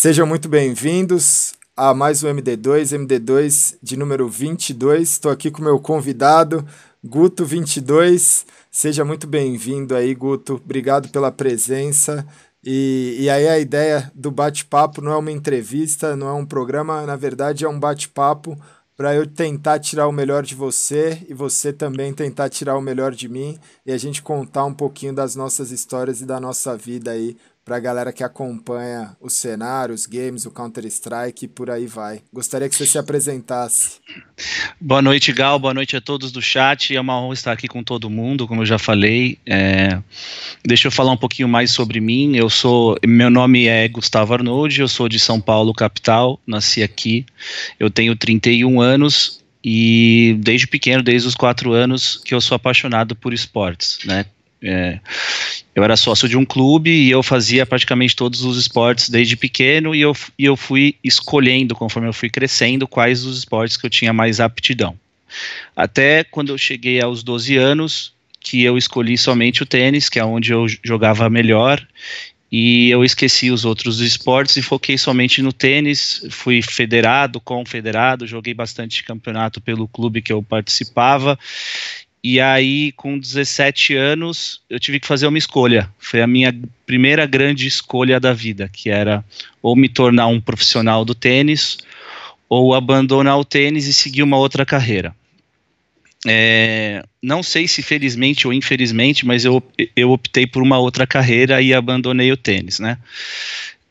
Sejam muito bem-vindos a mais um MD2, MD2 de número 22. Estou aqui com meu convidado, Guto22. Seja muito bem-vindo aí, Guto. Obrigado pela presença. E, e aí a ideia do bate-papo não é uma entrevista, não é um programa, na verdade é um bate-papo para eu tentar tirar o melhor de você e você também tentar tirar o melhor de mim e a gente contar um pouquinho das nossas histórias e da nossa vida aí para a galera que acompanha o cenário, os games, o Counter-Strike e por aí vai. Gostaria que você se apresentasse. Boa noite, Gal. Boa noite a todos do chat. É uma honra estar aqui com todo mundo, como eu já falei. É... Deixa eu falar um pouquinho mais sobre mim. Eu sou, meu nome é Gustavo Arnoldi, eu sou de São Paulo, capital. Nasci aqui. Eu tenho 31 anos e desde pequeno, desde os quatro anos, que eu sou apaixonado por esportes, né? É, eu era sócio de um clube e eu fazia praticamente todos os esportes desde pequeno e eu, e eu fui escolhendo, conforme eu fui crescendo, quais os esportes que eu tinha mais aptidão. Até quando eu cheguei aos 12 anos, que eu escolhi somente o tênis, que é onde eu jogava melhor, e eu esqueci os outros esportes e foquei somente no tênis. Fui federado, confederado, joguei bastante campeonato pelo clube que eu participava e aí, com 17 anos, eu tive que fazer uma escolha. Foi a minha primeira grande escolha da vida, que era ou me tornar um profissional do tênis, ou abandonar o tênis e seguir uma outra carreira. É, não sei se felizmente ou infelizmente, mas eu, eu optei por uma outra carreira e abandonei o tênis, né?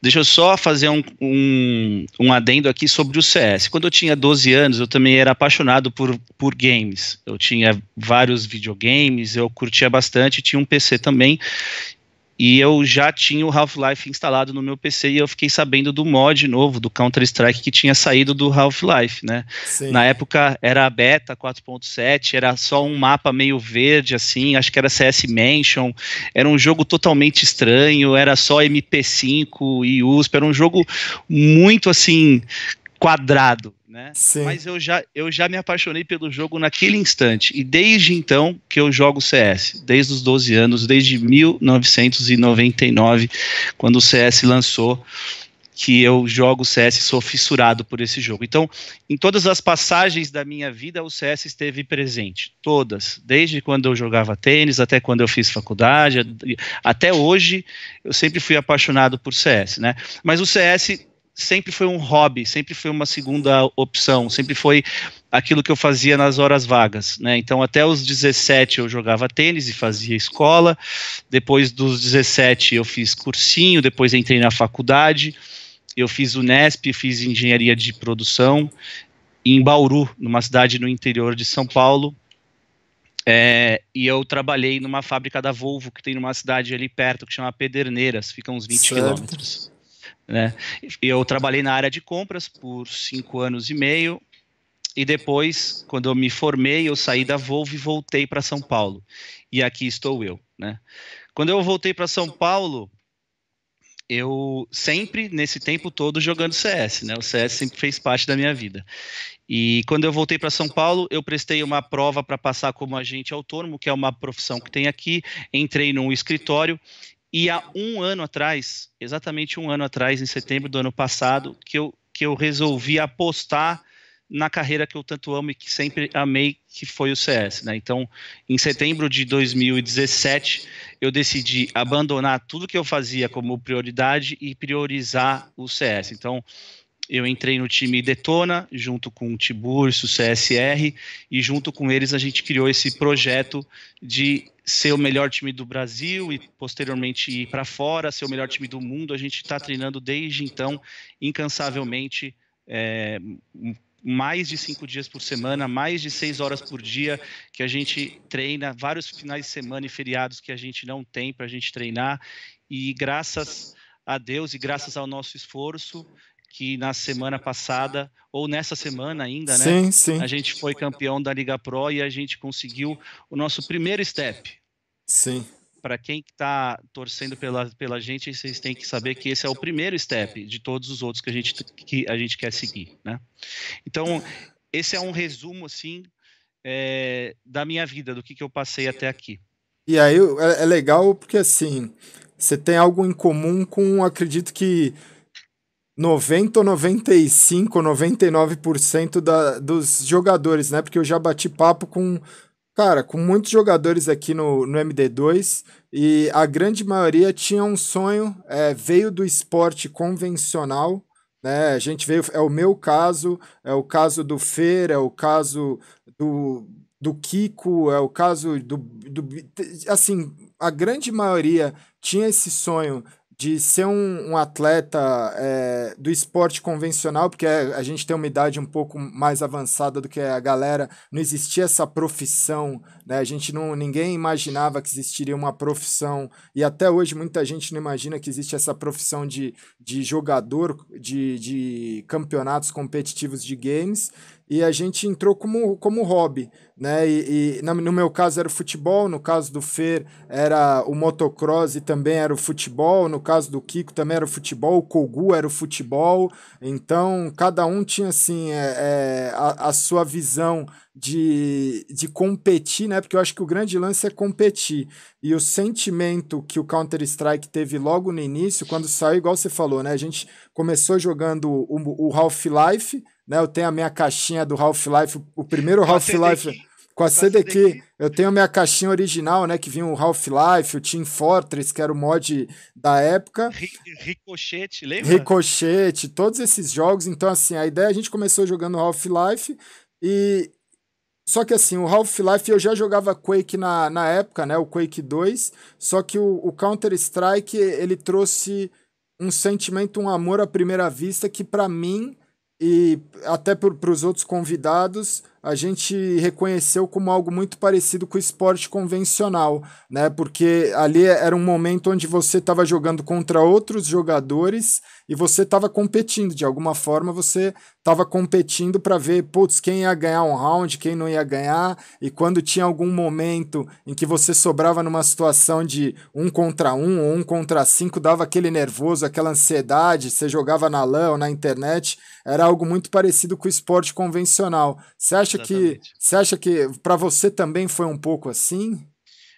Deixa eu só fazer um, um, um, adendo aqui sobre o CS. Quando eu tinha 12 anos, eu também era apaixonado por, por games. Eu tinha vários videogames, eu curtia bastante, tinha um PC também e eu já tinha o Half-Life instalado no meu PC e eu fiquei sabendo do mod novo do Counter-Strike que tinha saído do Half-Life, né? Sim. Na época era a beta 4.7, era só um mapa meio verde assim, acho que era CS Mansion, era um jogo totalmente estranho, era só MP5 e USP, era um jogo muito assim quadrado né? Sim. Mas eu já, eu já me apaixonei pelo jogo naquele instante. E desde então que eu jogo CS, desde os 12 anos, desde 1999, quando o CS lançou, que eu jogo CS e sou fissurado por esse jogo. Então, em todas as passagens da minha vida, o CS esteve presente. Todas. Desde quando eu jogava tênis, até quando eu fiz faculdade, até hoje, eu sempre fui apaixonado por CS, né? Mas o CS sempre foi um hobby, sempre foi uma segunda opção, sempre foi aquilo que eu fazia nas horas vagas, né? Então até os 17 eu jogava tênis e fazia escola. Depois dos 17 eu fiz cursinho, depois entrei na faculdade. Eu fiz o Nesp, fiz engenharia de produção em Bauru, numa cidade no interior de São Paulo. É, e eu trabalhei numa fábrica da Volvo que tem numa cidade ali perto que chama Pederneiras, fica uns 20 quilômetros. Né? Eu trabalhei na área de compras por cinco anos e meio e depois, quando eu me formei, eu saí da Volvo e voltei para São Paulo. E aqui estou eu, né? Quando eu voltei para São Paulo, eu sempre, nesse tempo todo, jogando CS, né? O CS sempre fez parte da minha vida. E quando eu voltei para São Paulo, eu prestei uma prova para passar como agente autônomo, que é uma profissão que tem aqui. Entrei num escritório e há um ano atrás, exatamente um ano atrás, em setembro do ano passado, que eu, que eu resolvi apostar na carreira que eu tanto amo e que sempre amei, que foi o CS. Né? Então, em setembro de 2017, eu decidi abandonar tudo que eu fazia como prioridade e priorizar o CS. Então, eu entrei no time Detona, junto com o Tiburcio, CSR, e junto com eles a gente criou esse projeto de ser o melhor time do Brasil e posteriormente ir para fora, ser o melhor time do mundo. A gente está treinando desde então, incansavelmente, é, mais de cinco dias por semana, mais de seis horas por dia, que a gente treina, vários finais de semana e feriados que a gente não tem para a gente treinar. E graças a Deus e graças ao nosso esforço, que na semana passada, ou nessa semana ainda, né? Sim, sim. A gente foi campeão da Liga Pro e a gente conseguiu o nosso primeiro step. Sim. Para quem está torcendo pela, pela gente, vocês têm que saber que esse é o primeiro step de todos os outros que a gente, que a gente quer seguir, né? Então, esse é um resumo, assim, é, da minha vida, do que, que eu passei até aqui. E aí é, é legal porque, assim, você tem algo em comum com, acredito que 90 ou 95, 99% da, dos jogadores, né? Porque eu já bati papo com, cara, com muitos jogadores aqui no, no MD2 e a grande maioria tinha um sonho, é, veio do esporte convencional, né? A gente veio, é o meu caso, é o caso do Fer, é o caso do, do Kiko, é o caso do, do. Assim, a grande maioria tinha esse sonho de ser um, um atleta é, do esporte convencional, porque a gente tem uma idade um pouco mais avançada do que a galera, não existia essa profissão, né? A gente não, ninguém imaginava que existiria uma profissão, e até hoje muita gente não imagina que existe essa profissão de, de jogador de, de campeonatos competitivos de games, e a gente entrou como, como hobby, né? E, e, no meu caso era o futebol, no caso do Fer era o motocross e também era o futebol, no caso do Kiko também era o futebol, o Kogu era o futebol, então cada um tinha assim é, é, a, a sua visão de, de competir, né? Porque eu acho que o grande lance é competir. E o sentimento que o Counter-Strike teve logo no início, quando saiu, igual você falou, né? A gente começou jogando o, o Half-Life né? Eu tenho a minha caixinha do Half-Life, o primeiro Half-Life com a CDQ. Eu tenho a minha caixinha original, né? Que vinha o Half-Life, o Team Fortress, que era o mod da época. Ricochete, lembra? Ricochete, todos esses jogos. Então, assim, a ideia a gente começou jogando Half-Life e. Só que assim, o Half-Life eu já jogava Quake na, na época, né? O Quake 2. Só que o, o Counter-Strike ele trouxe um sentimento, um amor à primeira vista que para mim e até para os outros convidados, a gente reconheceu como algo muito parecido com o esporte convencional, né? Porque ali era um momento onde você estava jogando contra outros jogadores e você estava competindo. De alguma forma, você estava competindo para ver, putz, quem ia ganhar um round, quem não ia ganhar. E quando tinha algum momento em que você sobrava numa situação de um contra um ou um contra cinco, dava aquele nervoso, aquela ansiedade, você jogava na LAN ou na internet, era algo muito parecido com o esporte convencional. Você acha Exatamente. que você acha que para você também foi um pouco assim?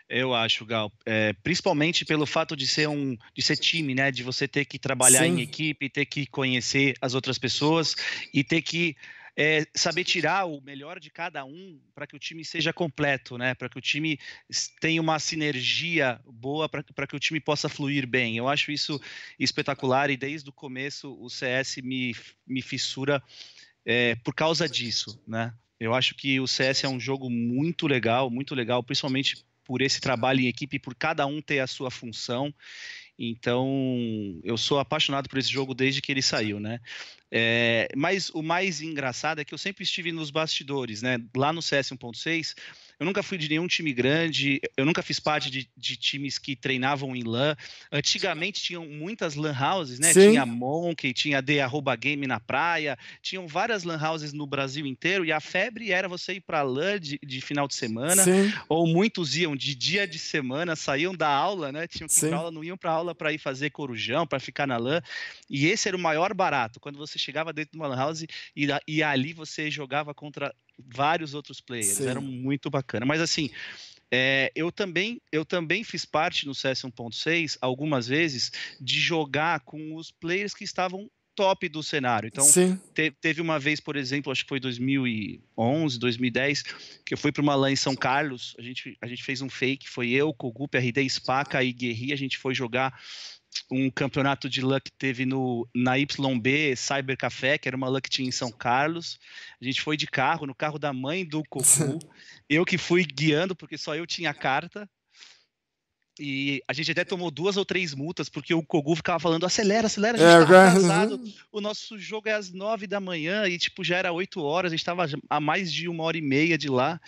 Eu acho, Gal. É, principalmente pelo fato de ser um de ser time, né? De você ter que trabalhar Sim. em equipe, ter que conhecer as outras pessoas e ter que é, saber tirar o melhor de cada um para que o time seja completo, né? Para que o time tenha uma sinergia boa, para que o time possa fluir bem. Eu acho isso espetacular e desde o começo o CS me, me fissura é, por causa disso, né? Eu acho que o CS é um jogo muito legal, muito legal, principalmente por esse trabalho em equipe, por cada um ter a sua função. Então, eu sou apaixonado por esse jogo desde que ele saiu, né? É, mas o mais engraçado é que eu sempre estive nos bastidores, né? Lá no CS 1.6, eu nunca fui de nenhum time grande, eu nunca fiz parte de, de times que treinavam em LAN. Antigamente tinham muitas LAN houses, né? Sim. Tinha Monkey, tinha The Arroba Game na praia, tinham várias LAN houses no Brasil inteiro e a febre era você ir para LAN de, de, final de semana, Sim. ou muitos iam de dia de semana, saíam da aula, né? Tinham que ir pra aula, não iam para aula para ir fazer corujão, para ficar na LAN. E esse era o maior barato, quando você chegava dentro de uma LAN house e, e ali você jogava contra vários outros players. Sim. Era muito bacana. Mas assim, é, eu, também, eu também fiz parte no CS 1.6 algumas vezes de jogar com os players que estavam top do cenário. Então, te, teve uma vez, por exemplo, acho que foi 2011, 2010, que eu fui para uma LAN em São Carlos. A gente, a gente fez um fake, foi eu, Kogu, PRD, Spaca e Guerri. A gente foi jogar um campeonato de luck que teve no, na YB Cyber Café, que era uma luck team em São Carlos. A gente foi de carro, no carro da mãe do Cocu. eu que fui guiando, porque só eu tinha carta. E a gente até tomou duas ou três multas, porque o Kogu ficava falando, acelera, acelera, a gente é, tá atrasado. O nosso jogo é às nove da manhã e, tipo, já era oito horas, a gente estava a mais de uma hora e meia de lá.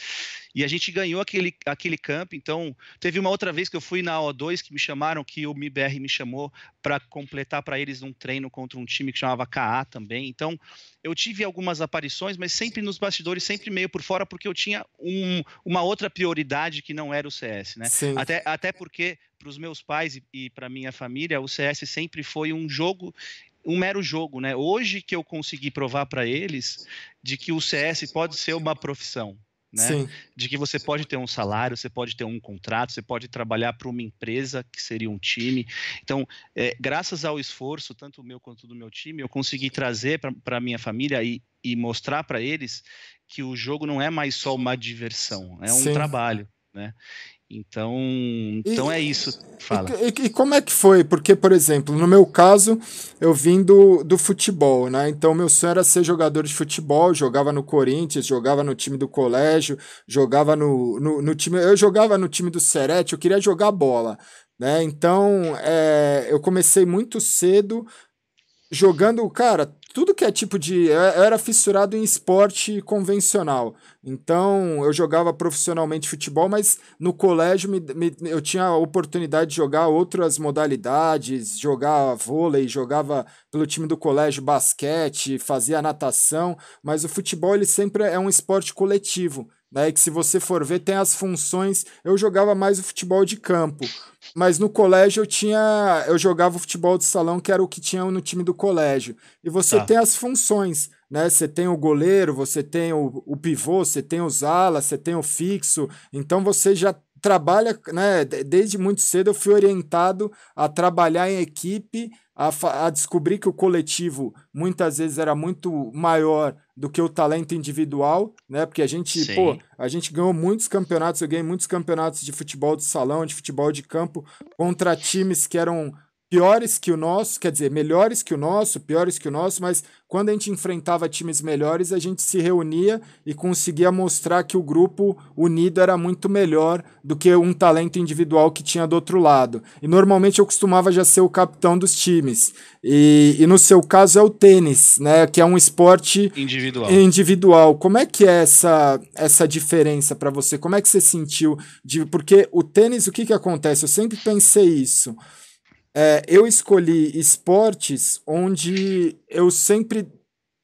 E a gente ganhou aquele, aquele camp. Então, teve uma outra vez que eu fui na O2 que me chamaram, que o MIBR me chamou para completar para eles um treino contra um time que chamava KA também. Então, eu tive algumas aparições, mas sempre nos bastidores, sempre meio por fora, porque eu tinha um, uma outra prioridade que não era o CS, né? Sim. Até, até porque para os meus pais e, e para minha família, o CS sempre foi um jogo um mero jogo, né? Hoje que eu consegui provar para eles de que o CS pode ser uma profissão, né? De que você pode ter um salário, você pode ter um contrato, você pode trabalhar para uma empresa que seria um time. Então, é, graças ao esforço, tanto o meu quanto do meu time, eu consegui trazer para a minha família e, e mostrar para eles que o jogo não é mais só uma diversão, é um Sim. trabalho, né? Então, então e, é isso. Fala. E, e, como é que foi? Porque, por exemplo, no meu caso, eu vim do, do futebol, né? Então, meu sonho era ser jogador de futebol. Jogava no Corinthians, jogava no time do colégio, jogava no, no, no time. Eu jogava no time do Serete, eu queria jogar bola. Né? Então, é, eu comecei muito cedo jogando, cara, tudo que é tipo de. Eu era fissurado em esporte convencional. Então, eu jogava profissionalmente futebol, mas no colégio me, me, eu tinha a oportunidade de jogar outras modalidades, jogar vôlei, jogava pelo time do colégio basquete, fazia natação, mas o futebol ele sempre é um esporte coletivo. Né, que se você for ver, tem as funções. Eu jogava mais o futebol de campo, mas no colégio eu tinha. Eu jogava o futebol de salão, que era o que tinha no time do colégio. E você tá. tem as funções, né? Você tem o goleiro, você tem o, o pivô, você tem os alas, você tem o fixo. Então você já trabalha, né? Desde muito cedo eu fui orientado a trabalhar em equipe, a, a descobrir que o coletivo muitas vezes era muito maior do que o talento individual, né? Porque a gente, Sim. pô, a gente ganhou muitos campeonatos, eu ganhei muitos campeonatos de futebol de salão, de futebol de campo contra times que eram piores que o nosso, quer dizer, melhores que o nosso, piores que o nosso, mas quando a gente enfrentava times melhores, a gente se reunia e conseguia mostrar que o grupo unido era muito melhor do que um talento individual que tinha do outro lado. E normalmente eu costumava já ser o capitão dos times. E, e no seu caso é o tênis, né, que é um esporte individual. individual. Como é que é essa, essa diferença para você? Como é que você sentiu? De, porque o tênis, o que, que acontece? Eu sempre pensei isso é, eu escolhi esportes onde eu sempre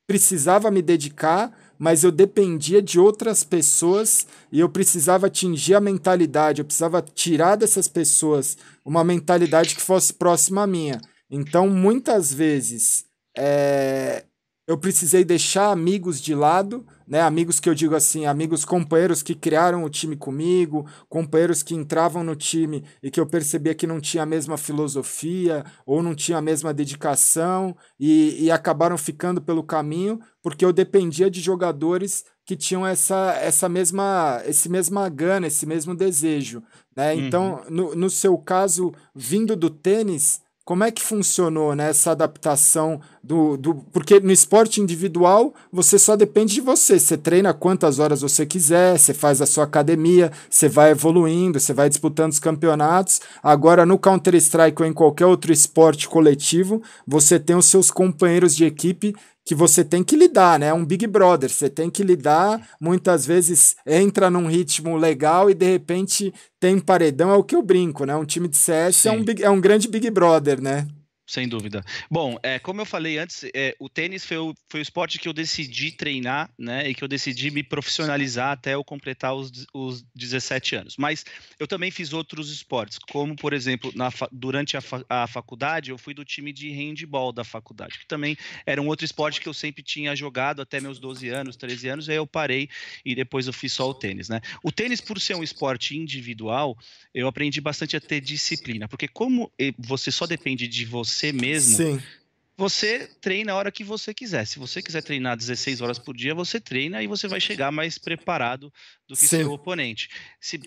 precisava me dedicar, mas eu dependia de outras pessoas e eu precisava atingir a mentalidade, eu precisava tirar dessas pessoas uma mentalidade que fosse próxima à minha. Então, muitas vezes, é, eu precisei deixar amigos de lado, né? Amigos que eu digo assim, amigos companheiros que criaram o time comigo, companheiros que entravam no time e que eu percebia que não tinha a mesma filosofia ou não tinha a mesma dedicação e, e acabaram ficando pelo caminho porque eu dependia de jogadores que tinham essa, essa mesma esse mesma gana, esse mesmo desejo, né? Então, uhum. no, no seu caso, vindo do tênis, como é que funcionou né, essa adaptação do, do. Porque no esporte individual você só depende de você. Você treina quantas horas você quiser, você faz a sua academia, você vai evoluindo, você vai disputando os campeonatos. Agora, no Counter-Strike ou em qualquer outro esporte coletivo, você tem os seus companheiros de equipe que você tem que lidar, né? É um Big Brother, você tem que lidar, muitas vezes entra num ritmo legal e de repente tem paredão, é o que eu brinco, né? Um time de CS é um, big, é um grande Big Brother, né? Sem dúvida. Bom, é, como eu falei antes, é, o tênis foi o, foi o esporte que eu decidi treinar, né? E que eu decidi me profissionalizar até eu completar os, os 17 anos. Mas eu também fiz outros esportes, como, por exemplo, na, durante a, a faculdade, eu fui do time de handball da faculdade, que também era um outro esporte que eu sempre tinha jogado até meus 12 anos, 13 anos, aí eu parei e depois eu fiz só o tênis, né? O tênis, por ser um esporte individual, eu aprendi bastante a ter disciplina, porque como você só depende de você você mesmo, Sim. você treina a hora que você quiser. Se você quiser treinar 16 horas por dia, você treina e você vai chegar mais preparado do que Sim. seu oponente. Se,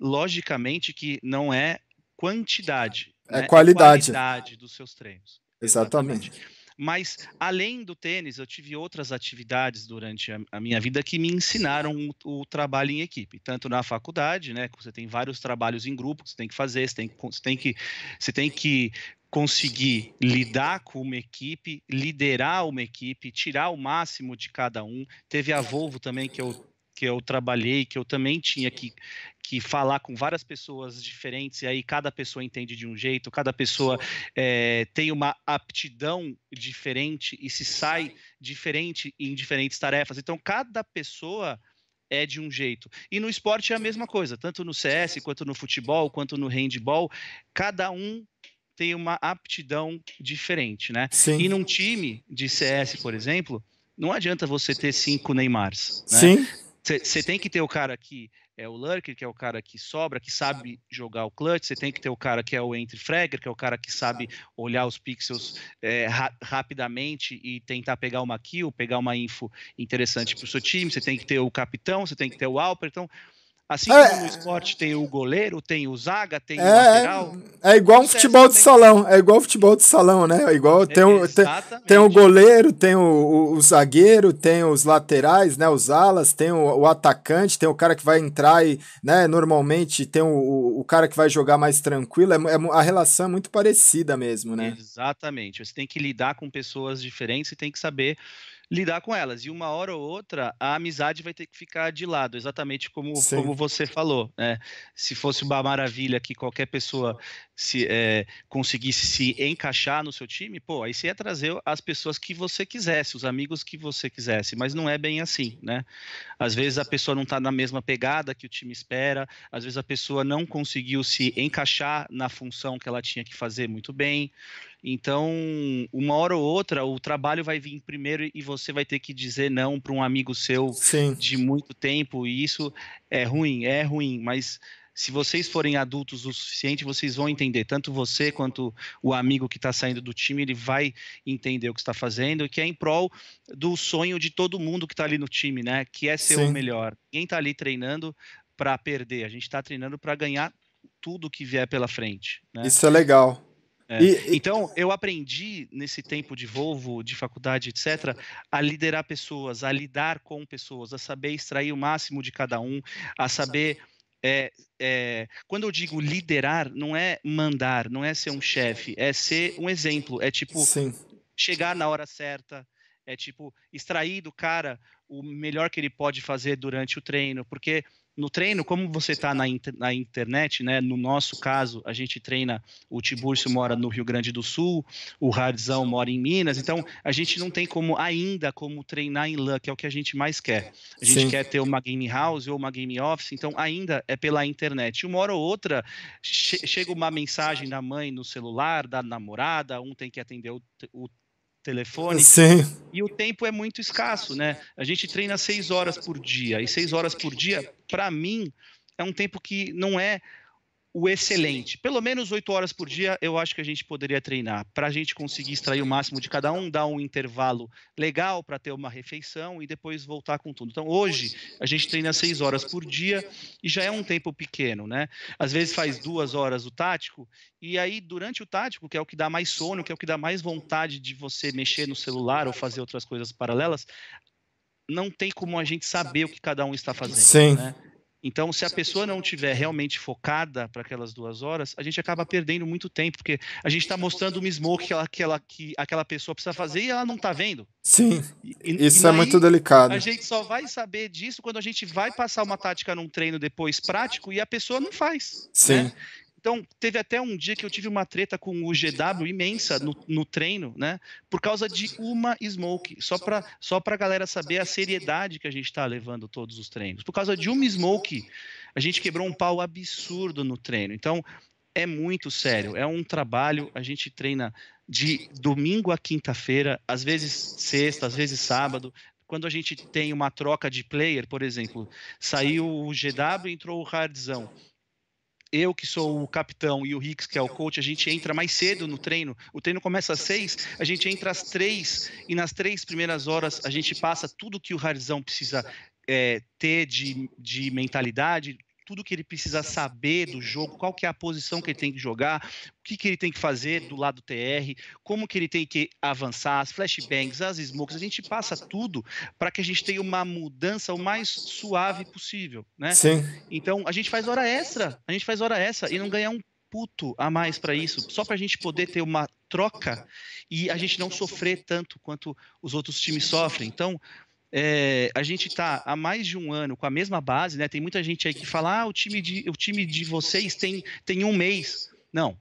logicamente que não é quantidade, é né? qualidade. É qualidade dos seus treinos. Exatamente. Exatamente. Mas, além do tênis, eu tive outras atividades durante a, a minha vida que me ensinaram o, o, trabalho em equipe. Tanto na faculdade, né? Você tem vários trabalhos em grupo que você tem que fazer, você tem, você tem, que, você tem que conseguir lidar com uma equipe, liderar uma equipe, tirar o máximo de cada um. Teve a Volvo também que eu que eu trabalhei, que eu também tinha que, que falar com várias pessoas diferentes, e aí cada pessoa entende de um jeito, cada pessoa é, tem uma aptidão diferente e se sai diferente em diferentes tarefas. Então, cada pessoa é de um jeito. E no esporte é a mesma coisa, tanto no CS, quanto no futebol, quanto no handball, cada um tem uma aptidão diferente, né? Sim. E num time de CS, por exemplo, não adianta você ter cinco Neymars, né? Sim. Você tem que ter o cara que é o lurker, que é o cara que sobra, que sabe jogar o clutch. Você tem que ter o cara que é o entry fragger, que é o cara que sabe olhar os pixels é, ra rapidamente e tentar pegar uma kill, pegar uma info interessante para o seu time. Você tem que ter o capitão, você tem que ter o alper. Então, Assim é, como no esporte tem o goleiro, tem o zaga, tem é, o lateral. É igual um futebol de salão, é igual futebol de salão, né? É igual tem, o, tem, tem, o goleiro, tem o, o, o, zagueiro, tem os laterais, né? Os alas, tem o, atacante, tem o cara que vai entrar e, né? Normalmente tem o, o, cara que vai jogar mais tranquilo. É, é, a relação é muito parecida mesmo, né? Exatamente. Você tem que lidar com pessoas diferentes e tem que saber lidar com elas. E uma hora ou outra, a amizade vai ter que ficar de lado, exatamente como, como você falou. Né? Se fosse uma maravilha que qualquer pessoa se é, conseguisse se encaixar no seu time, pô, aí você ia trazer as pessoas que você quisesse, os amigos que você quisesse, mas não é bem assim, né? Às vezes a pessoa não está na mesma pegada que o time espera, às vezes a pessoa não conseguiu se encaixar na função que ela tinha que fazer muito bem. Então, uma hora ou outra, o trabalho vai vir primeiro e você vai ter que dizer não para um amigo seu Sim. de muito tempo, e isso é ruim, é ruim, mas se vocês forem adultos o suficiente, vocês vão entender. Tanto você quanto o amigo que está saindo do time, ele vai entender o que está fazendo, e que é em prol do sonho de todo mundo que está ali no time, né? Que é ser Sim. o melhor. Ninguém está ali treinando para perder, a gente está treinando para ganhar tudo que vier pela frente. Né? Isso é legal. É. E, então, eu aprendi nesse tempo de Volvo, de faculdade, etc., a liderar pessoas, a lidar com pessoas, a saber extrair o máximo de cada um, a saber. É, é, quando eu digo liderar, não é mandar, não é ser um chefe, é ser um exemplo. É tipo Sim. chegar na hora certa, é tipo extrair do cara o melhor que ele pode fazer durante o treino, porque no treino, como você está na, inter, na, internet, né? No nosso caso, a gente treina. O Tiburcio mora no Rio Grande do Sul, o Hardzão mora em Minas, então a gente não tem como ainda como treinar em LAN, que é o que a gente mais quer. A gente Sim. quer ter uma game house ou uma game office, então ainda é pela internet. Uma hora ou outra che chega uma mensagem da mãe no celular, da namorada, um tem que atender o, o telefone. Sim. E o tempo é muito escasso, né? A gente treina seis horas por dia. E seis horas por dia, para mim, é um tempo que não é o excelente. Pelo menos oito horas por dia eu acho que a gente poderia treinar para a gente conseguir extrair o máximo de cada um, dar um intervalo legal para ter uma refeição e depois voltar com tudo. Então hoje a gente treina seis horas por dia e já é um tempo pequeno, né? Às vezes faz duas horas o tático e aí durante o tático, que é o que dá mais sono, que é o que dá mais vontade de você mexer no celular ou fazer outras coisas paralelas, não tem como a gente saber o que cada um está fazendo. Sim. Né? Então, se a pessoa não tiver realmente focada para aquelas duas horas, a gente acaba perdendo muito tempo, porque a gente está mostrando uma smoke que, ela, que, ela, que aquela pessoa precisa fazer e ela não está vendo. Sim. E, Isso e é muito delicado. A gente só vai saber disso quando a gente vai passar uma tática num treino depois prático e a pessoa não faz. Sim. Né? Então, teve até um dia que eu tive uma treta com o GW imensa no, no treino, né? Por causa de uma smoke. Só para só a galera saber a seriedade que a gente está levando todos os treinos. Por causa de uma smoke, a gente quebrou um pau absurdo no treino. Então, é muito sério. É um trabalho. A gente treina de domingo a quinta-feira, às vezes sexta, às vezes sábado quando a gente tem uma troca de player, por exemplo, saiu o GW entrou o Hardzão eu que sou o capitão e o Hicks que é o coach, a gente entra mais cedo no treino. O treino começa às seis, a gente entra às três e nas três primeiras horas a gente passa tudo que o Harzão precisa é, ter de, de mentalidade, tudo que ele precisa saber do jogo, qual que é a posição que ele tem que jogar, o que, que ele tem que fazer do lado TR, como que ele tem que avançar, as flashbangs, as smokes, a gente passa tudo para que a gente tenha uma mudança o mais suave possível, né? Sim. Então, a gente faz hora extra, a gente faz hora extra e não ganha um puto a mais para isso, só para a gente poder ter uma troca e a gente não sofrer tanto quanto os outros times sofrem. Então, é, a gente está há mais de um ano com a mesma base, né? Tem muita gente aí que fala, ah, o time de, o time de vocês tem, tem um mês. Não.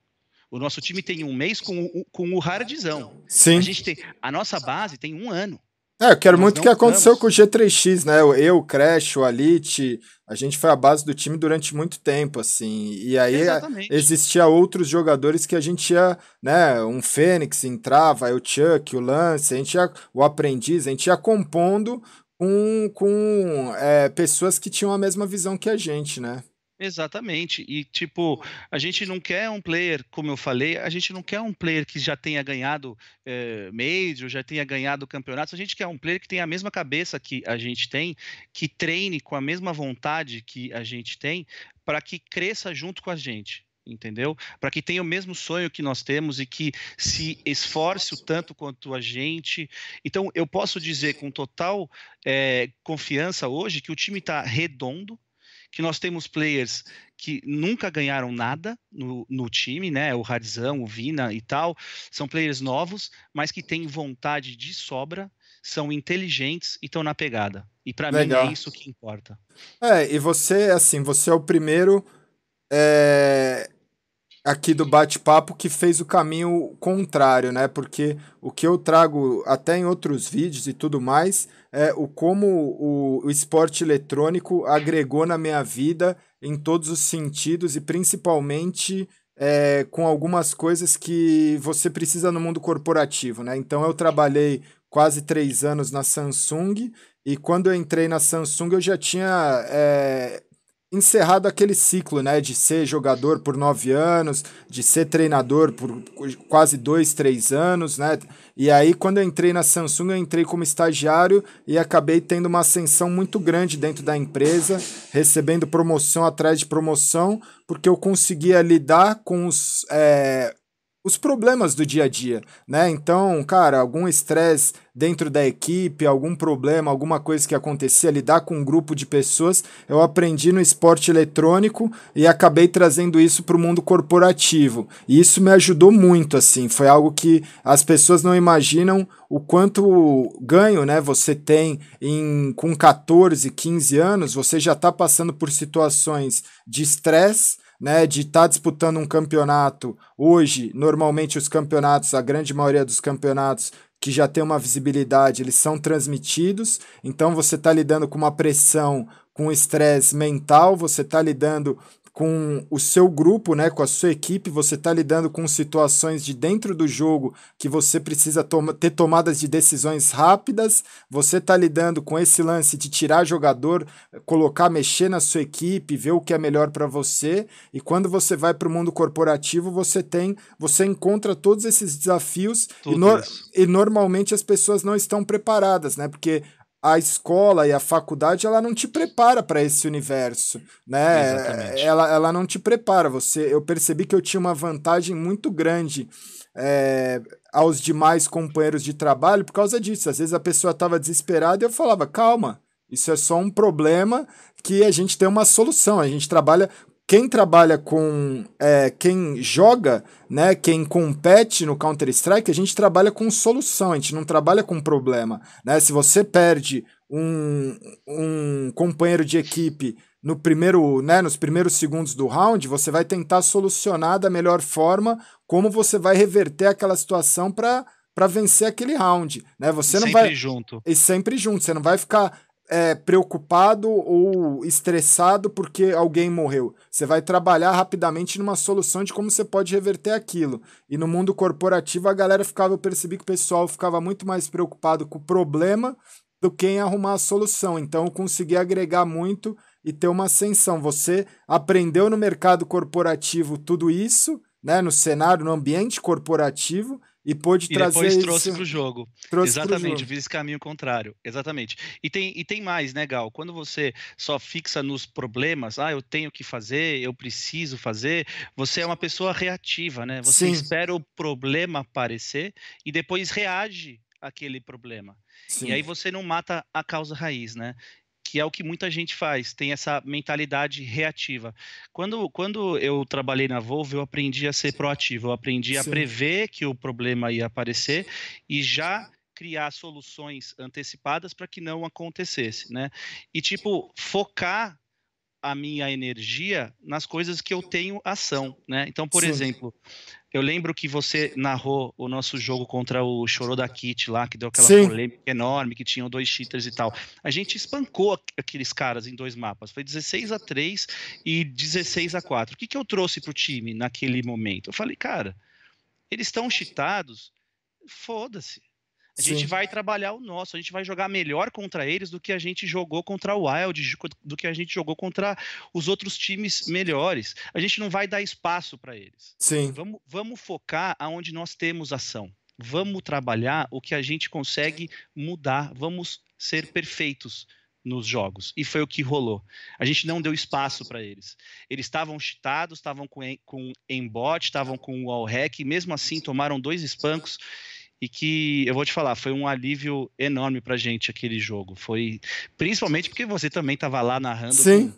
O nosso time tem um mês com o, com o hardzão. Sim. A gente tem. A nossa base tem um ano. É, eu quero Nós muito que aconteceu com o G3X, né? Eu, o Crash, o Alit, a gente foi a base do time durante muito tempo, assim. E aí Exatamente. existia outros jogadores que a gente ia, né? Um Fênix entrava, aí o Chuck, o Lance, a gente ia, o Aprendiz, a gente ia compondo com, com é, pessoas que tinham a mesma visão que a gente, né? Exatamente. E, tipo, a gente não quer um player, como eu falei, a gente não quer um player que já tenha ganhado é, Major, já tenha ganhado campeonatos. A gente quer um player que tenha a mesma cabeça que a gente tem, que treine com a mesma vontade que a gente tem, para que cresça junto com a gente entendeu? Para que tenha o mesmo sonho que nós temos e que se esforce o tanto quanto a gente. Então, eu posso dizer com total é, confiança hoje que o time está redondo, que nós temos players que nunca ganharam nada no, no, time, né? O Hardzão, o Vina e tal, são players novos, mas que têm vontade de sobra, são inteligentes e estão na pegada. E para mim é isso que importa. É, e você, assim, você é o primeiro é, aqui do bate-papo que fez o caminho contrário, né? Porque o que eu trago até em outros vídeos e tudo mais é o como o, o esporte eletrônico agregou na minha vida em todos os sentidos e principalmente é, com algumas coisas que você precisa no mundo corporativo, né? Então eu trabalhei quase três anos na Samsung e quando eu entrei na Samsung eu já tinha é, encerrado aquele ciclo, né, de ser jogador por nove anos, de ser treinador por quase dois, três anos, né, e aí quando eu entrei na Samsung eu entrei como estagiário e acabei tendo uma ascensão muito grande dentro da empresa, recebendo promoção atrás de promoção, porque eu conseguia lidar com os é, os problemas do dia a dia, né? Então, cara, algum estresse dentro da equipe, algum problema, alguma coisa que acontecia, lidar com um grupo de pessoas, eu aprendi no esporte eletrônico e acabei trazendo isso para o mundo corporativo. E isso me ajudou muito, assim, foi algo que as pessoas não imaginam o quanto ganho, né, você tem em com 14, 15 anos, você já está passando por situações de estresse, né, de estar tá disputando um campeonato. Hoje, normalmente os campeonatos, a grande maioria dos campeonatos que já tem uma visibilidade, eles são transmitidos. Então você está lidando com uma pressão, com estresse mental, você está lidando com o seu grupo, né, com a sua equipe, você está lidando com situações de dentro do jogo que você precisa toma ter tomadas de decisões rápidas, você está lidando com esse lance de tirar jogador, colocar, mexer na sua equipe, ver o que é melhor para você, e quando você vai para o mundo corporativo, você tem, você encontra todos esses desafios e, no e normalmente as pessoas não estão preparadas, né, porque a escola e a faculdade ela não te prepara para esse universo, né? Exatamente. Ela, ela não te prepara. Você, eu percebi que eu tinha uma vantagem muito grande é, aos demais companheiros de trabalho por causa disso. Às vezes a pessoa estava desesperada e eu falava calma. Isso é só um problema que a gente tem uma solução. A gente trabalha quem trabalha com é, quem joga, né, quem compete no Counter Strike, a gente trabalha com solução, a gente não trabalha com problema, né? Se você perde um, um companheiro de equipe no primeiro, né, nos primeiros segundos do round, você vai tentar solucionar da melhor forma como você vai reverter aquela situação para para vencer aquele round, né? Você não sempre vai junto. E sempre junto, você não vai ficar é, preocupado ou estressado porque alguém morreu. Você vai trabalhar rapidamente numa solução de como você pode reverter aquilo. E no mundo corporativo, a galera ficava, eu percebi que o pessoal ficava muito mais preocupado com o problema do que em arrumar a solução. Então, eu consegui agregar muito e ter uma ascensão. Você aprendeu no mercado corporativo tudo isso, né, no cenário, no ambiente corporativo, e pôde e trazer depois trouxe para o jogo. Exatamente, fiz esse caminho contrário. Exatamente. E tem, e tem mais, né, Gal? Quando você só fixa nos problemas, ah, eu tenho que fazer, eu preciso fazer, você é uma pessoa reativa, né? Você Sim. espera o problema aparecer e depois reage àquele problema. Sim. E aí você não mata a causa raiz, né? Que é o que muita gente faz, tem essa mentalidade reativa. Quando, quando eu trabalhei na Volvo, eu aprendi a ser proativo, eu aprendi Sim. a prever que o problema ia aparecer e já criar soluções antecipadas para que não acontecesse, né? E tipo, focar a minha energia nas coisas que eu tenho ação, né? Então, por Sim. exemplo, eu lembro que você narrou o nosso jogo contra o Chorou da Kit lá, que deu aquela Sim. polêmica enorme, que tinham dois cheaters e tal. A gente espancou aqueles caras em dois mapas. Foi 16 a 3 e 16 a 4. O que, que eu trouxe pro time naquele momento? Eu falei, cara, eles estão cheatados, foda-se. A Sim. gente vai trabalhar o nosso, a gente vai jogar melhor contra eles do que a gente jogou contra o Wild, do que a gente jogou contra os outros times melhores. A gente não vai dar espaço para eles. Sim. Vamos, vamos focar aonde nós temos ação. Vamos trabalhar o que a gente consegue mudar. Vamos ser perfeitos nos jogos. E foi o que rolou. A gente não deu espaço para eles. Eles estavam cheatados, estavam com, com embot, estavam com wall hack, e mesmo assim tomaram dois espancos e que eu vou te falar, foi um alívio enorme pra gente aquele jogo. Foi principalmente porque você também estava lá narrando Sim.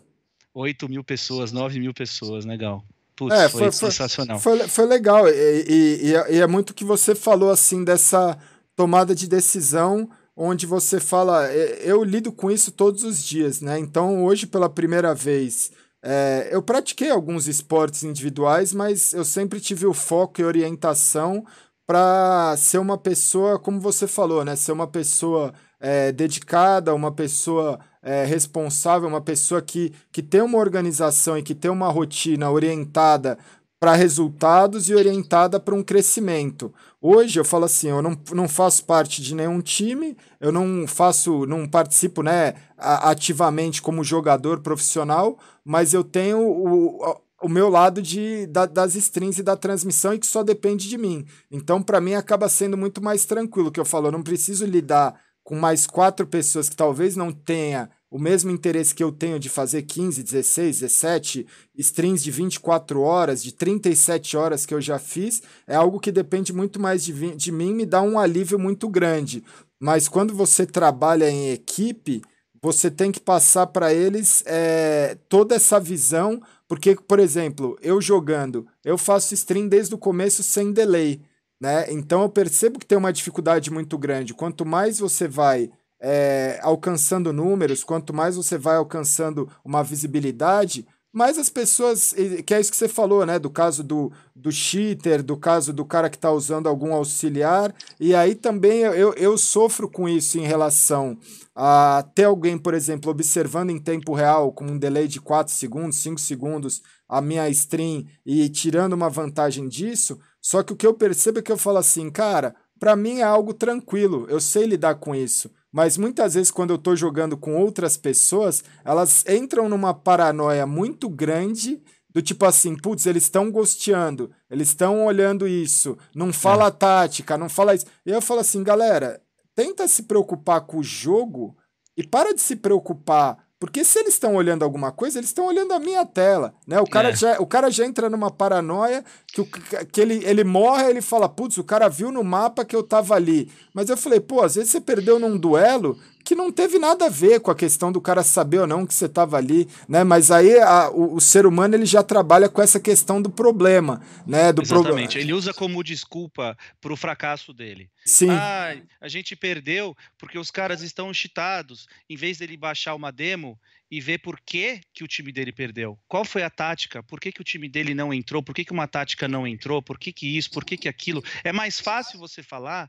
8 mil pessoas, 9 mil pessoas, legal. Putz, é, foi, foi, sensacional. Foi, foi legal. E, e, e, é muito que você falou assim dessa tomada de decisão onde você fala, é, eu lido com isso todos os dias, né? Então hoje pela primeira vez é, eu pratiquei alguns esportes individuais, mas eu sempre tive o foco e orientação para ser uma pessoa, como você falou, né? Ser uma pessoa é, dedicada, uma pessoa é, responsável, uma pessoa que, que tem uma organização e que tem uma rotina orientada para resultados e orientada para um crescimento. Hoje eu falo assim, eu não, não faço parte de nenhum time, eu não faço, não participo né, ativamente como jogador profissional, mas eu tenho o, o meu lado de, da, das strings e da transmissão e que só depende de mim. Então, para mim, acaba sendo muito mais tranquilo, que eu falo, eu não preciso lidar com mais quatro pessoas que talvez não tenha o mesmo interesse que eu tenho de fazer 15, 16, 17 streams de 24 horas, de 37 horas que eu já fiz, é algo que depende muito mais de, de mim, me dá um alívio muito grande. Mas quando você trabalha em equipe, você tem que passar para eles é, toda essa visão, porque, por exemplo, eu jogando, eu faço stream desde o começo sem delay. Né? Então eu percebo que tem uma dificuldade muito grande. Quanto mais você vai é, alcançando números, quanto mais você vai alcançando uma visibilidade, mais as pessoas, que é isso que você falou, né? Do caso do, do cheater, do caso do cara que está usando algum auxiliar. E aí também eu, eu sofro com isso em relação a ter alguém, por exemplo, observando em tempo real, com um delay de 4 segundos, 5 segundos, a minha stream e tirando uma vantagem disso. Só que o que eu percebo é que eu falo assim, cara, para mim é algo tranquilo, eu sei lidar com isso. Mas muitas vezes, quando eu estou jogando com outras pessoas, elas entram numa paranoia muito grande do tipo assim, putz, eles estão gosteando, eles estão olhando isso, não fala é. tática, não fala isso. E eu falo assim, galera, tenta se preocupar com o jogo e para de se preocupar porque se eles estão olhando alguma coisa, eles estão olhando a minha tela, né? O cara, é. já, o cara já entra numa paranoia que, o, que ele, ele morre, ele fala, putz, o cara viu no mapa que eu tava ali. Mas eu falei, pô, às vezes você perdeu num duelo que não teve nada a ver com a questão do cara saber ou não que você estava ali, né? Mas aí a, o, o, ser humano ele já trabalha com essa questão do problema, né? Do Exatamente. Pro... Ele usa como desculpa para o fracasso dele. Sim. Ah, a gente perdeu porque os caras estão cheatados. Em vez dele baixar uma demo e ver por que, que o time dele perdeu. Qual foi a tática? Por que, que o time dele não entrou? Por que, que uma tática não entrou? Por que, que isso? Por que, que aquilo? É mais fácil você falar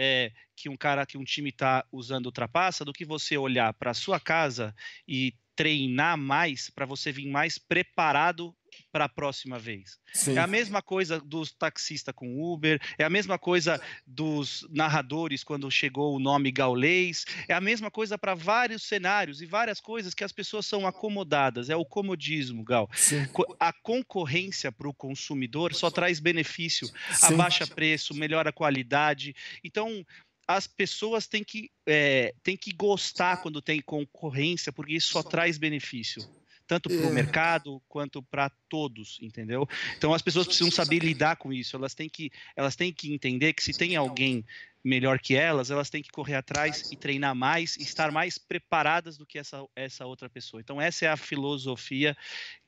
é, que um cara, que um time está usando ultrapassa, do que você olhar para sua casa e treinar mais para você vir mais preparado para a próxima vez. Sim. É a mesma coisa dos taxistas com Uber, é a mesma coisa dos narradores quando chegou o nome gaulês, é a mesma coisa para vários cenários e várias coisas que as pessoas são acomodadas, é o comodismo, Gal. Sim. A concorrência para o consumidor só traz benefício, Sim. abaixa preço, melhora a qualidade. Então, as pessoas têm que, é, têm que gostar quando tem concorrência, porque isso só traz benefício tanto para o é. mercado quanto para todos, entendeu? Então as pessoas precisam saber lidar com isso. Elas têm que, elas têm que entender que se tem alguém melhor que elas, elas têm que correr atrás e treinar mais, e estar mais preparadas do que essa, essa outra pessoa. Então essa é a filosofia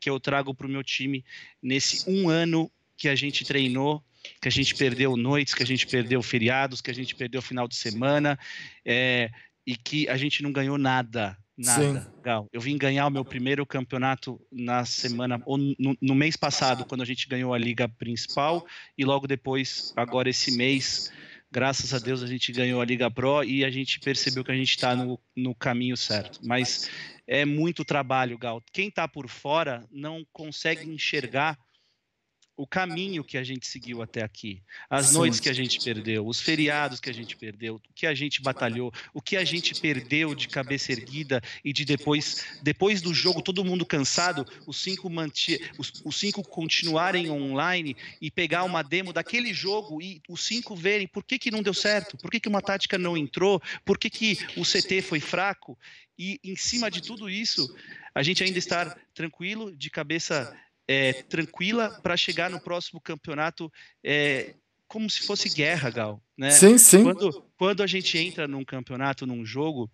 que eu trago para o meu time nesse um ano que a gente treinou que a gente perdeu noites, que a gente perdeu feriados, que a gente perdeu final de semana, é, e que a gente não ganhou nada. Nada. Sim. Eu vim ganhar o meu primeiro campeonato na semana, ou no, no, mês passado, quando a gente ganhou a liga principal, e logo depois, agora esse mês, graças a Deus, a gente ganhou a Liga Pro e a gente percebeu que a gente está no, no caminho certo. Mas é muito trabalho, Gal. Quem está por fora não consegue enxergar o caminho que a gente seguiu até aqui, as noites que a gente perdeu, os feriados que a gente perdeu, o que a gente batalhou, o que a gente perdeu de cabeça erguida e de depois, depois do jogo, todo mundo cansado, os cinco manti os, os cinco continuarem online e pegar uma demo daquele jogo e os cinco verem por que, que não deu certo, por que, que uma tática não entrou, por que, que o CT foi fraco. E em cima de tudo isso, a gente ainda estar tranquilo, de cabeça é, tranquila para chegar no próximo campeonato é, como se fosse guerra, Gal. Né? Sim, sim. Quando, quando a gente entra num campeonato, num jogo,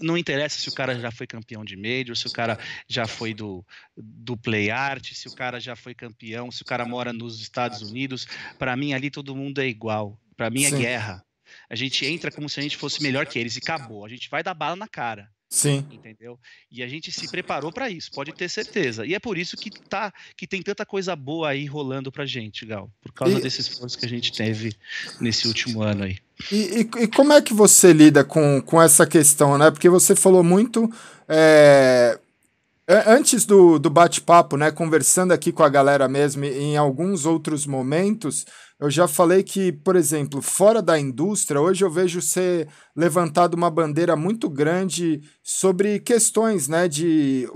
não interessa se o cara já foi campeão de Major, se o cara já foi do, do Play Art, se o cara já foi campeão, se o cara mora nos Estados Unidos. Para mim, ali todo mundo é igual. Para mim, é Sim. guerra. A gente entra como se a gente fosse melhor que eles e acabou. A gente vai dar bala na cara. Sim. Entendeu? E a gente se preparou para isso, pode ter certeza. E é por isso que tá que tem tanta coisa boa aí rolando pra gente, Gal, por causa e... desse esforço que a gente teve nesse último ano aí. E, e, e, como é que você lida com, com essa questão, né? Porque você falou muito é, antes do, do bate-papo, né? Conversando aqui com a galera mesmo, em alguns outros momentos, eu já falei que, por exemplo, fora da indústria, hoje eu vejo ser levantado uma bandeira muito grande sobre questões, né, de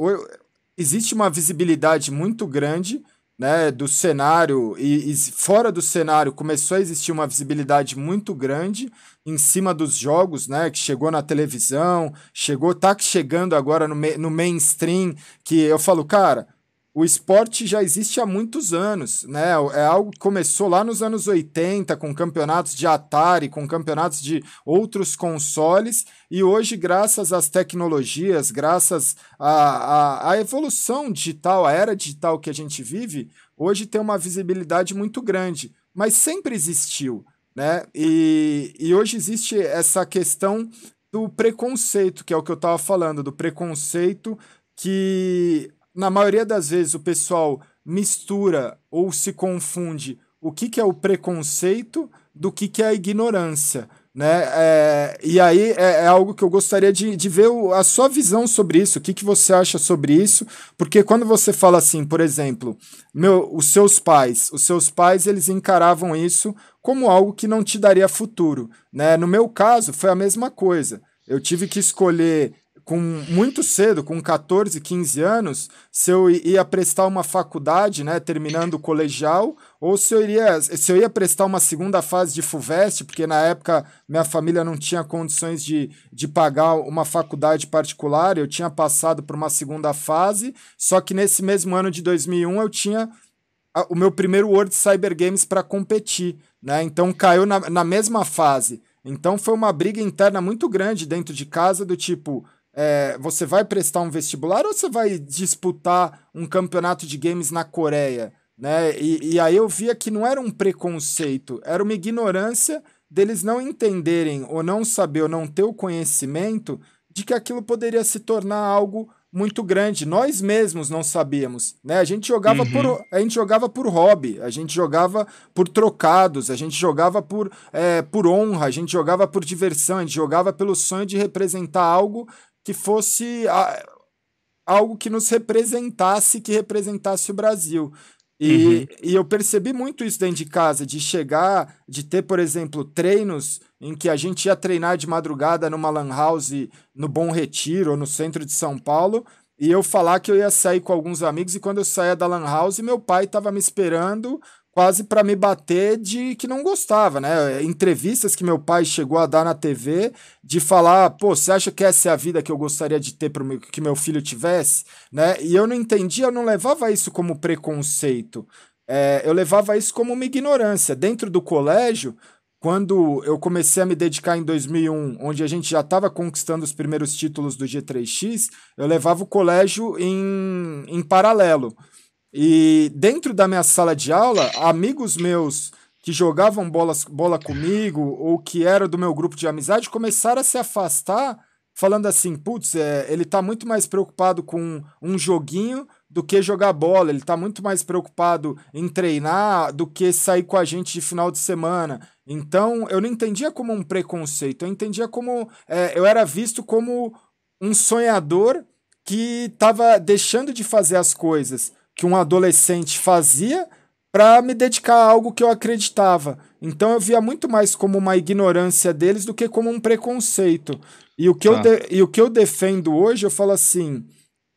existe uma visibilidade muito grande, né, do cenário e, e fora do cenário começou a existir uma visibilidade muito grande em cima dos jogos, né, que chegou na televisão, chegou, tá chegando agora no, no mainstream, que eu falo, cara, o esporte já existe há muitos anos, né? É algo que começou lá nos anos 80 com campeonatos de Atari, com campeonatos de outros consoles, e hoje, graças às tecnologias, graças à, à, à evolução digital, à era digital que a gente vive, hoje tem uma visibilidade muito grande, mas sempre existiu, né? E, e hoje existe essa questão do preconceito, que é o que eu estava falando, do preconceito que na maioria das vezes o pessoal mistura ou se confunde o que, que é o preconceito do que, que é a ignorância. Né? É, e aí é, é, algo que eu gostaria de, de ver o, a sua visão sobre isso, o que, que você acha sobre isso, porque quando você fala assim, por exemplo, meu, os seus pais, os seus pais eles encaravam isso como algo que não te daria futuro. Né? No meu caso, foi a mesma coisa. Eu tive que escolher com muito cedo, com 14, 15 anos, se eu ia prestar uma faculdade, né, terminando o colegial, ou se eu iria, se eu ia prestar uma segunda fase de FUVEST, porque na época minha família não tinha condições de, de pagar uma faculdade particular, eu tinha passado por uma segunda fase, só que nesse mesmo ano de 2001 eu tinha o meu primeiro World Cyber Games para competir, né? Então caiu na, na mesma fase. Então foi uma briga interna muito grande dentro de casa do tipo, é, você vai prestar um vestibular ou você vai disputar um campeonato de games na Coreia? Né? E, e aí eu via que não era um preconceito, era uma ignorância deles não entenderem ou não saber ou não ter o conhecimento de que aquilo poderia se tornar algo muito grande. Nós mesmos não sabíamos, né? A gente jogava uhum. por a gente jogava por hobby, a gente jogava por trocados, a gente jogava por, é, por honra, a gente jogava por diversão, a gente jogava pelo sonho de representar algo que fosse a, algo que nos representasse, que representasse o Brasil. E, uhum. e eu percebi muito isso dentro de casa, de chegar, de ter, por exemplo, treinos em que a gente ia treinar de madrugada numa lan house no Bom Retiro ou no centro de São Paulo, e eu falar que eu ia sair com alguns amigos, e quando eu saía da lan house, meu pai estava me esperando quase para me bater de que não gostava, né? Entrevistas que meu pai chegou a dar na TV de falar, pô, você acha que essa é a vida que eu gostaria de ter para que meu filho tivesse, né? E eu não entendia, eu não levava isso como preconceito, é, eu levava isso como uma ignorância. Dentro do colégio, quando eu comecei a me dedicar em 2001, onde a gente já estava conquistando os primeiros títulos do G3X, eu levava o colégio em, em paralelo. E dentro da minha sala de aula, amigos meus que jogavam bolas, bola comigo ou que eram do meu grupo de amizade começaram a se afastar, falando assim: putz, é, ele está muito mais preocupado com um joguinho do que jogar bola, ele está muito mais preocupado em treinar do que sair com a gente de final de semana. Então eu não entendia como um preconceito, eu entendia como. É, eu era visto como um sonhador que estava deixando de fazer as coisas que um adolescente fazia para me dedicar a algo que eu acreditava. Então eu via muito mais como uma ignorância deles do que como um preconceito. E o que, eu, de, e o que eu defendo hoje, eu falo assim: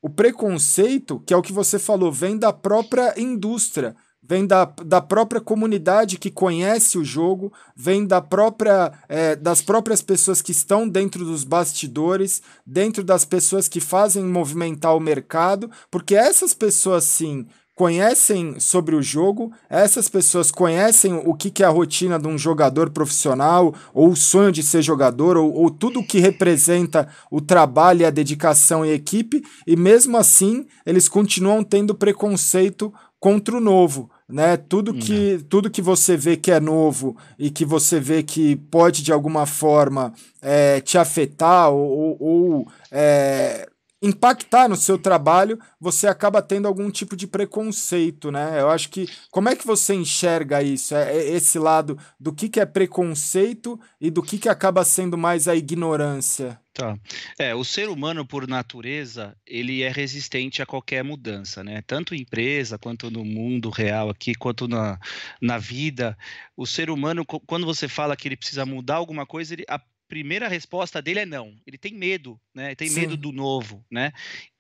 o preconceito, que é o que você falou, vem da própria indústria, vem da, da própria comunidade que conhece o jogo, vem da própria, é, das próprias pessoas que estão dentro dos bastidores, dentro das pessoas que fazem movimentar o mercado, porque essas pessoas sim conhecem sobre o jogo, essas pessoas conhecem o que, que é a rotina de um jogador profissional, ou o sonho de ser jogador, ou, ou tudo o que representa o trabalho, a dedicação e a equipe, e mesmo assim eles continuam tendo preconceito contra o novo. Né? Tudo que, uhum. tudo que você vê que é novo e que você vê que pode de alguma forma é, te afetar ou, ou é, impactar no seu trabalho, você acaba tendo algum tipo de preconceito, né? Eu acho que como é que você enxerga isso? É, é esse lado do que, que é preconceito e do que, que acaba sendo mais a ignorância? Tá. É, o ser humano, por natureza, ele é resistente a qualquer mudança, né? Tanto em empresa, quanto no mundo real aqui, quanto na, na vida. O ser humano, quando você fala que ele precisa mudar alguma coisa, ele, a primeira resposta dele é não. Ele tem medo, né? Ele tem Sim. medo do novo, né?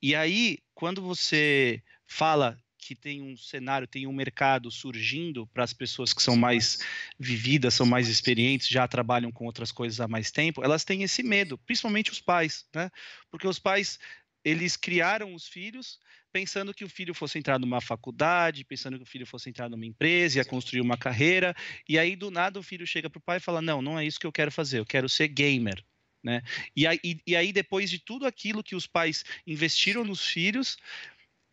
E aí, quando você fala que tem um cenário, tem um mercado surgindo para as pessoas que são mais vividas, são mais experientes, já trabalham com outras coisas há mais tempo, elas têm esse medo, principalmente os pais, né? Porque os pais eles criaram os filhos pensando que o filho fosse entrar numa faculdade, pensando que o filho fosse entrar numa empresa, ia construir uma carreira, e aí do nada o filho chega para o pai e fala: Não, não é isso que eu quero fazer, eu quero ser gamer. Né? E, aí, e aí, depois de tudo aquilo que os pais investiram nos filhos,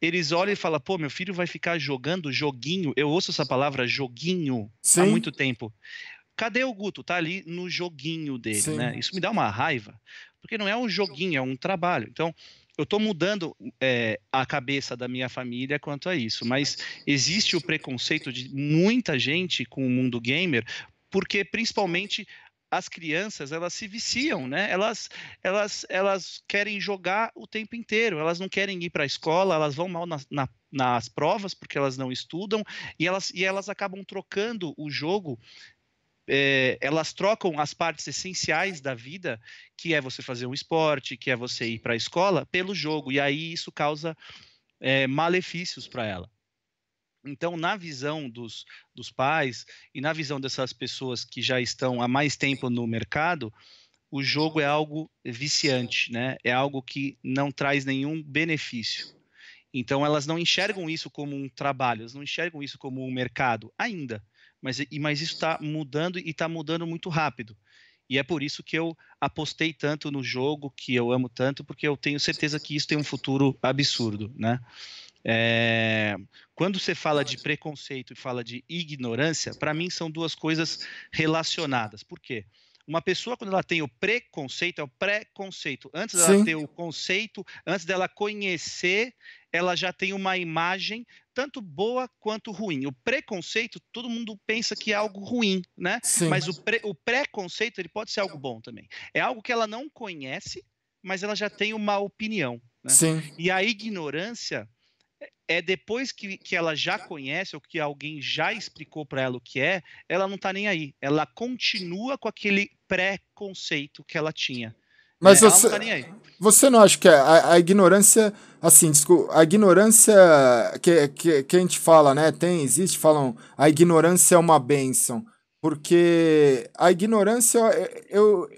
eles olham e falam: pô, meu filho vai ficar jogando joguinho. Eu ouço essa palavra joguinho Sim. há muito tempo. Cadê o Guto? Tá ali no joguinho dele, né? Isso me dá uma raiva, porque não é um joguinho, é um trabalho. Então, eu estou mudando é, a cabeça da minha família quanto a isso, mas existe o preconceito de muita gente com o mundo gamer, porque principalmente as crianças elas se viciam, né? Elas, elas, elas querem jogar o tempo inteiro, elas não querem ir para a escola, elas vão mal na, na, nas provas porque elas não estudam e elas, e elas acabam trocando o jogo é, elas trocam as partes essenciais da vida, que é você fazer um esporte, que é você ir para a escola, pelo jogo. E aí isso causa é, malefícios para ela. Então, na visão dos, dos pais e na visão dessas pessoas que já estão há mais tempo no mercado, o jogo é algo viciante, né? É algo que não traz nenhum benefício. Então, elas não enxergam isso como um trabalho, elas não enxergam isso como um mercado ainda mas, mas isso está mudando e está mudando muito rápido. E é por isso que eu apostei tanto no jogo, que eu amo tanto, porque eu tenho certeza que isso tem um futuro absurdo, né? É... Quando você fala de preconceito e fala de ignorância, para mim são duas coisas relacionadas. Por quê? Uma pessoa, quando ela tem o preconceito, é o preconceito. Antes dela ter o conceito, antes dela conhecer, ela já tem uma imagem tanto boa quanto ruim. O preconceito, todo mundo pensa que é algo ruim, né? Sim. Mas o, pre, o preconceito, ele pode ser algo bom também. É algo que ela não conhece, mas ela já tem uma opinião. Né? Sim. E a ignorância é depois que, que ela já conhece ou que alguém já explicou para ela o que é, ela não está nem aí. Ela continua com aquele preconceito que ela tinha. Mas é, você, não tá você não acha que a, a, ignorância, assim, desculpa, a ignorância que, que, que a gente fala, né? Tem, existe, falam, a ignorância é uma benção. Porque a ignorância, eu,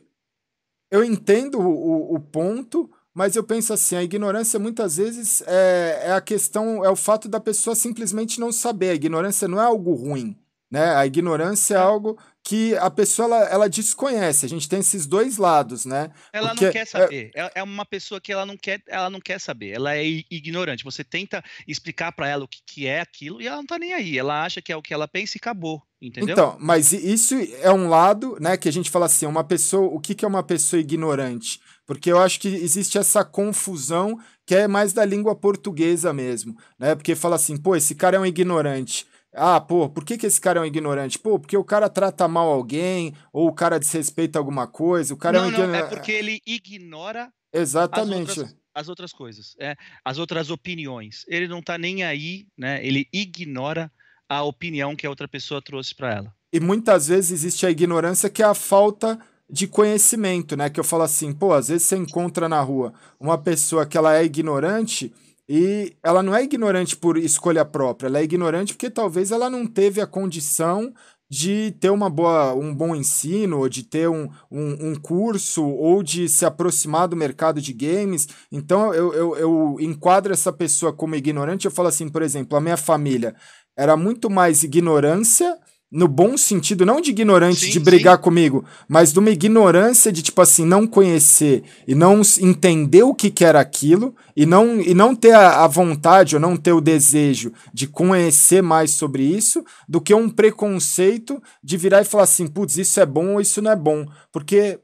eu entendo o, o ponto, mas eu penso assim, a ignorância muitas vezes é, é a questão, é o fato da pessoa simplesmente não saber. A ignorância não é algo ruim, né? A ignorância é, é algo que a pessoa ela, ela, desconhece. A gente tem esses dois lados, né? Ela Porque não quer é saber. É... é uma pessoa que ela não quer, ela não quer saber. Ela é ignorante. Você tenta explicar para ela o que, que, é aquilo e ela não tá nem aí. Ela acha que é o que ela pensa e acabou. Entendeu? Então, mas isso é um lado, né, que a gente fala assim, uma pessoa, o que, que é uma pessoa ignorante? Porque eu acho que existe essa confusão que é mais da língua portuguesa mesmo, né? Porque fala assim, pô, esse cara é um ignorante. Ah, pô, por que, que esse cara é um ignorante? Pô, porque o cara trata mal alguém, ou o cara desrespeita alguma coisa, o cara não, é um ignorante. Não, é porque ele ignora Exatamente. As outras, as outras coisas, é, as outras opiniões. Ele não tá nem aí, né? Ele ignora a opinião que a outra pessoa trouxe para ela. E muitas vezes existe a ignorância que é a falta de conhecimento, né? Que eu falo assim, pô, às vezes você encontra na rua uma pessoa que ela é ignorante e ela não é ignorante por escolha própria, ela é ignorante porque talvez ela não teve a condição de ter uma boa, um bom ensino, ou de ter um, um, um, curso, ou de se aproximar do mercado de games. Então eu, eu, eu enquadro essa pessoa como ignorante. Eu falo assim, por exemplo, a minha família era muito mais ignorância no bom sentido, não de ignorante sim, de brigar sim. comigo, mas de uma ignorância de tipo assim, não conhecer e não entender o que, que era aquilo e não, e não ter a, a, vontade ou não ter o desejo de conhecer mais sobre isso, do que um preconceito de virar e falar assim, putz, isso é bom ou isso não é bom. Porque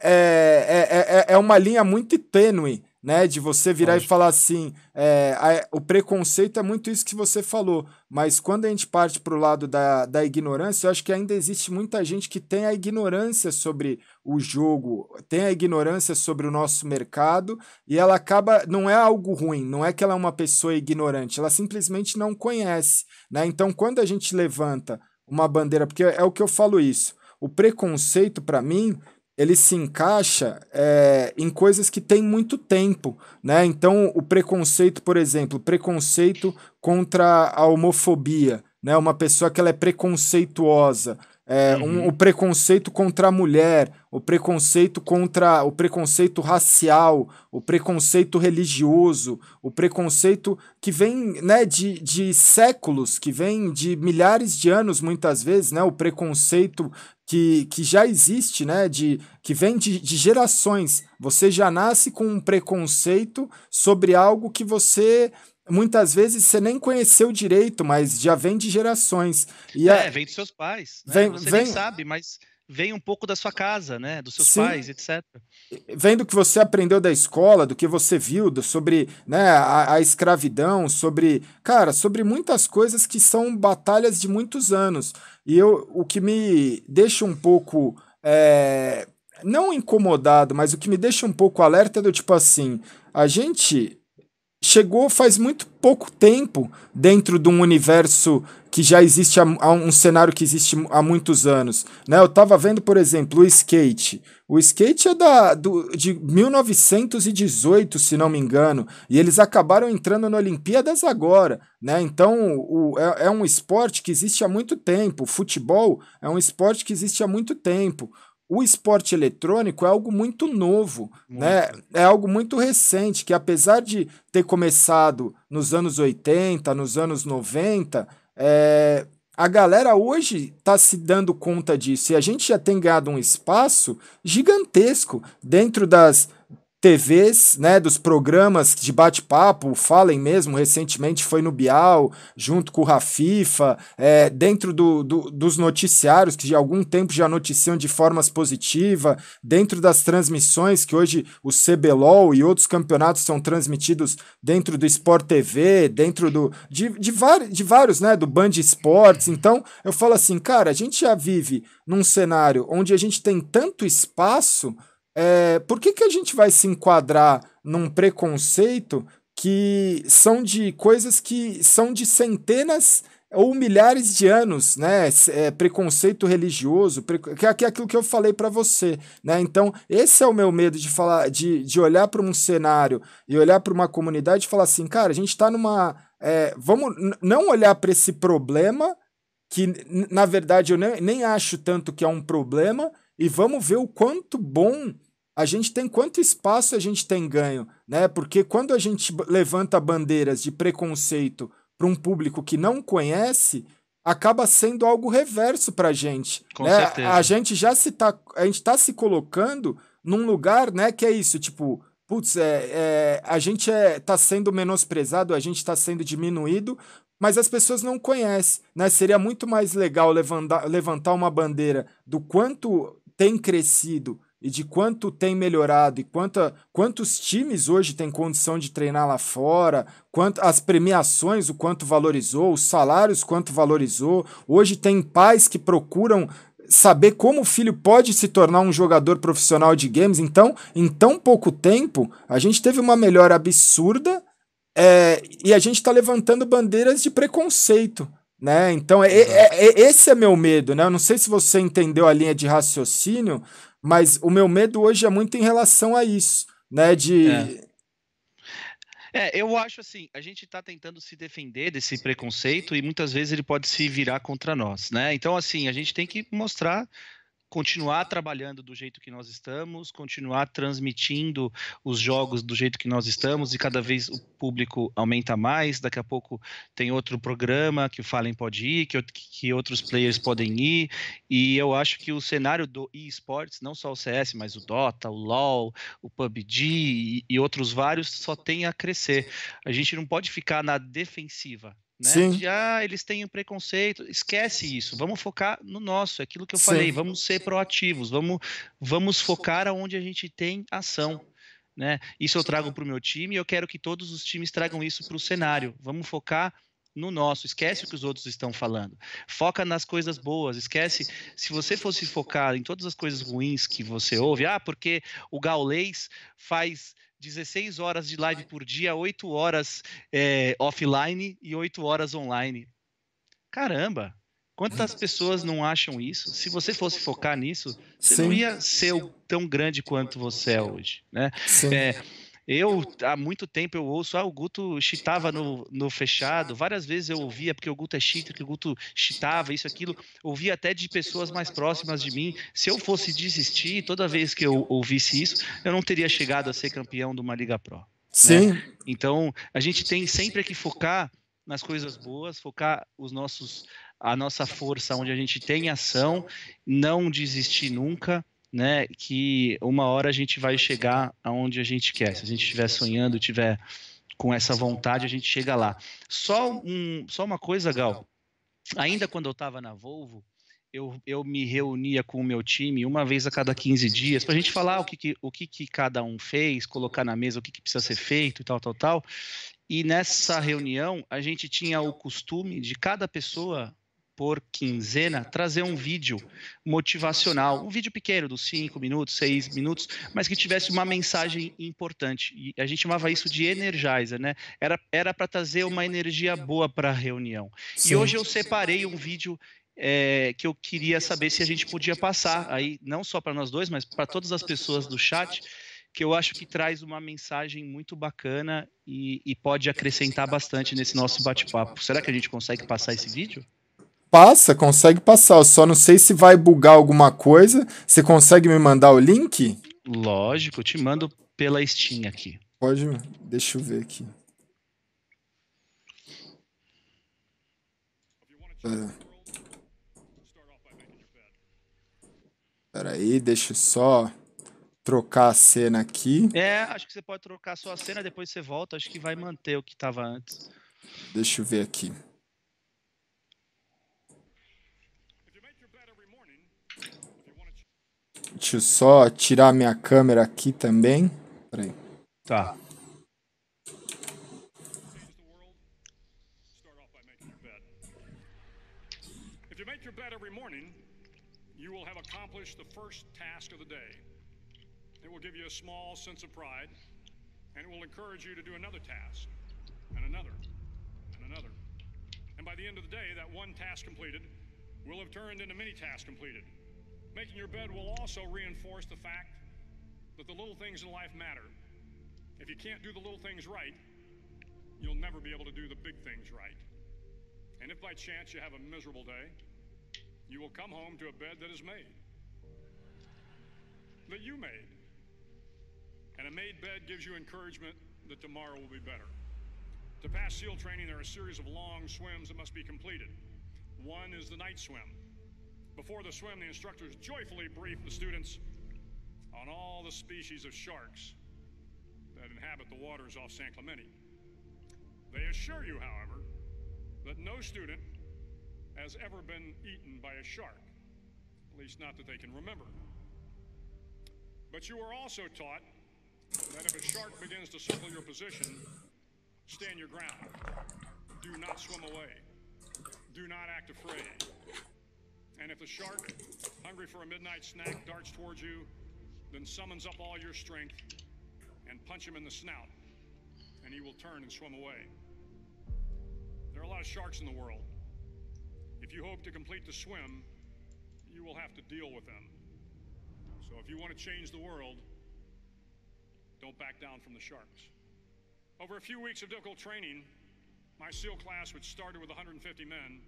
é, é, é, é uma linha muito tênue né? De você virar Pode. e falar assim, é, a, o preconceito é muito isso que você falou, mas quando a gente parte para o lado da, da ignorância, eu acho que ainda existe muita gente que tem a ignorância sobre o jogo, tem a ignorância sobre o nosso mercado e ela acaba, não é algo ruim, não é que ela é uma pessoa ignorante, ela simplesmente não conhece, né? Então, quando a gente levanta uma bandeira, porque é o que eu falo isso, o preconceito para mim ele se encaixa é, em coisas que têm muito tempo, né? Então, o preconceito, por exemplo, preconceito contra a homofobia, né? Uma pessoa que ela é preconceituosa, é, uhum. um, o preconceito contra a mulher, o preconceito contra o preconceito racial, o preconceito religioso, o preconceito que vem né, de, de séculos, que vem de milhares de anos, muitas vezes, né, o preconceito que, que já existe, né, de, que vem de, de gerações. Você já nasce com um preconceito sobre algo que você muitas vezes você nem conheceu direito, mas já vem de gerações. E é, a... vem dos seus pais. Né? Vem, você vem... nem sabe, mas vem um pouco da sua casa, né? Dos seus Sim. pais, etc. Vem do que você aprendeu da escola, do que você viu, do, sobre né, a, a, escravidão, sobre. Cara, sobre muitas coisas que são batalhas de muitos anos. E eu, o que me deixa um pouco. É, não incomodado, mas o que me deixa um pouco alerta é do tipo assim: a gente chegou faz muito pouco tempo dentro de um universo que já existe há, um cenário que existe há muitos anos. Né? Eu estava vendo, por exemplo, o skate. O skate é da, do, de 1918, se não me engano, e eles acabaram entrando na Olimpíadas agora. Né? Então, o, é, é um esporte que existe há muito tempo. O futebol é um esporte que existe há muito tempo o esporte eletrônico é algo muito novo, muito. né? É algo muito recente, que apesar de ter começado nos anos 80, nos anos 90, é, a galera hoje está se dando conta disso. E a gente já tem ganhado um espaço gigantesco dentro das TVs, né, dos programas de bate-papo, falem mesmo, recentemente foi no Bial, junto com o Rafifa, é, dentro do, do, dos noticiários, que de algum tempo já noticiam de formas positivas, dentro das transmissões, que hoje o CBLOL e outros campeonatos são transmitidos dentro do Sport TV, dentro do, de, de, de vários, né, do Band Esportes, então eu falo assim, cara, a gente já vive num cenário onde a gente tem tanto espaço é, por que, que a gente vai se enquadrar num preconceito que são de coisas que são de centenas ou milhares de anos, né? É, preconceito religioso, pre... que é aquilo que eu falei para você, né? Então, esse é o meu medo de falar, de, de olhar para um cenário e olhar para uma comunidade e falar assim, cara, a gente está numa. É, vamos não olhar para esse problema, que na verdade eu nem, nem acho tanto que é um problema, e vamos ver o quanto bom a gente tem, quanto espaço a gente tem ganho, né? Porque quando a gente levanta bandeiras de preconceito para um público que não conhece, acaba sendo algo reverso para a gente. Com né? certeza. A gente já se tá, a gente está se colocando num lugar, né? Que é isso, tipo, putz, é, é, a gente é, tá sendo menosprezado, a gente está sendo diminuído, mas as pessoas não conhecem, né? Seria muito mais legal levantar, levantar uma bandeira do quanto tem crescido e de quanto tem melhorado e quanta, quantos times hoje têm condição de treinar lá fora, quanto as premiações, o quanto valorizou, os salários, quanto valorizou. Hoje tem pais que procuram saber como o filho pode se tornar um jogador profissional de games. Então, em tão pouco tempo, a gente teve uma melhora absurda é, e a gente está levantando bandeiras de preconceito Né? Então, é, é, é, esse é meu medo, né? Eu não sei se você entendeu a linha de raciocínio, mas o meu medo hoje é muito em relação a isso, né? De. É. É, eu acho assim, a gente está tentando se defender desse preconceito e muitas vezes ele pode se virar contra nós, né? Então, assim, a gente tem que mostrar continuar trabalhando do jeito que nós estamos, continuar transmitindo os jogos do jeito que nós estamos e cada vez o público aumenta mais. Daqui a pouco tem outro programa que o Fallen pode ir, que, que outros players podem ir. E eu acho que o cenário do eSports, não só o CS, mas o Dota, o LoL, o PUBG e, e outros vários, só tem a crescer. A gente não pode ficar na defensiva. Né? Sim. De, ah, eles têm um preconceito. Esquece isso. Vamos focar no nosso. É aquilo que eu Sim. falei. Vamos ser proativos. Vamos, vamos focar aonde a gente tem ação. Né? Isso eu trago para o meu time e eu quero que todos os times tragam isso para o cenário. Vamos focar no nosso, esquece o que os outros estão falando. Foca nas coisas boas, esquece. Se você fosse focar em todas as coisas ruins que você ouve, ah, porque o gaulês faz 16 horas de live por dia, 8 horas é, offline e 8 horas online. Caramba! Quantas pessoas não acham isso? Se você fosse focar nisso, você Sim. não ia ser tão grande quanto você é hoje, né? É, eu, há muito tempo, eu ouço, ah, o Guto cheatava no, no fechado. Várias vezes eu ouvia, porque o Guto é cheater, que o Guto cheatava, isso, aquilo. Ouvia até de pessoas mais próximas de mim. Se eu fosse desistir, toda vez que eu ouvisse isso, eu não teria chegado a ser campeão de uma Liga Pro. Né? Sim. Né? Então, a gente tem sempre que focar nas coisas boas, focar os nossos a nossa força onde a gente tem ação, não desistir nunca né, que uma hora a gente vai chegar aonde a gente quer. Se a gente estiver sonhando, estiver com essa vontade, a gente chega lá. Só, um, só uma coisa, Gal. Ainda quando eu estava na Volvo, eu, eu me reunia com o meu time uma vez a cada 15 dias para a gente falar o que, que, o que, que cada um fez, colocar na mesa o que, que precisa ser feito e tal, tal, tal. E nessa reunião, a gente tinha o costume de cada pessoa por quinzena, trazer um vídeo motivacional, um vídeo pequeno, dos 5 minutos, 6 minutos, mas que tivesse uma mensagem importante. E a gente chamava isso de energizer, né? Era para trazer uma energia boa para a reunião. Sim. E hoje eu separei um vídeo é, que eu queria saber se a gente podia passar aí, não só para nós dois, mas para todas as pessoas do chat, que eu acho que traz uma mensagem muito bacana e, e pode acrescentar bastante nesse nosso bate-papo. Será que a gente consegue passar esse vídeo? Passa, consegue passar. Eu só não sei se vai bugar alguma coisa. Você consegue me mandar o link? Lógico, eu te mando pela Steam aqui. Pode, deixa eu ver aqui. Pera. Pera aí, deixa eu só trocar a cena aqui. É, acho que você pode trocar a cena, depois você volta. Acho que vai manter o que estava antes. Deixa eu ver aqui. Deixa eu só tirar minha câmera aqui também. Peraí. Tá. you will have accomplished the first task of the day. It will give you a small sense of pride, and it will encourage you to do another task, and another, and another. And by the end of the day, that one task completed will have turned into many tasks completed. Making your bed will also reinforce the fact that the little things in life matter. If you can't do the little things right, you'll never be able to do the big things right. And if by chance you have a miserable day, you will come home to a bed that is made. That you made. And a made bed gives you encouragement that tomorrow will be better. To pass SEAL training, there are a series of long swims that must be completed. One is the night swim. Before the swim, the instructors joyfully brief the students on all the species of sharks that inhabit the waters off San Clemente. They assure you, however, that no student has ever been eaten by a shark, at least not that they can remember. But you are also taught that if a shark begins to circle your position, stand your ground. Do not swim away. Do not act afraid. And if the shark, hungry for a midnight snack, darts towards you, then summons up all your strength and punch him in the snout, and he will turn and swim away. There are a lot of sharks in the world, if you hope to complete the swim, you will have to deal with them. So if you want to change the world, don't back down from the sharks. Over a few weeks of difficult training, my SEAL class, which started with 150 men,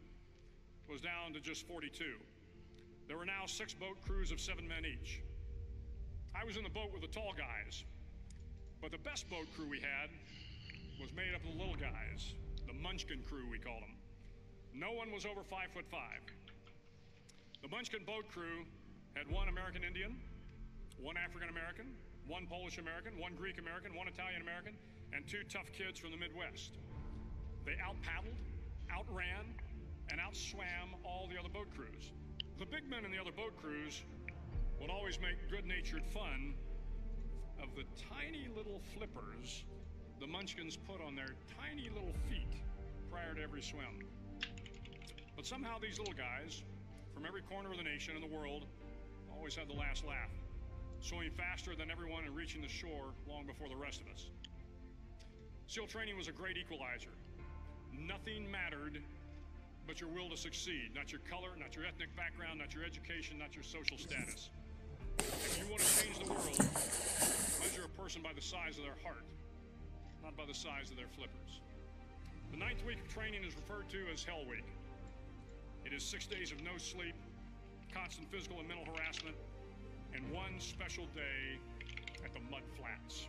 was down to just 42. There were now six boat crews of seven men each. I was in the boat with the tall guys, but the best boat crew we had was made up of the little guys, the Munchkin crew, we called them. No one was over five foot five. The Munchkin boat crew had one American Indian, one African American, one Polish American, one Greek American, one Italian American, and two tough kids from the Midwest. They out paddled, outran, and outswam all the other boat crews. The big men in the other boat crews would always make good natured fun of the tiny little flippers the munchkins put on their tiny little feet prior to every swim. But somehow these little guys from every corner of the nation and the world always had the last laugh, swimming faster than everyone and reaching the shore long before the rest of us. SEAL training was a great equalizer. Nothing mattered but your will to succeed, not your color, not your ethnic background, not your education, not your social status. If you want to change the world, measure a person by the size of their heart, not by the size of their flippers. The ninth week of training is referred to as Hell Week. It is six days of no sleep, constant physical and mental harassment, and one special day at the Mud Flats.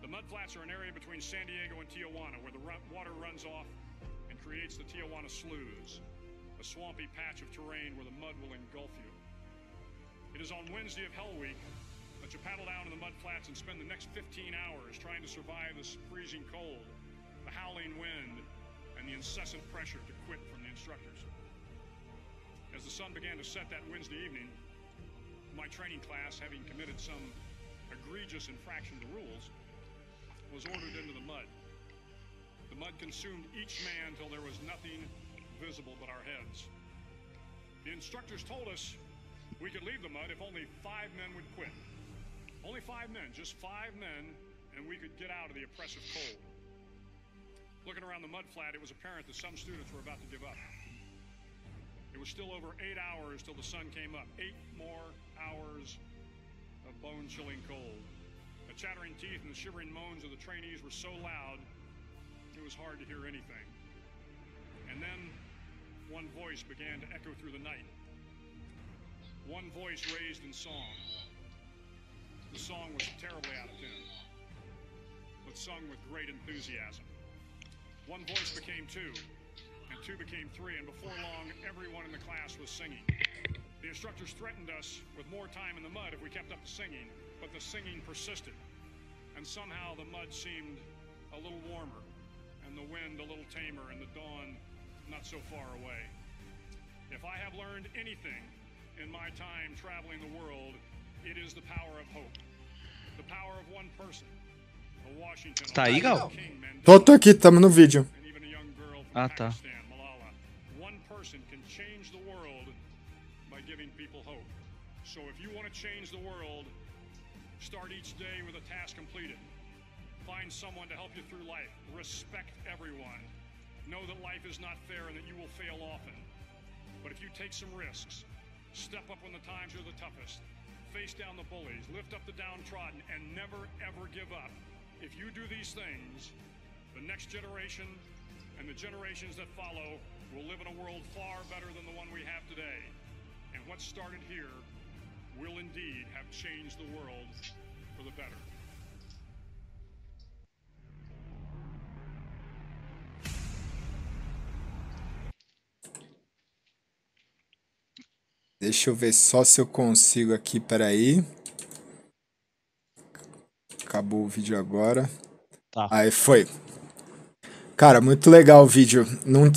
The Mud Flats are an area between San Diego and Tijuana where the water runs off creates the Tijuana Sloughs, a swampy patch of terrain where the mud will engulf you. It is on Wednesday of Hell Week that you paddle down in the mud flats and spend the next 15 hours trying to survive this freezing cold, the howling wind, and the incessant pressure to quit from the instructors. As the sun began to set that Wednesday evening, my training class, having committed some egregious infraction to rules, was ordered into the mud. The mud consumed each man till there was nothing visible but our heads. The instructors told us we could leave the mud if only five men would quit. Only five men, just five men, and we could get out of the oppressive cold. Looking around the mud flat, it was apparent that some students were about to give up. It was still over eight hours till the sun came up. Eight more hours of bone chilling cold. The chattering teeth and the shivering moans of the trainees were so loud, it was hard to hear anything. And then one voice began to echo through the night. One voice raised in song. The song was terribly out of tune, but sung with great enthusiasm. One voice became two, and two became three, and before long, everyone in the class was singing. The instructors threatened us with more time in the mud if we kept up the singing, but the singing persisted, and somehow the mud seemed a little warmer, the wind a little tamer, and the dawn not so far away. If I have learned anything in my time traveling the world, it is the power of hope. The power of one person. A Washington, Tá aí, Gal? Tô, tô aqui, tamo no vídeo. and even a young girl from Ah, tá. Malala. One person can change the world by giving people hope. So if you want to change the world, start each day with a task completed. Find someone to help you through life. Respect everyone. Know that life is not fair and that you will fail often. But if you take some risks, step up when the times are the toughest, face down the bullies, lift up the downtrodden, and never ever give up. If you do these things, the next generation and the generations that follow will live in a world far better than the one we have today. And what started here will indeed have changed the world for the better. Deixa eu ver só se eu consigo aqui, peraí. Acabou o vídeo agora. Tá. Aí foi. Cara, muito legal o vídeo.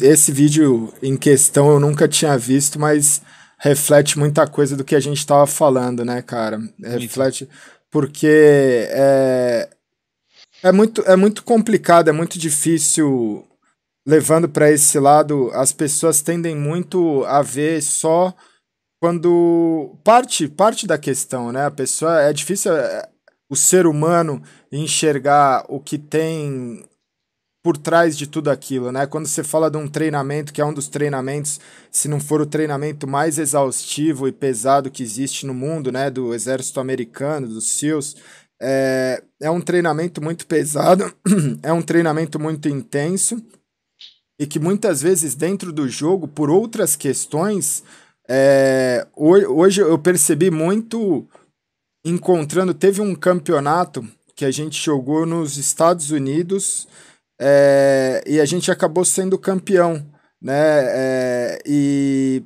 Esse vídeo em questão eu nunca tinha visto, mas reflete muita coisa do que a gente estava falando, né, cara? Reflete porque é, é muito, é muito complicado, é muito difícil levando para esse lado. As pessoas tendem muito a ver só quando parte parte da questão, né? A pessoa é difícil é, o ser humano enxergar o que tem por trás de tudo aquilo, né? Quando você fala de um treinamento, que é um dos treinamentos, se não for o treinamento mais exaustivo e pesado que existe no mundo, né? Do exército americano, dos SEALs, é, é um treinamento muito pesado, é um treinamento muito intenso e que muitas vezes dentro do jogo, por outras questões, é, hoje eu percebi muito encontrando. Teve um campeonato que a gente jogou nos Estados Unidos é, e a gente acabou sendo campeão, né? É, e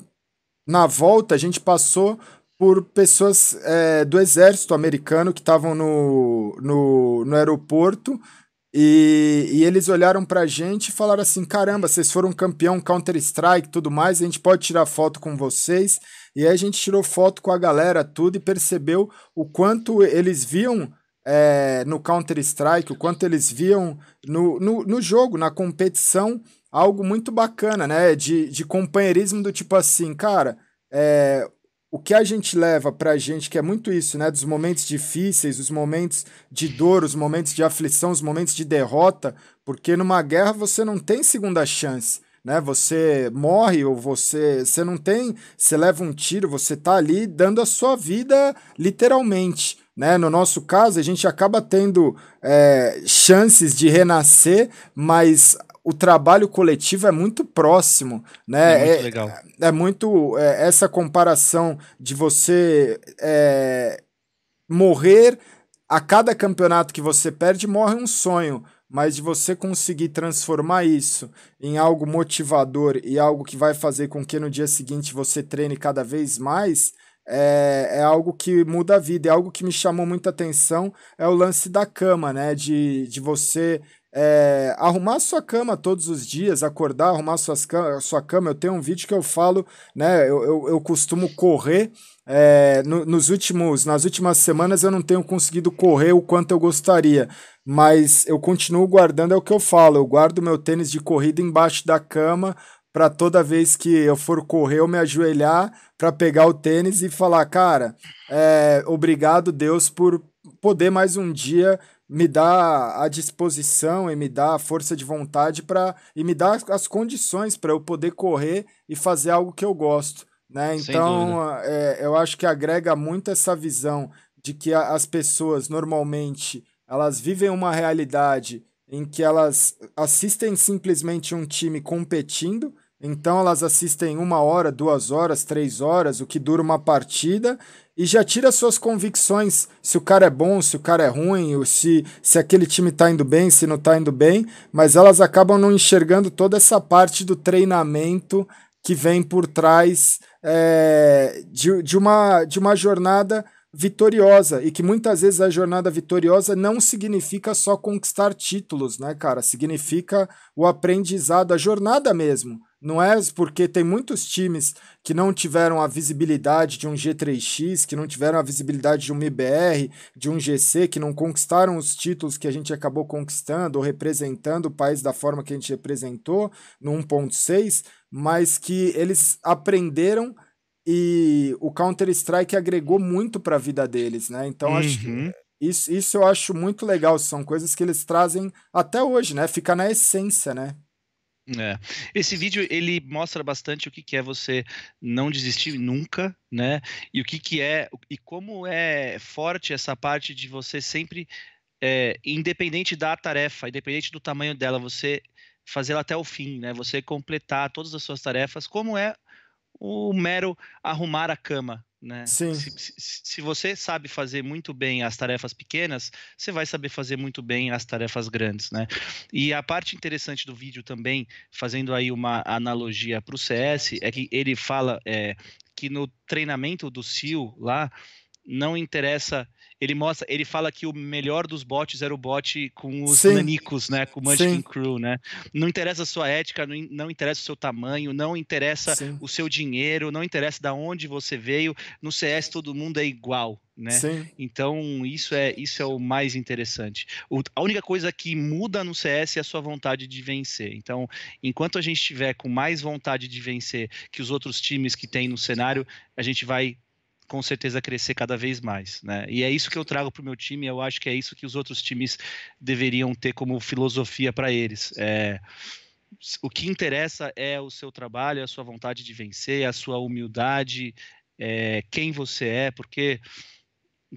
na volta a gente passou por pessoas é, do exército americano que estavam no, no, no aeroporto e, e eles olharam pra gente e falaram assim: caramba, vocês foram campeão Counter-Strike tudo mais, a gente pode tirar foto com vocês. E aí a gente tirou foto com a galera, tudo, e percebeu o quanto eles viam é, no Counter-Strike, o quanto eles viam no, no, no, jogo, na competição, algo muito bacana, né? De, de companheirismo do tipo assim, cara, é, o que a gente leva pra gente, que é muito isso, né? Dos momentos difíceis, os momentos de dor, os momentos de aflição, os momentos de derrota, porque numa guerra você não tem segunda chance. Né, você morre ou você, você não tem, você leva um tiro, você tá ali dando a sua vida literalmente. Né? No nosso caso, a gente acaba tendo é, chances de renascer, mas o trabalho coletivo é muito próximo, né? É muito é, legal. É, muito é, essa comparação de você é, morrer a cada campeonato que você perde morre um sonho, mas de você conseguir transformar isso em algo motivador e algo que vai fazer com que no dia seguinte você treine cada vez mais, é, é algo que muda a vida, é algo que me chamou muita atenção, é o lance da cama, né? De, de você é, arrumar sua cama todos os dias, acordar, arrumar suas, sua cama. Eu tenho um vídeo que eu falo, né? Eu, eu, eu costumo correr. É, no, nos últimos, nas últimas semanas eu não tenho conseguido correr o quanto eu gostaria, mas eu continuo guardando, é o que eu falo, eu guardo meu tênis de corrida embaixo da cama para toda vez que eu for correr eu me ajoelhar para pegar o tênis e falar, cara, é, obrigado Deus por poder mais um dia me dar a disposição e me dar a força de vontade para e me dar as condições para eu poder correr e fazer algo que eu gosto, né? Então, é, eu acho que agrega muito essa visão de que as pessoas normalmente elas vivem uma realidade em que elas assistem simplesmente um time competindo então elas assistem uma hora, duas horas, três horas, o que dura uma partida, e já tira suas convicções se o cara é bom, se o cara é ruim, ou se, se aquele time está indo bem, se não está indo bem, mas elas acabam não enxergando toda essa parte do treinamento que vem por trás é, de, de, uma, de uma jornada vitoriosa e que muitas vezes a jornada vitoriosa não significa só conquistar títulos, né, cara? Significa o aprendizado, a jornada mesmo. Não é porque tem muitos times que não tiveram a visibilidade de um G3X, que não tiveram a visibilidade de um MBR, de um GC, que não conquistaram os títulos que a gente acabou conquistando ou representando o país da forma que a gente representou no 1.6, mas que eles aprenderam e o Counter-Strike agregou muito para a vida deles, né? Então uhum. acho que uhum. isso, isso eu acho muito legal, são coisas que eles trazem até hoje, né? Fica na essência, né? É. Esse vídeo ele mostra bastante o que, que é você não desistir nunca, né? E o que, que é e como é forte essa parte de você sempre, é, independente da tarefa, independente do tamanho dela, você fazê-la até o fim, né? Você completar todas as suas tarefas, como é o mero arrumar a cama, né? Sim. Se, se, se, você sabe fazer muito bem as tarefas pequenas, você vai saber fazer muito bem as tarefas grandes, né? E a parte interessante do vídeo também, fazendo aí uma analogia para o CS, é que ele fala é, que no treinamento do SEAL lá, não interessa ele mostra, ele fala que o melhor dos bots era o bot com os Sim. nanicos, né, com o Munchkin Sim. Crew, né? Não interessa a sua ética, não, não interessa o seu tamanho, não interessa Sim. o seu dinheiro, não interessa da onde você veio. No CS todo mundo é igual, né? Sim. Então isso é isso é o mais interessante. O, a única coisa que muda no CS é a sua vontade de vencer. Então, enquanto a gente estiver com mais vontade de vencer que os outros times que tem no cenário, a gente vai com certeza crescer cada vez mais, né? E é isso que eu trago para o meu time. Eu acho que é isso que os outros times deveriam ter como filosofia para eles. É, o que interessa é o seu trabalho, a sua vontade de vencer, a sua humildade, é, quem você é, porque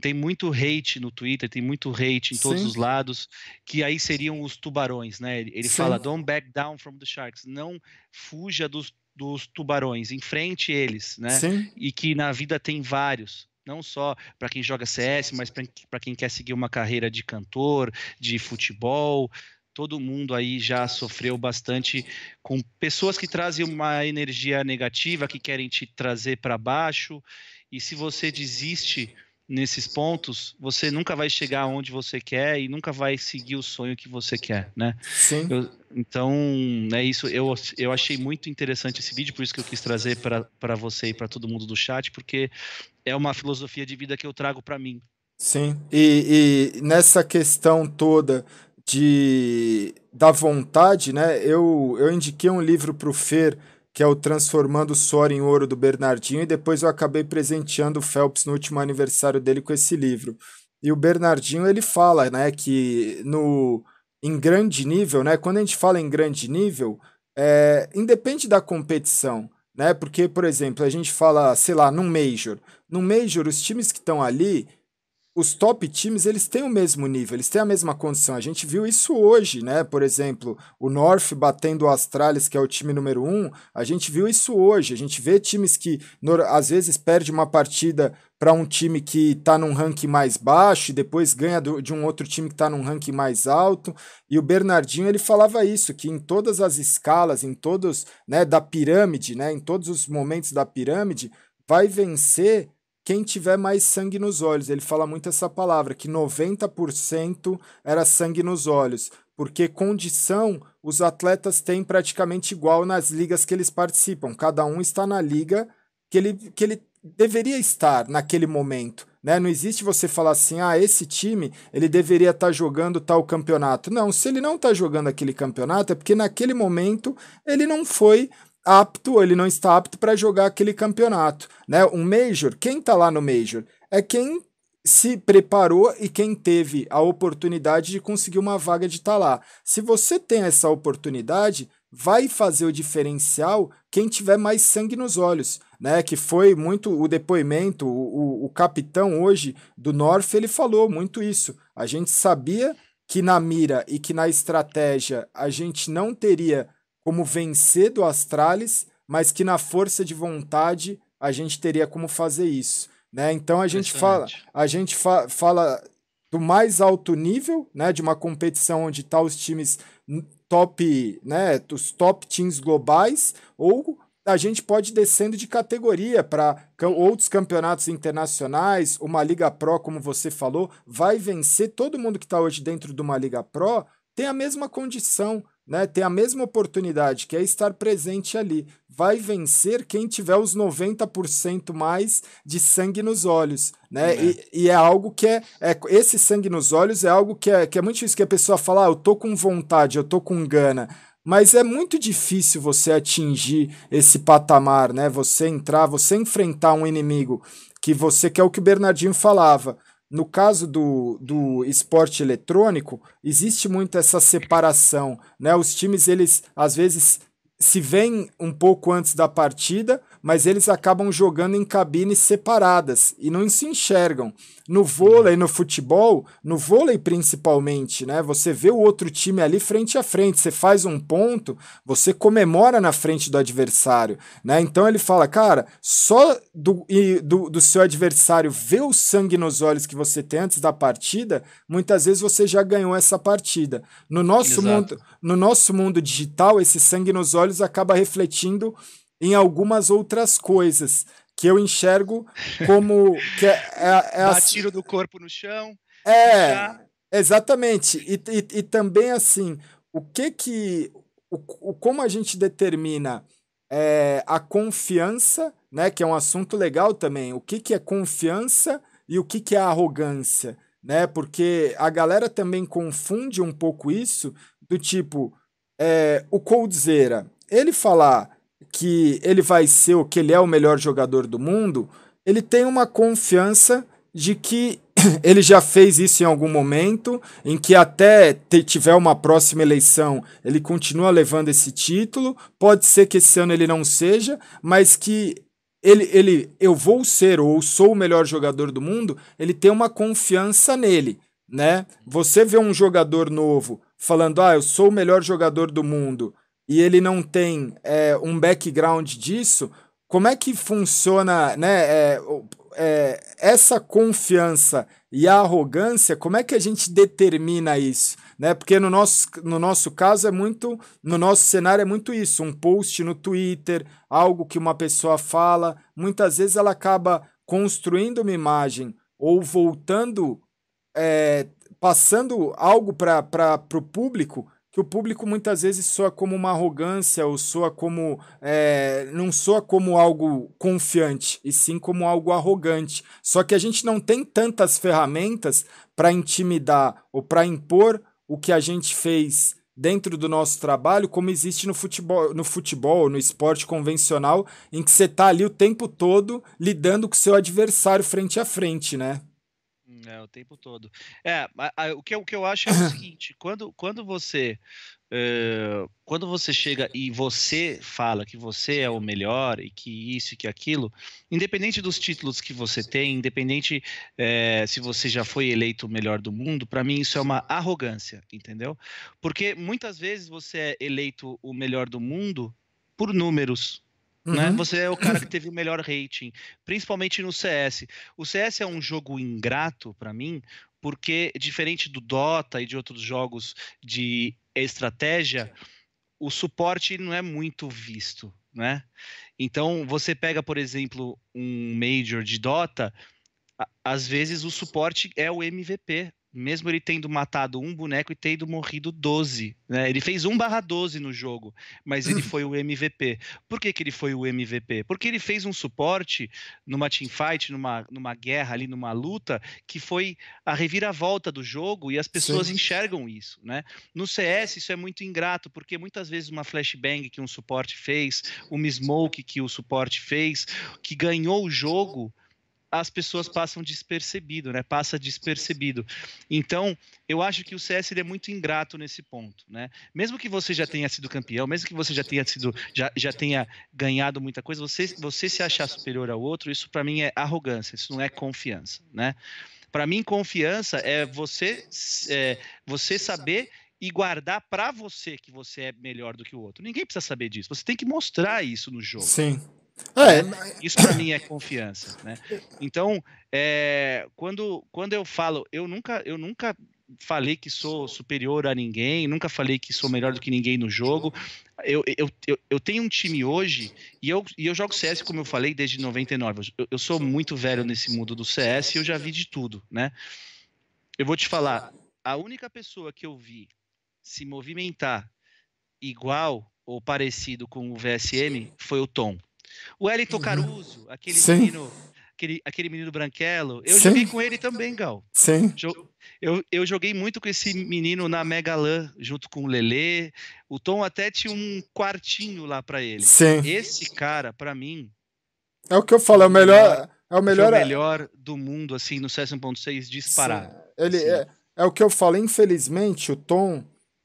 tem muito hate no Twitter, tem muito hate em Sim. todos os lados, que aí seriam os tubarões, né? Ele Sim. fala, don't back down from the sharks, não fuja dos, dos tubarões, enfrente eles, né? Sim. E que na vida tem vários, não só para quem joga CS, mas para quem quer seguir uma carreira de cantor, de futebol, todo mundo aí já sofreu bastante com pessoas que trazem uma energia negativa, que querem te trazer para baixo. E se você desiste nesses pontos, você nunca vai chegar onde você quer e nunca vai seguir o sonho que você quer, né? Sim. Eu, então, é isso. Eu, eu achei muito interessante esse vídeo, por isso que eu quis trazer para você e para todo mundo do chat, porque é uma filosofia de vida que eu trago para mim. Sim, e, e nessa questão toda de da vontade, né? Eu, eu indiquei um livro para o Fer, que é o Transformando o Suor em Ouro do Bernardinho, e depois eu acabei presenteando o Phelps no último aniversário dele com esse livro. E o Bernardinho ele fala, né, que no em grande nível, né? Quando a gente fala em grande nível, é, independe da competição, né? Porque, por exemplo, a gente fala, sei lá, num Major. Num Major, os times que estão ali, os top times eles têm o mesmo nível, eles têm a mesma condição. A gente viu isso hoje, né? Por exemplo, o North batendo o Astralis, que é o time número um. A gente viu isso hoje. A gente vê times que às vezes perde uma partida para um time que está num ranking mais baixo e depois ganha do, de um outro time que está num ranking mais alto. E o Bernardinho ele falava isso, que em todas as escalas, em todos, né, da pirâmide, né, em todos os momentos da pirâmide, vai vencer quem tiver mais sangue nos olhos. Ele fala muito essa palavra, que 90% era sangue nos olhos, porque condição os atletas têm praticamente igual nas ligas que eles participam. Cada um está na liga que ele, que ele deveria estar naquele momento. Né? Não existe você falar assim, ah, esse time ele deveria estar tá jogando tal campeonato. Não, se ele não está jogando aquele campeonato, é porque naquele momento ele não foi apto, ele não está apto para jogar aquele campeonato, né? Um major, quem está lá no major é quem se preparou e quem teve a oportunidade de conseguir uma vaga de estar tá lá. Se você tem essa oportunidade, vai fazer o diferencial quem tiver mais sangue nos olhos, né? Que foi muito o depoimento, o, o, o capitão hoje do North, ele falou muito isso. A gente sabia que na mira e que na estratégia a gente não teria como vencer do Astralis, mas que na força de vontade a gente teria como fazer isso. Né? Então a gente fala, a gente fa fala do mais alto nível, né, de uma competição onde tá os times top, né, os top teams globais, ou a gente pode ir descendo de categoria para outros campeonatos internacionais, uma Liga Pro, como você falou, vai vencer todo mundo que está hoje dentro de uma Liga Pro, tem a mesma condição, né, tem a mesma oportunidade, que é estar presente ali. Vai vencer quem tiver os 90% mais de sangue nos olhos. Né? É. E, e, é algo que é, é. Esse sangue nos olhos é algo que é, que é muito difícil que a pessoa fala, ah, eu tô com vontade, eu tô com gana. Mas é muito difícil você atingir esse patamar, né? Você entrar, você enfrentar um inimigo que você que é o que o Bernardinho falava no caso do, do esporte eletrônico, existe muito essa separação, né? Os times, eles às vezes se veem um pouco antes da partida, mas eles acabam jogando em cabines separadas e não se enxergam. No vôlei, no futebol, no vôlei principalmente, né? Você vê o outro time ali frente a frente, você faz um ponto, você comemora na frente do adversário, né? Então ele fala, cara, só do, do, do seu adversário ver o sangue nos olhos que você tem antes da partida, muitas vezes você já ganhou essa partida. No nosso, mundo, no nosso mundo digital, esse sangue nos olhos acaba refletindo em algumas outras coisas que eu enxergo como que é, é, é a... tiro do corpo no chão. É, já... exatamente. E, e, e, também assim, o que que o, o como a gente determina é, a confiança, né, que é um assunto legal também. O que que é confiança e o que que é arrogância, né? Porque a galera também confunde um pouco isso do tipo é, o Coldzera, ele falar que ele vai ser o que ele é o melhor jogador do mundo, ele tem uma confiança de que ele já fez isso em algum momento, em que até tiver uma próxima eleição, ele continua levando esse título. Pode ser que esse ano ele não seja, mas que ele, ele eu vou ser ou sou o melhor jogador do mundo, ele tem uma confiança nele, né? Você vê um jogador novo falando, ah, eu sou o melhor jogador do mundo, e ele não tem é, um background disso, como é que funciona, né? É, é, essa confiança e a arrogância, como é que a gente determina isso? Né? Porque no nosso, no nosso caso é muito, no nosso cenário é muito isso, um post no Twitter, algo que uma pessoa fala, muitas vezes ela acaba construindo uma imagem ou voltando, é, passando algo para o público que o público muitas vezes soa como uma arrogância ou soa como é, não soa como algo confiante e sim como algo arrogante. Só que a gente não tem tantas ferramentas para intimidar ou para impor o que a gente fez dentro do nosso trabalho, como existe no futebol, no futebol, no esporte convencional, em que você está ali o tempo todo lidando com seu adversário frente a frente, né? É, o tempo todo. É, a, a, o, que, o que eu acho é o seguinte: quando, quando você. Uh, quando você chega e você fala que você é o melhor e que isso e que aquilo, independente dos títulos que você tem, independente uh, se você já foi eleito o melhor do mundo, para mim isso é uma arrogância, entendeu? Porque muitas vezes você é eleito o melhor do mundo por números, né? Uhum. Você é o cara que teve o melhor rating, principalmente no CS. O CS é um jogo ingrato para mim, porque diferente do Dota e de outros jogos de estratégia, o suporte não é muito visto, né? Então, você pega, por exemplo, um Major de Dota, às vezes o suporte é o MVP, mesmo ele tendo matado um boneco e tendo morrido 12. Né? Ele fez 1 barra 12 no jogo, mas ele foi o MVP. Por que, que ele foi o MVP? Porque ele fez um suporte numa teamfight, numa, numa guerra ali, numa luta, que foi a reviravolta do jogo e as pessoas Sim. enxergam isso. Né? No CS isso é muito ingrato, porque muitas vezes uma flashbang que um suporte fez, uma smoke que o suporte fez, que ganhou o jogo as pessoas passam despercebido, né? Passa despercebido. Então, eu acho que o CS é muito ingrato nesse ponto, né? Mesmo que você já tenha sido campeão, mesmo que você já tenha sido, já, já tenha ganhado muita coisa, você, você se achar superior ao outro, isso para mim é arrogância, isso não é confiança, né? Para mim, confiança é você, é, você saber e guardar para você que você é melhor do que o outro. Ninguém precisa saber disso. Você tem que mostrar isso no jogo. Sim. É, isso para mim é confiança, né? Então, é, quando, quando eu falo, eu nunca, eu nunca falei que sou superior a ninguém, nunca falei que sou melhor do que ninguém no jogo. Eu, eu, eu, eu tenho um time hoje e eu, e eu jogo CS, como eu falei, desde 99. Eu, eu sou muito velho nesse mundo do CS e eu já vi de tudo, né? Eu vou te falar, a única pessoa que eu vi se movimentar igual ou parecido com o VSM foi o Tom. O Wellington uhum. Caruso, aquele Sim. menino, aquele, aquele menino branquelo, eu Sim. joguei com ele também, Gal. Sim. Eu, eu joguei muito com esse menino na Megalan, junto com o Lelê. O Tom até tinha um quartinho lá para ele. Sim. Esse cara, para mim. É o que eu falo, é o melhor. É o melhor, o melhor do mundo, assim, no CS 1.6 disparado. Sim. Ele é, é o que eu falo, infelizmente, o Tom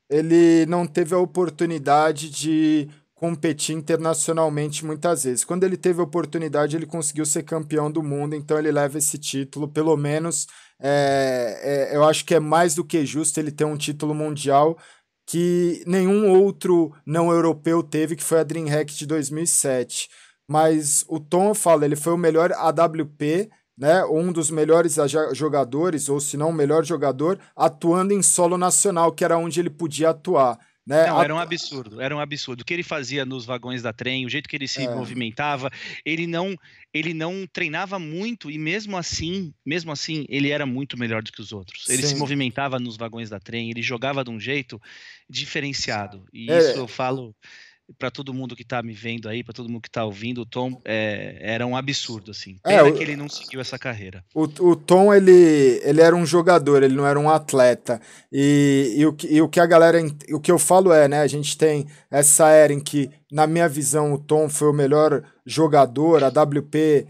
ele não teve a oportunidade de competir internacionalmente muitas vezes. Quando ele teve a oportunidade, ele conseguiu ser campeão do mundo, então ele leva esse título, pelo menos é, é, eu acho que é mais do que justo ele ter um título mundial que nenhum outro não europeu teve, que foi a DreamHack de 2007. Mas o Tom, eu falo, ele foi o melhor AWP, né, um dos melhores jogadores, ou se não o melhor jogador, atuando em solo nacional, que era onde ele podia atuar. Né? Não, era um absurdo, era um absurdo. O que ele fazia nos vagões da trem, o jeito que ele se é. movimentava, ele não, ele não treinava muito e mesmo assim, mesmo assim, ele era muito melhor do que os outros. Ele Sim. se movimentava nos vagões da trem, ele jogava de um jeito diferenciado. E é. isso eu falo para todo mundo que está me vendo aí, para todo mundo que está ouvindo, o Tom é, era um absurdo, assim. É, Pena é, o, que ele não seguiu essa carreira. O, o Tom, ele, ele era um jogador, ele não era um atleta. E, e, o, e o que a galera. O que eu falo é, né? A gente tem essa era em que, na minha visão, o Tom foi o melhor jogador, a WP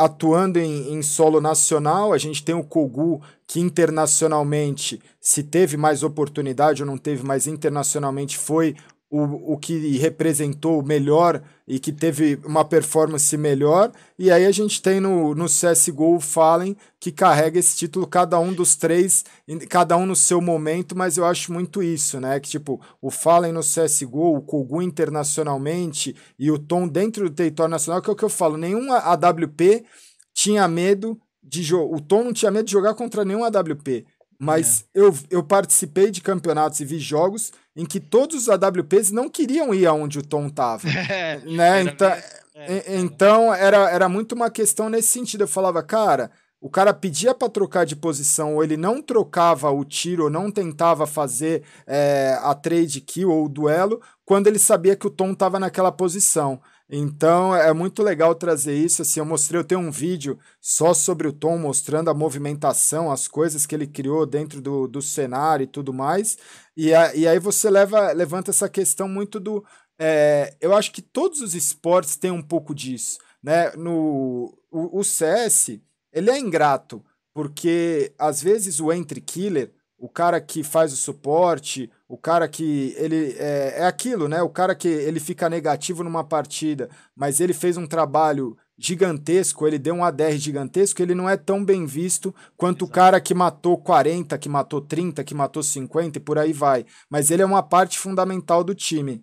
atuando em, em, solo nacional, a gente tem o Kogu, que internacionalmente, se teve mais oportunidade ou não teve, mas internacionalmente foi o, o que representou melhor e que teve uma performance melhor. E aí a gente tem no, no CSGO o Fallen, que carrega esse título, cada um dos três, cada um no seu momento, mas eu acho muito isso, né? Que tipo, o Fallen no CSGO, o Kogu internacionalmente e o Tom dentro do território nacional, que é o que eu falo, nenhum AWP tinha medo de jogar. O Tom não tinha medo de jogar contra nenhum AWP. Mas é. eu, eu participei de campeonatos e vi jogos em que todos os AWPs não queriam ir aonde o Tom tava. É, né? Então, é, então era, era muito uma questão nesse sentido. Eu falava, cara, o cara pedia para trocar de posição, ou ele não trocava o tiro, ou não tentava fazer é, a trade kill ou o duelo, quando ele sabia que o Tom estava naquela posição. Então é muito legal trazer isso. Assim, eu mostrei, eu tenho um vídeo só sobre o Tom, mostrando a movimentação, as coisas que ele criou dentro do, do cenário e tudo mais. E, a, e aí você leva, levanta essa questão muito do. É, eu acho que todos os esportes têm um pouco disso. Né? No, o, o CS ele é ingrato, porque às vezes o entry killer o cara que faz o suporte, o cara que ele é, é aquilo, né? O cara que ele fica negativo numa partida, mas ele fez um trabalho gigantesco, ele deu um ADR gigantesco, ele não é tão bem visto quanto Exato. o cara que matou 40, que matou 30, que matou 50 e por aí vai. Mas ele é uma parte fundamental do time.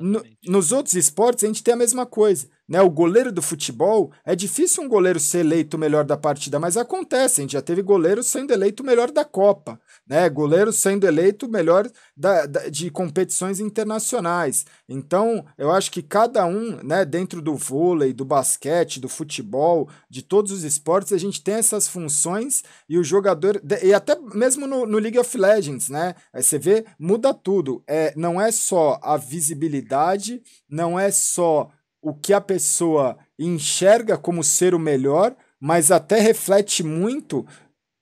No, nos outros esportes a gente tem a mesma coisa. Né, o goleiro do futebol, é difícil um goleiro ser eleito o melhor da partida, mas acontece, a gente já teve goleiro sendo eleito o melhor da Copa né? Goleiro sendo eleito melhor da, da, de competições internacionais. Então, eu acho que cada um, né, dentro do vôlei, do basquete, do futebol, de todos os esportes, a gente tem essas funções e o jogador. E até mesmo no, no League of Legends, né? Você vê, muda tudo. É, não é só a visibilidade, não é só o que a pessoa enxerga como ser o melhor, mas até reflete muito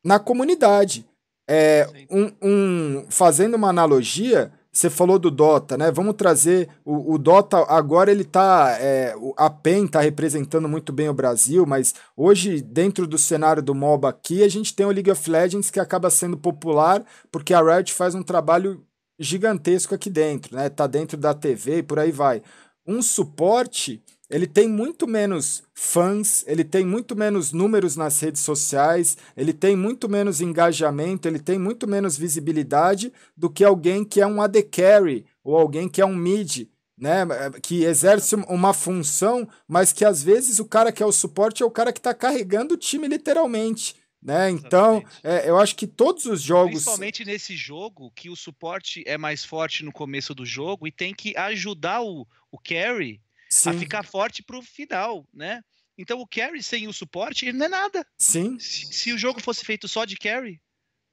na comunidade. É, um, um, fazendo uma analogia, você falou do Dota, né? Vamos trazer o, o Dota agora ele tá é, a PEN tá representando muito bem o Brasil, mas hoje dentro do cenário do MOBA aqui a gente tem o League of Legends que acaba sendo popular porque a Riot faz um trabalho gigantesco aqui dentro, né? Tá dentro da TV e por aí vai. Um suporte ele tem muito menos fãs, ele tem muito menos números nas redes sociais, ele tem muito menos engajamento, ele tem muito menos visibilidade do que alguém que é um AD carry ou alguém que é um mid, né, que exerce uma função, mas que às vezes o cara que é o suporte é o cara que está carregando o time literalmente. Né? Então, é, eu acho que todos os jogos. Principalmente nesse jogo, que o suporte é mais forte no começo do jogo e tem que ajudar o, o carry Sim. a ficar forte pro final, né? Então o carry sem o suporte, ele não é nada. Sim. Se, se o jogo fosse feito só de carry.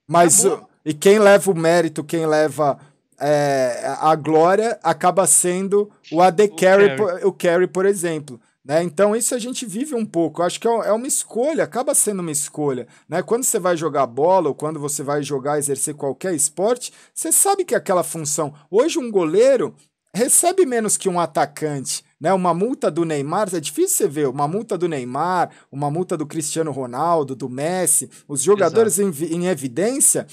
Mas e quem leva o mérito, quem leva é, a glória, acaba sendo o AD o carry, carry. Por, o carry, por exemplo. Né? Então isso a gente vive um pouco. Eu acho que é, é uma escolha, acaba sendo uma escolha. Né? Quando você vai jogar bola ou quando você vai jogar, exercer qualquer esporte, você sabe que é aquela função. Hoje um goleiro recebe menos que um atacante. Né, uma multa do Neymar, é difícil você ver, uma multa do Neymar, uma multa do Cristiano Ronaldo, do Messi, os jogadores em, em, evidência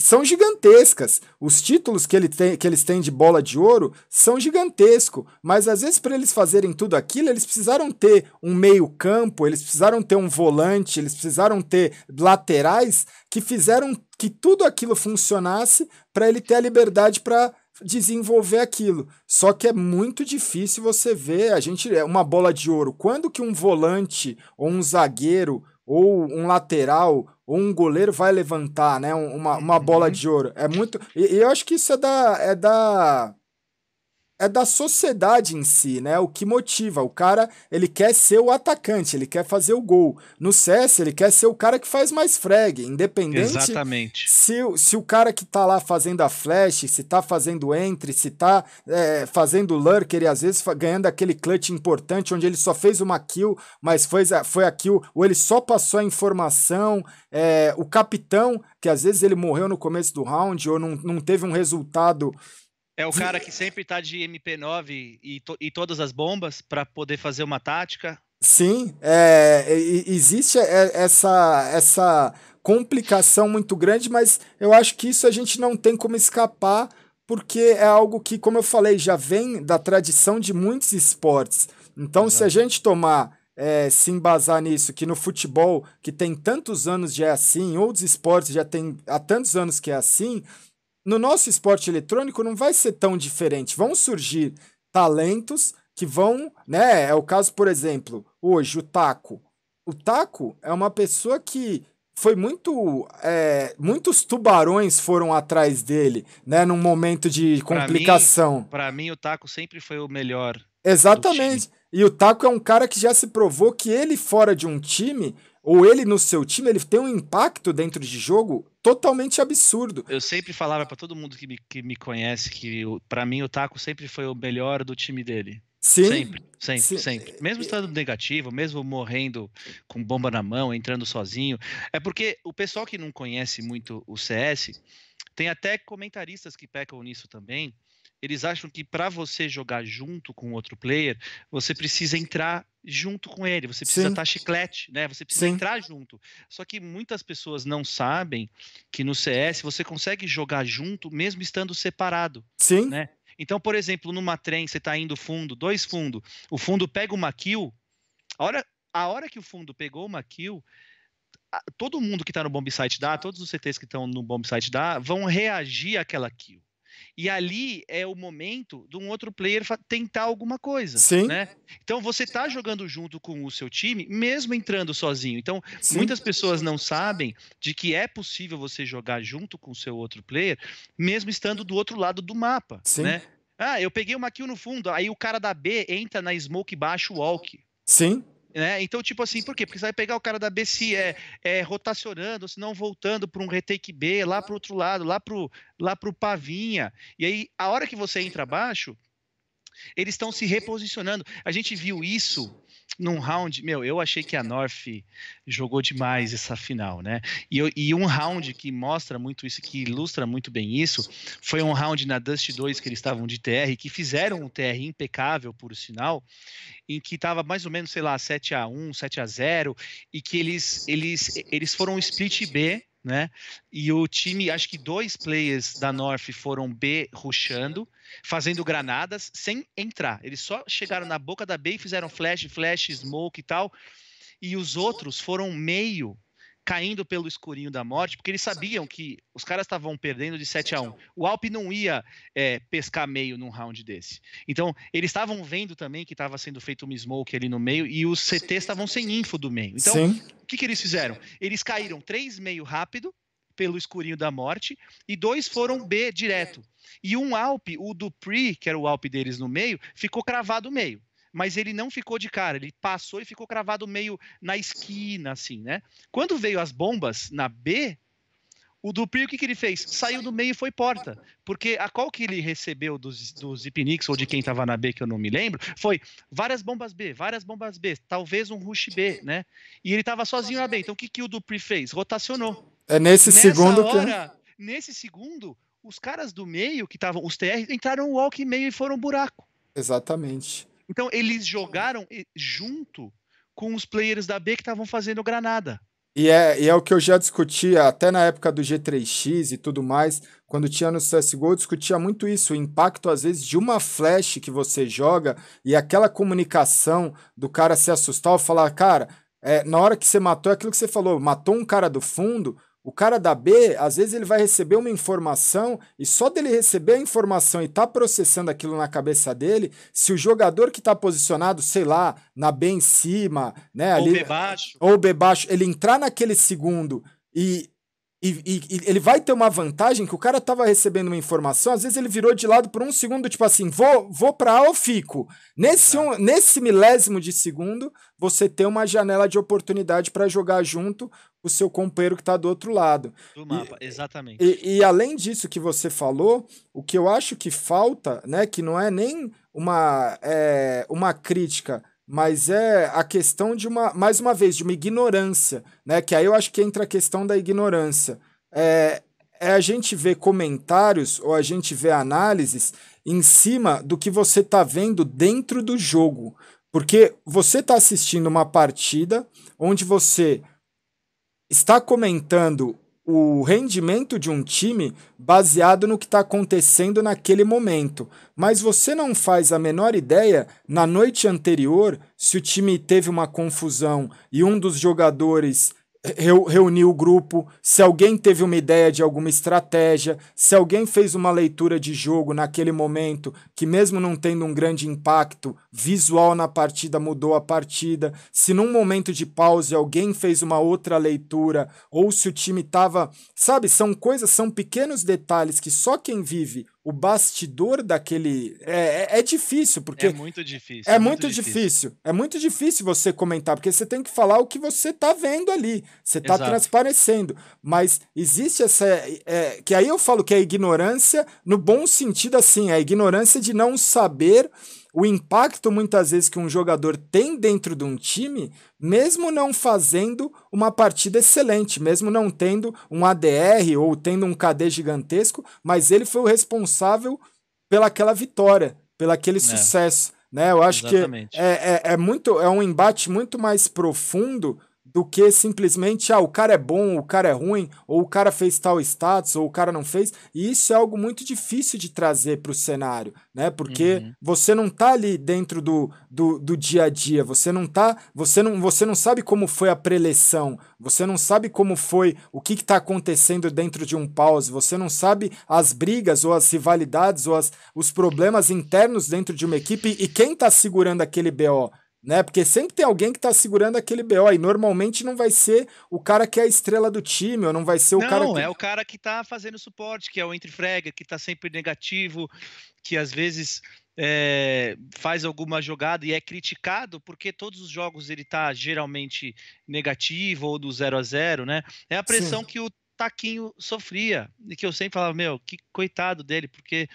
são gigantescas. Os títulos que, ele tem, que eles têm de bola de ouro são gigantescos, mas às vezes para eles fazerem tudo aquilo, eles precisaram ter um meio-campo, eles precisaram ter um volante, eles precisaram ter laterais que fizeram que tudo aquilo funcionasse para ele ter a liberdade para desenvolver aquilo. Só que é muito difícil você ver a gente é uma bola de ouro. Quando que um volante ou um zagueiro ou um lateral ou um goleiro vai levantar, né, uma, uma bola uhum. de ouro? É muito e, e eu acho que isso é da é da é da sociedade em si, né? O que motiva. O cara, ele quer ser o atacante, ele quer fazer o gol. No CS, ele quer ser o cara que faz mais frag, independente. Exatamente. Se, se o cara que tá lá fazendo a flash, se tá fazendo entry, se tá é, fazendo lurker e às vezes ganhando aquele clutch importante onde ele só fez uma kill, mas foi, foi a kill, ou ele só passou a informação. É, o capitão, que às vezes ele morreu no começo do round ou não, não teve um resultado é o cara que sempre tá de MP9 e, to, e todas as bombas para poder fazer uma tática. Sim, é, existe essa, essa complicação muito grande, mas eu acho que isso a gente não tem como escapar, porque é algo que, como eu falei, já vem da tradição de muitos esportes. Então, Exato. se a gente tomar, é, se embasar nisso, que no futebol, que tem tantos anos já é assim, outros esportes já tem há tantos anos que é assim, no nosso esporte eletrônico não vai ser tão diferente. Vão surgir talentos que vão, né? É o caso, por exemplo, hoje, o Taco. O Taco é uma pessoa que foi muito. É, muitos tubarões foram atrás dele, né? Num momento de complicação. Para mim, mim, o Taco sempre foi o melhor. Exatamente. E o Taco é um cara que já se provou que ele fora de um time, ou ele no seu time, ele tem um impacto dentro de jogo totalmente absurdo. Eu sempre falava para todo mundo que me, que me conhece que para mim o Taco sempre foi o melhor do time dele. Sim. Sempre, sempre, Sim. sempre. Mesmo estando negativo, mesmo morrendo com bomba na mão, entrando sozinho. É porque o pessoal que não conhece muito o CS, tem até comentaristas que pecam nisso também. Eles acham que para você jogar junto com outro player, você precisa entrar junto com ele, você precisa estar tá chiclete, né? Você precisa Sim. entrar junto. Só que muitas pessoas não sabem que no CS você consegue jogar junto mesmo estando separado. Sim. Né? Então, por exemplo, numa trem, você está indo fundo, dois fundos, o fundo pega uma kill, a hora, a hora que o fundo pegou uma kill, todo mundo que está no bomb site dá, todos os CTs que estão no bomb site dá, vão reagir àquela kill. E ali é o momento de um outro player tentar alguma coisa. Sim. Né? Então você está jogando junto com o seu time, mesmo entrando sozinho. Então, Sim. muitas pessoas não sabem de que é possível você jogar junto com o seu outro player, mesmo estando do outro lado do mapa. Sim. Né? Ah, eu peguei uma kill no fundo, aí o cara da B entra na smoke baixo walk. Sim. Né? Então, tipo assim, por quê? Porque você vai pegar o cara da B se é, é rotacionando, se não voltando para um retake B, lá para o outro lado, lá para lá pro Pavinha. E aí, a hora que você entra abaixo, eles estão se reposicionando. A gente viu isso num round, meu, eu achei que a North jogou demais essa final, né? E, e, um round que mostra muito isso, que ilustra muito bem isso, foi um round na Dust 2 que eles estavam de TR, que fizeram um TR impecável, por sinal, em que estava mais ou menos, sei lá, 7 a 1 7 a 0 e que eles, eles, eles foram split B, né? E o time, acho que dois players da North foram B rushando, fazendo granadas sem entrar. Eles só chegaram na boca da B e fizeram flash, flash, smoke e tal. E os outros foram meio caindo pelo escurinho da morte, porque eles sabiam que os caras estavam perdendo de 7 a 1. O Alp não ia é, pescar meio num round desse. Então, eles estavam vendo também que estava sendo feito um smoke ali no meio e os CTs estavam sem info do meio. Então, Sim. o que, que eles fizeram? Eles caíram três meio rápido pelo escurinho da morte e dois foram B direto. E um Alp, o Dupri, que era o Alp deles no meio, ficou cravado meio mas ele não ficou de cara, ele passou e ficou cravado meio na esquina, assim, né? Quando veio as bombas na B, o Dupri, o que, que ele fez? Saiu do meio e foi porta. Porque a qual que ele recebeu dos, dos Ipnix ou de quem estava na B, que eu não me lembro, foi várias bombas B, várias bombas B, talvez um rush B, né? E ele estava sozinho na B. Então o que, que o Dupri fez? Rotacionou. É nesse Nessa segundo hora, que. Nesse segundo, os caras do meio, que estavam, os TR, entraram no walk meio e foram buraco. Exatamente. Então, eles jogaram junto com os players da B que estavam fazendo granada. E é, e é o que eu já discutia até na época do G3X e tudo mais, quando tinha no CSGO, eu discutia muito isso, o impacto às vezes de uma flash que você joga e aquela comunicação do cara se assustar ou falar, cara, é, na hora que você matou, é aquilo que você falou, matou um cara do fundo, o cara da B, às vezes ele vai receber uma informação e só dele receber a informação e tá processando aquilo na cabeça dele, se o jogador que tá posicionado, sei lá, na B em cima, né, ali, ou B baixo, ou B baixo, ele entrar naquele segundo e e, e, e, ele vai ter uma vantagem que o cara tava recebendo uma informação, às vezes ele virou de lado por um segundo, tipo assim, vou, vou pra A ou fico. Nesse, um, nesse milésimo de segundo, você tem uma janela de oportunidade para jogar junto o seu companheiro que tá do outro lado. Do mapa, e, exatamente. E, e além disso que você falou, o que eu acho que falta, né, que não é nem uma, é, uma crítica mas é a questão de uma, mais uma vez, de uma ignorância, né? Que aí eu acho que entra a questão da ignorância. É, é a gente ver comentários ou a gente ver análises em cima do que você está vendo dentro do jogo. Porque você está assistindo uma partida onde você está comentando o rendimento de um time baseado no que está acontecendo naquele momento. Mas você não faz a menor ideia, na noite anterior, se o time teve uma confusão e um dos jogadores reunir o grupo, se alguém teve uma ideia de alguma estratégia, se alguém fez uma leitura de jogo naquele momento que, mesmo não tendo um grande impacto visual na partida, mudou a partida, se num momento de pause alguém fez uma outra leitura, ou se o time estava. Sabe, são coisas, são pequenos detalhes que só quem vive o bastidor daquele. É, é, é, difícil, porque. É muito difícil. É, muito, muito difícil. difícil. É muito difícil você comentar, porque você tem que falar o que você tá vendo ali. Você tá Exato. transparecendo. Mas existe essa. É, que aí eu falo que é ignorância, no bom sentido, assim, é a ignorância de não saber o impacto muitas vezes que um jogador tem dentro de um time, mesmo não fazendo uma partida excelente, mesmo não tendo um ADR ou tendo um KD gigantesco, mas ele foi o responsável pelaquela vitória, pelaquele é. sucesso. Né? Eu acho Exatamente. que é, é, é, muito, é um embate muito mais profundo do que simplesmente, ah, o cara é bom, o cara é ruim, ou o cara fez tal status, ou o cara não fez. E isso é algo muito difícil de trazer para o cenário, né? Porque uhum. você não tá ali dentro do, do, do, dia a dia, você não tá, você não, você não sabe como foi a preleção, você não sabe como foi, o que está acontecendo dentro de um pause, você não sabe as brigas ou as rivalidades ou as, os problemas internos dentro de uma equipe e quem está segurando aquele BO né? Porque sempre tem alguém que tá segurando aquele BO e normalmente não vai ser o cara que é a estrela do time, ou não vai ser o não, cara que... é o cara que tá fazendo suporte, que é o entre frega, que tá sempre negativo, que às vezes é, faz alguma jogada e é criticado porque todos os jogos ele tá geralmente negativo ou do 0 a 0, né? É a pressão Sim. que o Taquinho sofria e que eu sempre falava, meu, que coitado dele, porque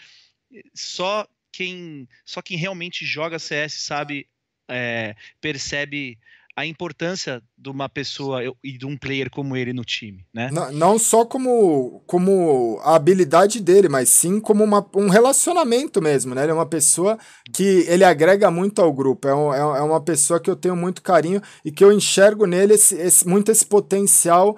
só quem só quem realmente joga CS sabe é, percebe a importância de uma pessoa e de um player como ele no time, né? Não, não só como, como a habilidade dele, mas sim como uma, um relacionamento mesmo, né? Ele é uma pessoa que ele agrega muito ao grupo, é, um, é, é uma pessoa que eu tenho muito carinho e que eu enxergo nele esse, esse, muito esse potencial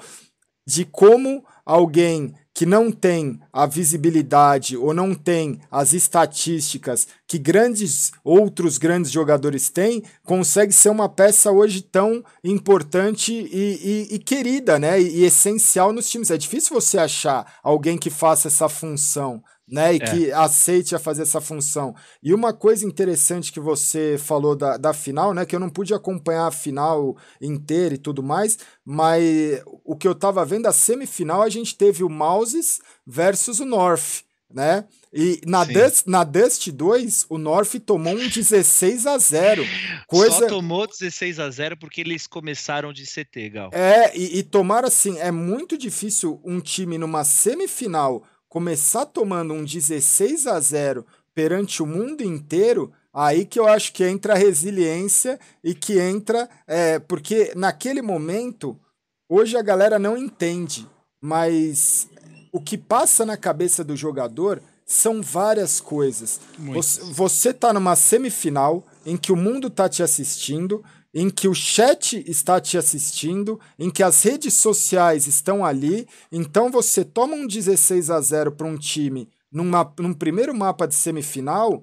de como alguém que não tem a visibilidade ou não tem as estatísticas que grandes outros grandes jogadores têm, consegue ser uma peça hoje tão importante e, e, e querida, né? E, e essencial nos times. É difícil você achar alguém que faça essa função né? E é. que aceite a fazer essa função. E uma coisa interessante que você falou da, da final, né? Que eu não pude acompanhar a final inteira e tudo mais, mas o que eu tava vendo, a semifinal, a gente teve o Mouses versus o North, né? E na Dust, na Dust 2, o North tomou um 16 a 0 coisa... Só tomou 16 a 0 porque eles começaram de CT, Gal. É, e, e tomar assim, é muito difícil um time numa semifinal começar tomando um 16 a 0 perante o mundo inteiro, aí que eu acho que entra a resiliência e que entra. É, porque naquele momento, hoje a galera não entende, mas o que passa na cabeça do jogador são várias coisas. Você, você tá numa semifinal em que o mundo tá te assistindo, em que o chat está te assistindo, em que as redes sociais estão ali, então você toma um 16 a 0 para um time numa, num primeiro mapa de semifinal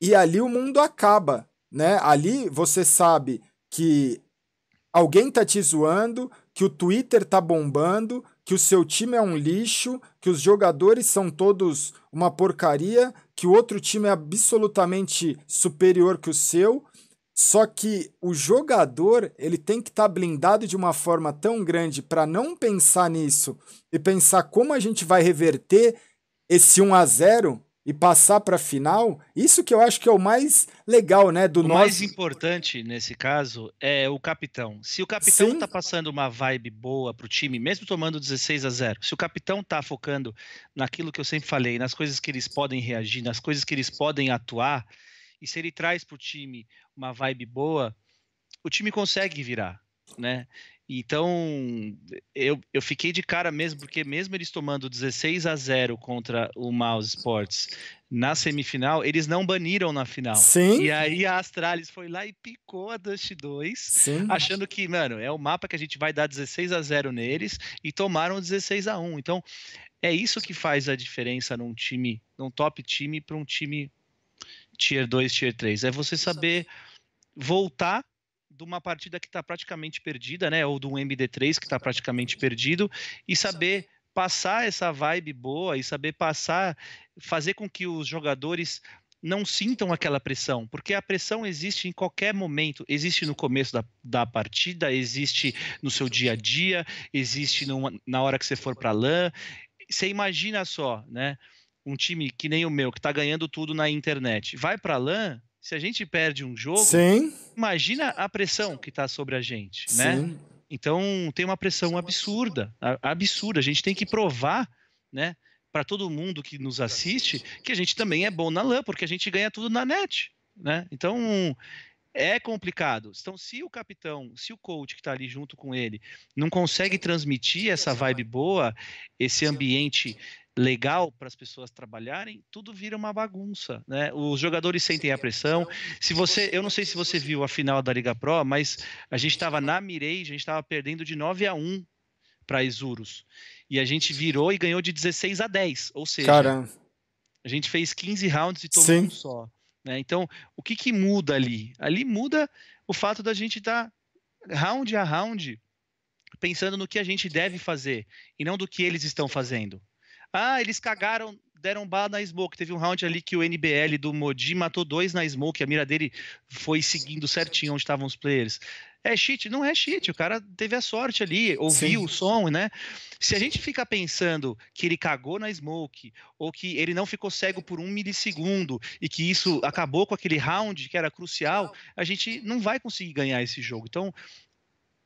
e ali o mundo acaba, né? Ali você sabe que alguém tá te zoando, que o Twitter tá bombando, que o seu time é um lixo, que os jogadores são todos uma porcaria, que o outro time é absolutamente superior que o seu só que o jogador ele tem que estar tá blindado de uma forma tão grande para não pensar nisso e pensar como a gente vai reverter esse 1 a 0 e passar para a final. Isso que eu acho que é o mais legal, né, do o nosso... mais importante nesse caso é o capitão. Se o capitão Sim. tá passando uma vibe boa pro time, mesmo tomando 16 a 0, se o capitão tá focando naquilo que eu sempre falei, nas coisas que eles podem reagir, nas coisas que eles podem atuar, e se ele traz para o time uma vibe boa, o time consegue virar. né? Então, eu, eu fiquei de cara mesmo, porque mesmo eles tomando 16 a 0 contra o Mouse Sports na semifinal, eles não baniram na final. Sim. E aí a Astralis foi lá e picou a Dust 2, Sim. achando que, mano, é o mapa que a gente vai dar 16 a 0 neles e tomaram 16 a 1. Então, é isso que faz a diferença num time, num top time para um time tier 2, tier 3. É você saber voltar de uma partida que está praticamente perdida, né? Ou de um MD3 que está praticamente perdido, e saber passar essa vibe boa e saber passar, fazer com que os jogadores não sintam aquela pressão, porque a pressão existe em qualquer momento, existe no começo da, da partida, existe no seu dia a dia, existe numa, na hora que você for para LAN. Você imagina só, né? Um time que nem o meu, que está ganhando tudo na internet, vai para LAN, se a gente perde um jogo, Sim. imagina a pressão que está sobre a gente, né? Sim. Então tem uma pressão absurda, absurda. A gente tem que provar, né, para todo mundo que nos assiste, que a gente também é bom na LAN, porque a gente ganha tudo na net, né? Então é complicado. Então, se o capitão, se o coach que está ali junto com ele não consegue transmitir essa vibe boa, esse ambiente legal para as pessoas trabalharem, tudo vira uma bagunça, né? Os jogadores sentem a pressão. Se você, eu não sei se você viu a final da Liga Pro, mas a gente estava na Mirei, a gente estava perdendo de 9 a 1 para Isurus. E a gente virou e ganhou de 16 a 10, ou seja, Caramba. a gente fez 15 rounds e tomou Sim. um só. Né? Então, o que, que muda ali? Ali muda o fato da gente estar tá round a round pensando no que a gente deve fazer e não do que eles estão fazendo. Ah, eles cagaram, deram bala na Smoke. Teve um round ali que o NBL do Modi matou dois na Smoke. A mira dele foi seguindo certinho onde estavam os players. É cheat? Não é cheat. O cara teve a sorte ali, ouviu Sim. o som, né? Se a gente fica pensando que ele cagou na Smoke, ou que ele não ficou cego por um milissegundo, e que isso acabou com aquele round que era crucial, a gente não vai conseguir ganhar esse jogo. Então,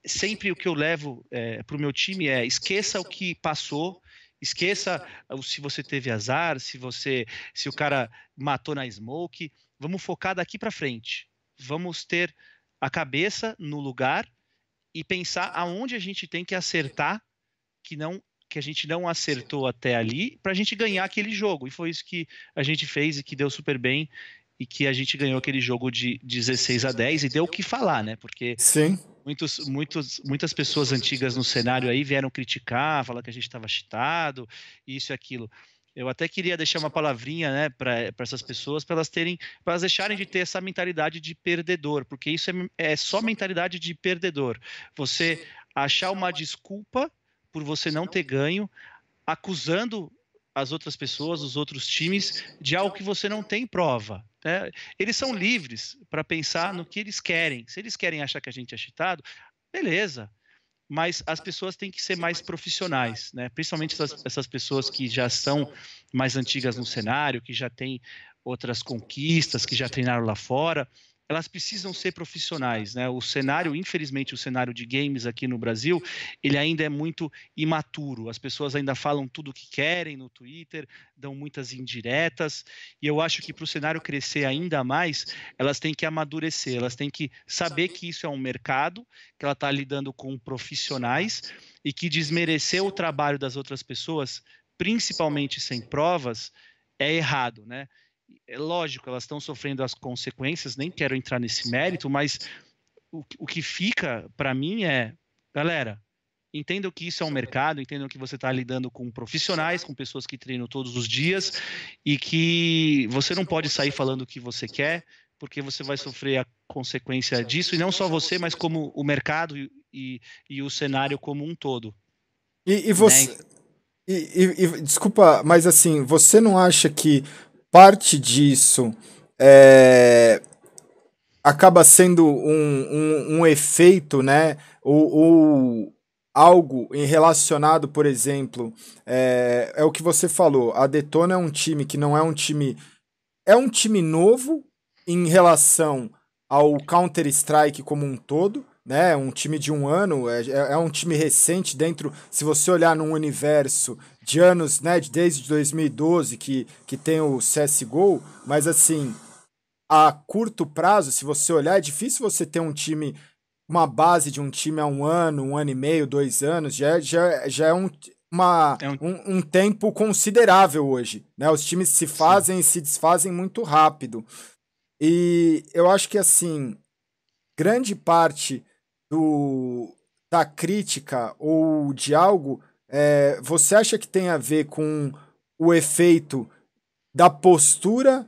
sempre o que eu levo é, para o meu time é esqueça o que passou, Esqueça se você teve azar, se você, se o cara matou na smoke. Vamos focar daqui para frente. Vamos ter a cabeça no lugar e pensar aonde a gente tem que acertar que não que a gente não acertou até ali para a gente ganhar aquele jogo. E foi isso que a gente fez e que deu super bem e que a gente ganhou aquele jogo de 16 a 10 e deu o que falar, né? Porque Sim muitos, muitos, muitas pessoas antigas no cenário aí vieram criticar, falar que a gente estava chitado, isso e aquilo. Eu até queria deixar uma palavrinha né, para essas pessoas, para elas terem, para deixarem de ter essa mentalidade de perdedor, porque isso é, é só mentalidade de perdedor. Você achar uma desculpa por você não ter ganho, acusando as outras pessoas, os outros times, de algo que você não tem prova. Né? Eles são livres para pensar no que eles querem. Se eles querem achar que a gente é cheatado, beleza. Mas as pessoas têm que ser mais profissionais, né? principalmente essas, essas pessoas que já são mais antigas no cenário, que já têm outras conquistas, que já treinaram lá fora elas precisam ser profissionais, né? O cenário, infelizmente, o cenário de games aqui no Brasil, ele ainda é muito imaturo. As pessoas ainda falam tudo o que querem no Twitter, dão muitas indiretas, e eu acho que para o cenário crescer ainda mais, elas têm que amadurecer, elas têm que saber que isso é um mercado, que ela está lidando com profissionais e que desmerecer o trabalho das outras pessoas, principalmente sem provas, é errado, né? É lógico, elas estão sofrendo as consequências, nem quero entrar nesse mérito, mas o, o que fica para mim é, galera, entendam que isso é um mercado, entendam que você está lidando com profissionais, com pessoas que treinam todos os dias e que você não pode sair falando o que você quer, porque você vai sofrer a consequência disso, e não só você, mas como o mercado e, e, o cenário como um todo. E, e você. Né? E, e, desculpa, mas assim, você não acha que parte disso é, acaba sendo um, um, um efeito, né? Ou, ou, algo relacionado, por exemplo, é, é o que você falou. A Detona é um time que não é um time. É um time novo em relação ao Counter-Strike como um todo, né? Um time de um ano, é, é, é um time recente dentro. Se você olhar num universo de anos, né, desde 2012 que, que tem o CSGO, mas assim, a curto prazo, se você olhar, é difícil você ter um time uma base de um time há um ano, um ano e meio, dois anos, já, já, já é um, uma, é um... Um, um... tempo considerável hoje. Né? Os times se fazem Sim. e se desfazem muito rápido. E eu acho que assim, grande parte do, da crítica ou de algo, é, você acha que tem a ver com o efeito da postura?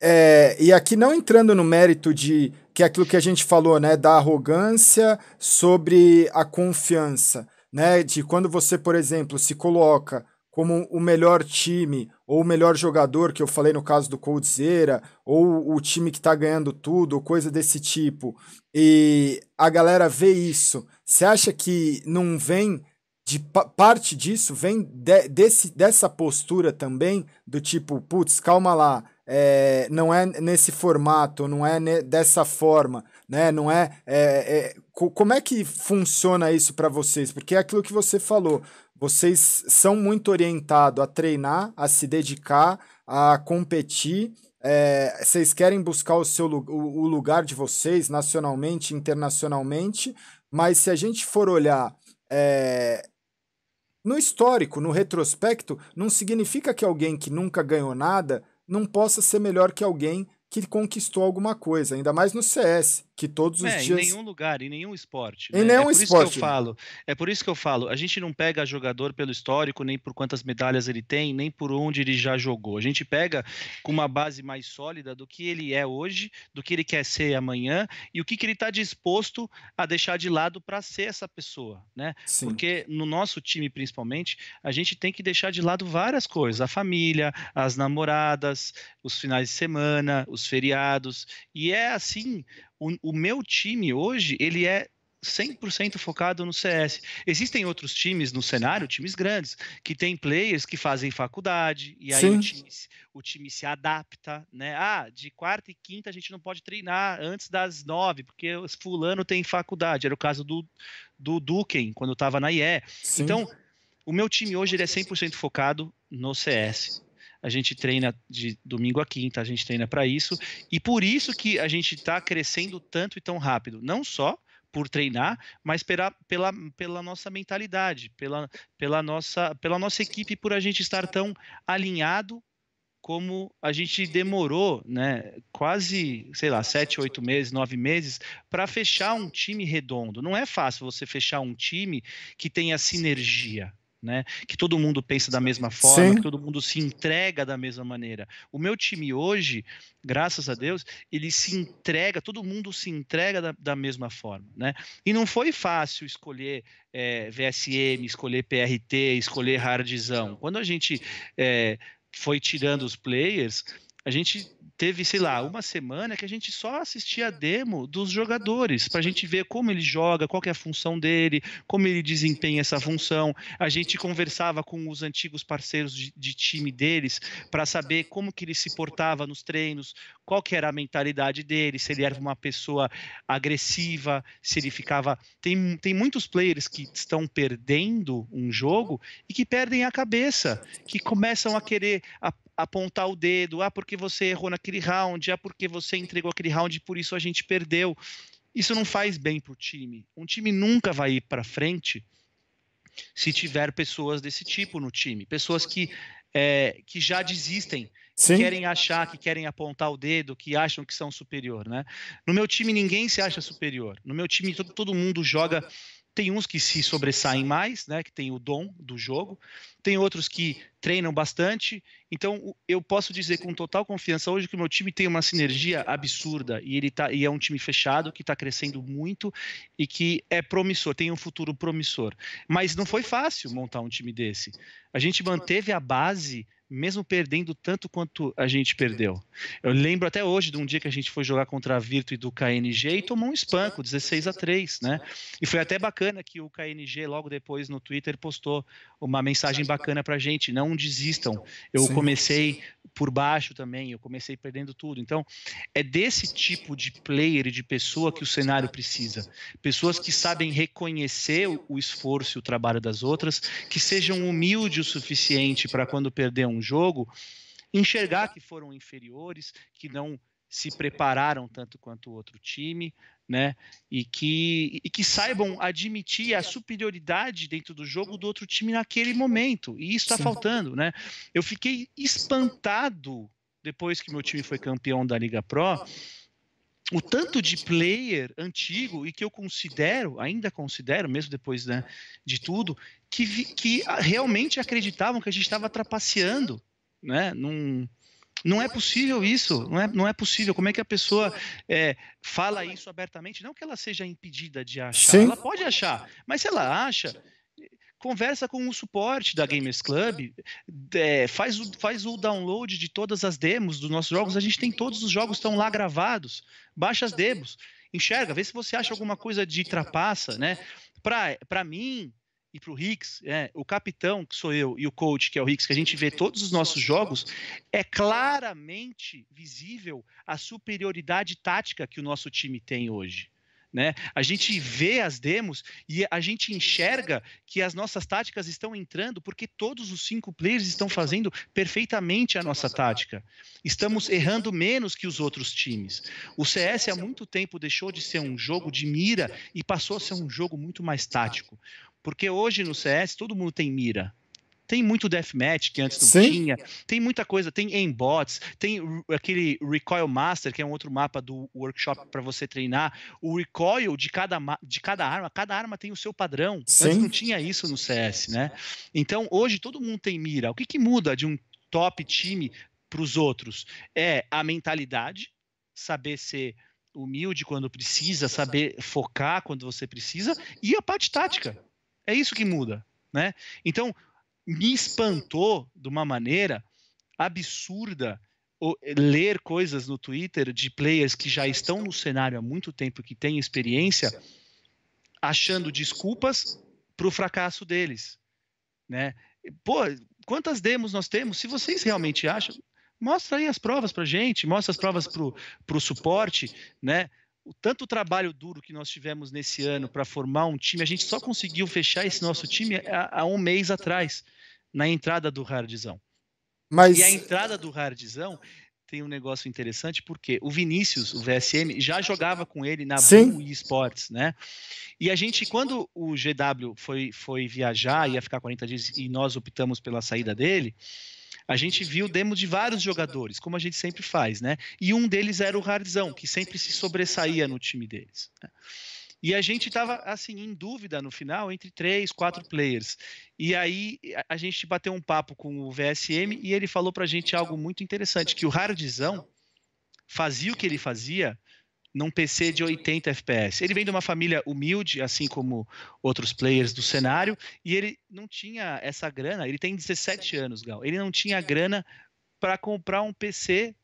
É, e aqui não entrando no mérito de que é aquilo que a gente falou, né, da arrogância sobre a confiança, né, de quando você, por exemplo, se coloca como o melhor time ou o melhor jogador, que eu falei no caso do Coldzera, ou o time que está ganhando tudo, ou coisa desse tipo, e a galera vê isso, você acha que não vem de parte disso, vem de, desse, dessa postura também, do tipo, putz, calma lá, é, não é nesse formato, não é ne, dessa forma, né? Não é, é, é como é que funciona isso para vocês? Porque é aquilo que você falou. Vocês são muito orientados a treinar, a se dedicar, a competir. É, vocês querem buscar o seu o, o lugar de vocês nacionalmente, internacionalmente, mas se a gente for olhar é, no histórico, no retrospecto, não significa que alguém que nunca ganhou nada não possa ser melhor que alguém que conquistou alguma coisa, ainda mais no CS, que todos os é, dias. Em nenhum lugar, em nenhum esporte. Em né? nenhum é por esporte. Isso que eu falo, é por isso que eu falo, a gente não pega jogador pelo histórico, nem por quantas medalhas ele tem, nem por onde ele já jogou. A gente pega com uma base mais sólida do que ele é hoje, do que ele quer ser amanhã e o que, que ele está disposto a deixar de lado para ser essa pessoa, né? Sim. Porque no nosso time, principalmente, a gente tem que deixar de lado várias coisas: a família, as namoradas, os finais de semana, os feriados. E é assim, o, o meu time hoje, ele é 100% focado no CS. Existem outros times no cenário, times grandes, que tem players que fazem faculdade, e aí o time, o time, se adapta, né? Ah, de quarta e quinta a gente não pode treinar antes das nove, porque o fulano tem faculdade. Era o caso do, do Duken, quando estava na IE. Sim. Então, o meu time hoje ele é 100% focado no CS a gente treina de domingo a quinta, a gente treina para isso, e por isso que a gente está crescendo tanto e tão rápido, não só por treinar, mas pela, pela, pela nossa mentalidade, pela, pela, nossa, pela nossa equipe, por a gente estar tão alinhado como a gente demorou, né, quase, sei lá, sete, oito meses, nove meses, para fechar um time redondo. Não é fácil você fechar um time que tenha sinergia né? Que todo mundo pensa da mesma forma, Sim. que todo mundo se entrega da mesma maneira. O meu time hoje, graças a Deus, ele se entrega, todo mundo se entrega da, da mesma forma, né? E não foi fácil escolher é, VSM, escolher PRT, escolher hardzão. Quando a gente é, foi tirando os players, a gente teve, sei lá, uma semana que a gente só assistia a demo dos jogadores, para a gente ver como ele joga, qual é a função dele, como ele desempenha essa função. A gente conversava com os antigos parceiros de, de time deles para saber como que ele se portava nos treinos, qual que era a mentalidade dele, se ele era uma pessoa agressiva, se ele ficava... Tem, tem muitos players que estão perdendo um jogo e que perdem a cabeça, que começam a querer apontar o dedo, ah, porque você errou naquele round, ah, porque você entregou aquele round e por isso a gente perdeu. Isso não faz bem para o time. Um time nunca vai ir para frente se tiver pessoas desse tipo no time, pessoas que, é, que já desistem, que querem achar, que querem apontar o dedo, que acham que são superior, né? No meu time ninguém se acha superior. No meu time todo, todo mundo joga tem uns que se sobressaem mais, né, que tem o dom do jogo, tem outros que treinam bastante. Então, eu posso dizer com total confiança hoje que o meu time tem uma sinergia absurda e ele tá e é um time fechado que está crescendo muito e que é promissor, tem um futuro promissor. Mas não foi fácil montar um time desse. A gente manteve a base mesmo perdendo tanto quanto a gente perdeu. Eu lembro até hoje de um dia que a gente foi jogar contra a Virtu e do KNG e tomou um espanco, 16 a 3, né? E foi até bacana que o KNG logo depois no Twitter postou uma mensagem bacana pra gente, não desistam. Eu Sim. comecei por baixo também, eu comecei perdendo tudo. Então, é desse tipo de player e de pessoa que o cenário precisa. Pessoas que sabem reconhecer o esforço e o trabalho das outras, que sejam humildes o suficiente para quando perder um jogo, enxergar que foram inferiores, que não se prepararam tanto quanto o outro time, né? E que, e que saibam admitir a superioridade dentro do jogo do outro time naquele momento. E isso está faltando, né? Eu fiquei espantado depois que meu time foi campeão da Liga Pro. O tanto de player antigo e que eu considero, ainda considero, mesmo depois né, de tudo, que, que realmente acreditavam que a gente estava trapaceando, né? Num, não é possível isso, não é, não é possível. Como é que a pessoa é, fala isso abertamente? Não que ela seja impedida de achar, Sim. ela pode achar, mas se ela acha, conversa com o suporte da Gamers Club, é, faz, o, faz o download de todas as demos dos nossos jogos. A gente tem todos os jogos estão lá gravados. Baixa as demos, enxerga, vê se você acha alguma coisa de trapaça, né? Para mim, e para o Hicks, é, o capitão, que sou eu, e o coach, que é o Hicks, que a gente vê todos os nossos jogos, é claramente visível a superioridade tática que o nosso time tem hoje. Né? A gente vê as demos e a gente enxerga que as nossas táticas estão entrando porque todos os cinco players estão fazendo perfeitamente a nossa tática. Estamos errando menos que os outros times. O CS há muito tempo deixou de ser um jogo de mira e passou a ser um jogo muito mais tático. Porque hoje no CS todo mundo tem mira. Tem muito deathmatch que antes não Sim. tinha. Tem muita coisa. Tem aimbots. Tem aquele Recoil Master, que é um outro mapa do workshop para você treinar. O recoil de cada, de cada arma. Cada arma tem o seu padrão. Sim. Antes não tinha isso no CS, né? Então hoje todo mundo tem mira. O que, que muda de um top time para os outros? É a mentalidade, saber ser humilde quando precisa, saber focar quando você precisa, e a parte tática. É isso que muda, né? Então, me espantou de uma maneira absurda ler coisas no Twitter de players que já estão no cenário há muito tempo, que têm experiência, achando desculpas para o fracasso deles, né? Pô, quantas demos nós temos? Se vocês realmente acham, mostra aí as provas para gente, mostra as provas para o suporte, né? o tanto trabalho duro que nós tivemos nesse ano para formar um time, a gente só conseguiu fechar esse nosso time há, há um mês atrás, na entrada do Hardzão. Mas... E a entrada do Hardzão tem um negócio interessante, porque o Vinícius, o VSM, já jogava com ele na Blue Esports, né? E a gente, quando o GW foi, foi viajar, ia ficar 40 dias e nós optamos pela saída dele, a gente viu demos de vários jogadores, como a gente sempre faz, né? E um deles era o Hardzão, que sempre se sobressaía no time deles. Né? E a gente estava assim em dúvida no final entre três, quatro players. E aí a gente bateu um papo com o VSM e ele falou para a gente algo muito interessante, que o Hardzão fazia o que ele fazia num PC de 80 FPS. Ele vem de uma família humilde, assim como outros players do cenário, e ele não tinha essa grana. Ele tem 17 anos, Gal. Ele não tinha grana para comprar um PC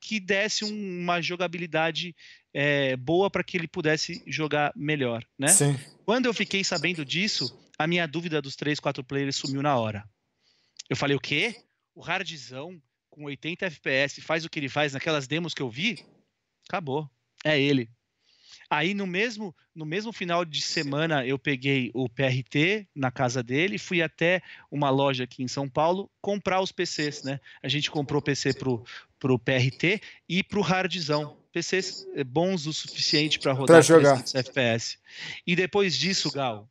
que desse um, uma jogabilidade é, boa para que ele pudesse jogar melhor, né? Sim. Quando eu fiquei sabendo disso, a minha dúvida dos três, quatro players sumiu na hora. Eu falei, o quê? O hardzão com 80 FPS faz o que ele faz naquelas demos que eu vi? Acabou. É ele. Aí no mesmo no mesmo final de semana eu peguei o PRT na casa dele, fui até uma loja aqui em São Paulo comprar os PCs, né? A gente comprou PC pro pro PRT e pro Hardzão. PCs eh, bons o suficiente para rodar pra jogar FPS. E depois disso, Gal,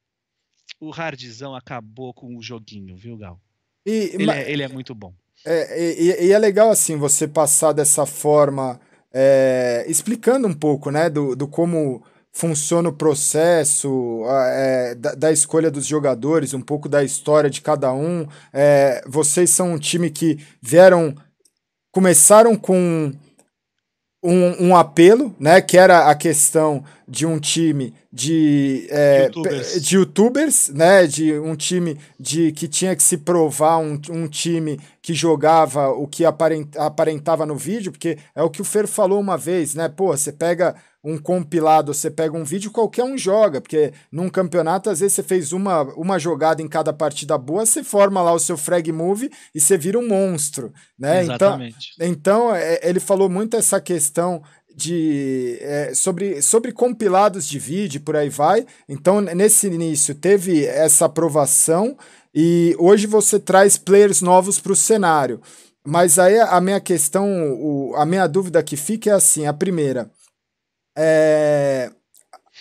o Hardzão acabou com o joguinho, viu, Gal? E, ele, é, ele é muito bom. É, e, e é legal assim você passar dessa forma é, explicando um pouco né, do, do como funciona o processo é, da, da, escolha dos jogadores, um pouco da história de cada um. É, vocês são um time que vieram, começaram com um, um apelo, né, que era a questão de um time de, é, YouTubers. de youtubers, né, de um time de que tinha que se provar, um, um time que jogava o que aparentava no vídeo, porque é o que o Fer falou uma vez, né, pô, você pega um compilado, você pega um vídeo, qualquer um joga, porque num campeonato, às vezes você fez uma, uma jogada em cada partida boa, você forma lá o seu frag move e você vira um monstro, né? Então, Exatamente. Então, então ele falou muito essa questão de é, sobre, sobre compilados de vídeo por aí vai. Então, nesse início teve essa aprovação e hoje você traz players novos para o cenário. Mas aí a minha questão, o, a minha dúvida que fica é assim: a primeira, é,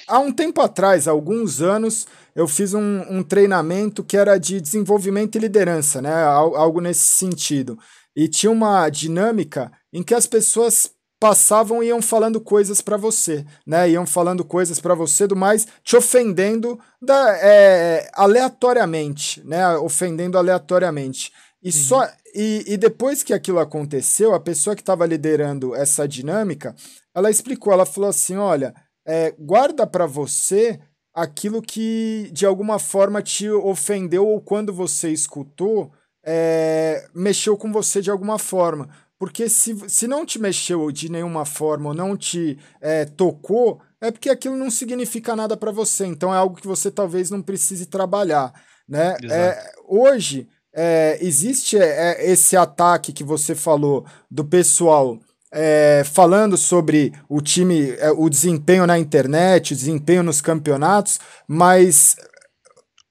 há um tempo atrás, há alguns anos, eu fiz um, um, treinamento que era de desenvolvimento e liderança, né? Algo nesse sentido. E tinha uma dinâmica em que as pessoas passavam e iam falando coisas para você, né? Iam falando coisas para você do mais, te ofendendo da, é, aleatoriamente, né? Ofendendo aleatoriamente. E uhum. só e, e depois que aquilo aconteceu, a pessoa que estava liderando essa dinâmica, ela explicou, ela falou assim, olha, é, guarda para você aquilo que de alguma forma te ofendeu ou quando você escutou é, mexeu com você de alguma forma. Porque se, se não te mexeu de nenhuma forma ou não te é, tocou, é porque aquilo não significa nada para você. Então é algo que você talvez não precise trabalhar. Né? É, hoje é, existe é, esse ataque que você falou do pessoal é, falando sobre o time, é, o desempenho na internet, o desempenho nos campeonatos, mas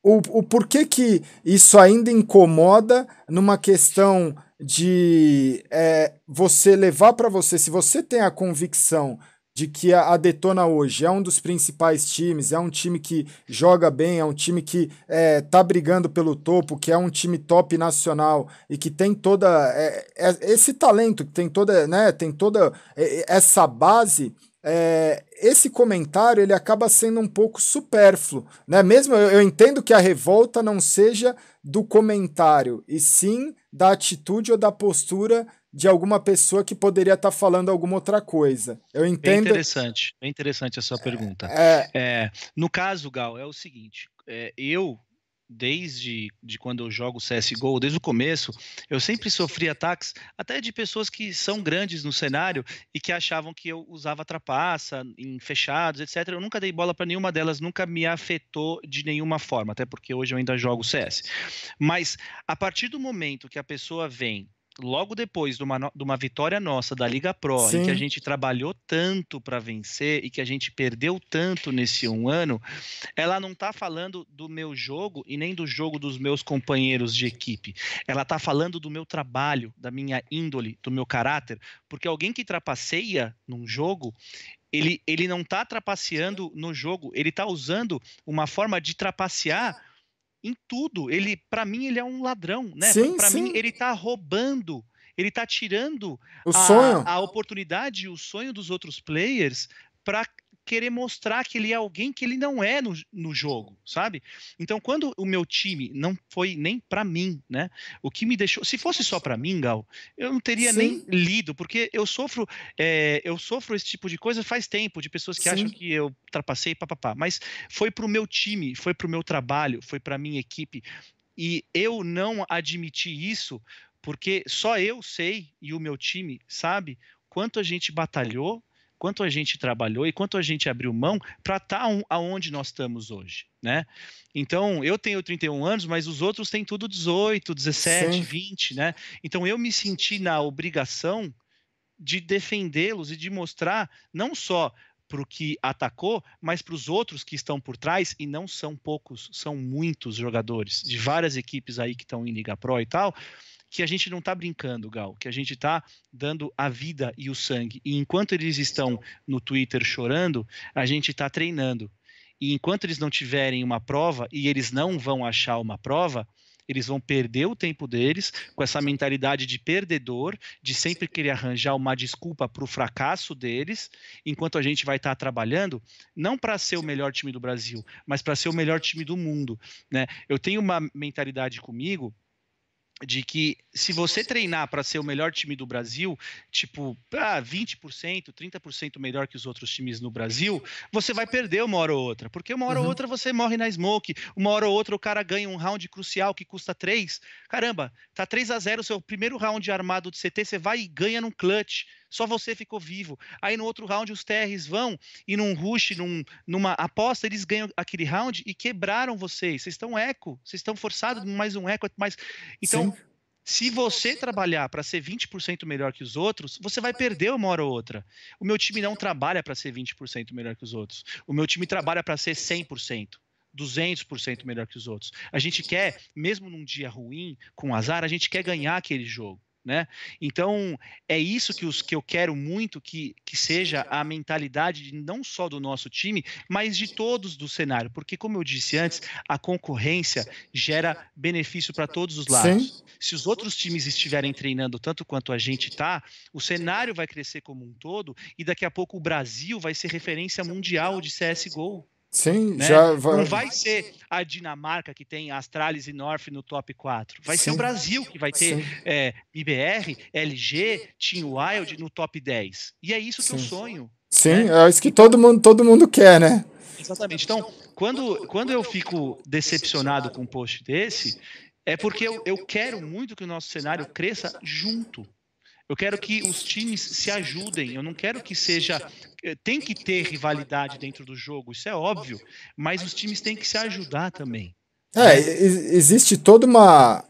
o, o porquê que isso ainda incomoda numa questão de é, você levar para você, se você tem a convicção de que a, Detona hoje é um dos principais times, é um time que joga bem, é um time que é, tá brigando pelo topo, que é um time top nacional e que tem toda é, é, esse talento, que tem toda, né, tem toda é, essa base. É, esse comentário ele acaba sendo um pouco supérfluo, né? Mesmo eu, eu entendo que a revolta não seja do comentário, e sim da atitude ou da postura de alguma pessoa que poderia estar tá falando alguma outra coisa. Eu entendo. Bem interessante, bem interessante a sua pergunta. É... É, no caso, Gal, é o seguinte: é, eu desde de quando eu jogo CSGO, desde o começo, eu sempre sofri ataques até de pessoas que são grandes no cenário e que achavam que eu usava trapaça em fechados, etc. Eu nunca dei bola para nenhuma delas, nunca me afetou de nenhuma forma, até porque hoje eu ainda jogo CS. Mas a partir do momento que a pessoa vem logo depois de uma, de uma vitória nossa da Liga Pro, Sim. em que a gente trabalhou tanto para vencer e que a gente perdeu tanto nesse um ano, ela não está falando do meu jogo e nem do jogo dos meus companheiros de equipe. Ela está falando do meu trabalho, da minha índole, do meu caráter, porque alguém que trapaceia num jogo, ele, ele não está trapaceando no jogo, ele está usando uma forma de trapacear em tudo. Ele, para mim, ele é um ladrão, né? Para mim, ele tá roubando, ele tá tirando o a, sonho, a oportunidade, o sonho dos outros players para querer mostrar que ele é alguém que ele não é no, no jogo, sabe? Então, quando o meu time não foi nem para mim, né? O que me deixou, se fosse só para mim, Gal, eu não teria Sim. nem lido, porque eu sofro, é, eu sofro esse tipo de coisa faz tempo, de pessoas que Sim. acham que eu trapacei, papapá. Mas foi para o meu time, foi para o meu trabalho, foi para minha equipe. E eu não admiti isso porque só eu sei e o meu time sabe quanto a gente batalhou quanto a gente trabalhou e quanto a gente abriu mão para estar tá aonde nós estamos hoje, né? Então, eu tenho 31 anos, mas os outros têm tudo 18, 17, Sim. 20, né? Então, eu me senti na obrigação de defendê-los e de mostrar não só para o que atacou, mas para os outros que estão por trás, e não são poucos, são muitos jogadores de várias equipes aí que estão em Liga Pro e tal, que a gente não está brincando, Gal, que a gente está dando a vida e o sangue. E enquanto eles estão no Twitter chorando, a gente está treinando. E enquanto eles não tiverem uma prova, e eles não vão achar uma prova, eles vão perder o tempo deles com essa mentalidade de perdedor, de sempre querer arranjar uma desculpa para o fracasso deles, enquanto a gente vai estar tá trabalhando não para ser o melhor time do Brasil, mas para ser o melhor time do mundo. Né? Eu tenho uma mentalidade comigo de que se você treinar para ser o melhor time do Brasil, tipo, ah, 20%, 30% melhor que os outros times no Brasil, você vai perder uma hora ou outra. Porque uma hora uhum. ou outra você morre na smoke, uma hora ou outra o cara ganha um round crucial que custa 3. Caramba, tá 3 a 0 o seu primeiro round armado de CT, você vai e ganha num clutch. Só você ficou vivo. Aí no outro round os TRs vão e num rush, num, numa aposta, eles ganham aquele round e quebraram vocês. Vocês estão eco, vocês estão forçados mais um eco, mais. Então, Sim. se você trabalhar para ser 20% melhor que os outros, você vai perder uma hora ou outra. O meu time não trabalha para ser 20% melhor que os outros. O meu time trabalha para ser 100%. 200% melhor que os outros. A gente quer, mesmo num dia ruim, com azar, a gente quer ganhar aquele jogo. Né? Então, é isso que, os, que eu quero muito que, que seja a mentalidade de, não só do nosso time, mas de todos do cenário. Porque, como eu disse antes, a concorrência gera benefício para todos os lados. Sim. Se os outros times estiverem treinando tanto quanto a gente está, o cenário vai crescer como um todo e daqui a pouco o Brasil vai ser referência mundial de CSGO. Sim, né? já vai... Não vai ser a Dinamarca que tem Astralis e North no top 4. Vai Sim. ser o Brasil que vai ter é, IBR, LG, Team Wild no top 10. E é isso que Sim. eu sonho. Sim, né? é isso que todo mundo, todo mundo quer, né? Exatamente. Então, quando, quando eu fico decepcionado com um post desse, é porque eu, eu quero muito que o nosso cenário cresça junto. Eu quero que os times se ajudem. Eu não quero que seja. Eh, tem que ter rivalidade dentro do jogo, isso é óbvio. Mas os times têm que se ajudar também. É, existe toda uma.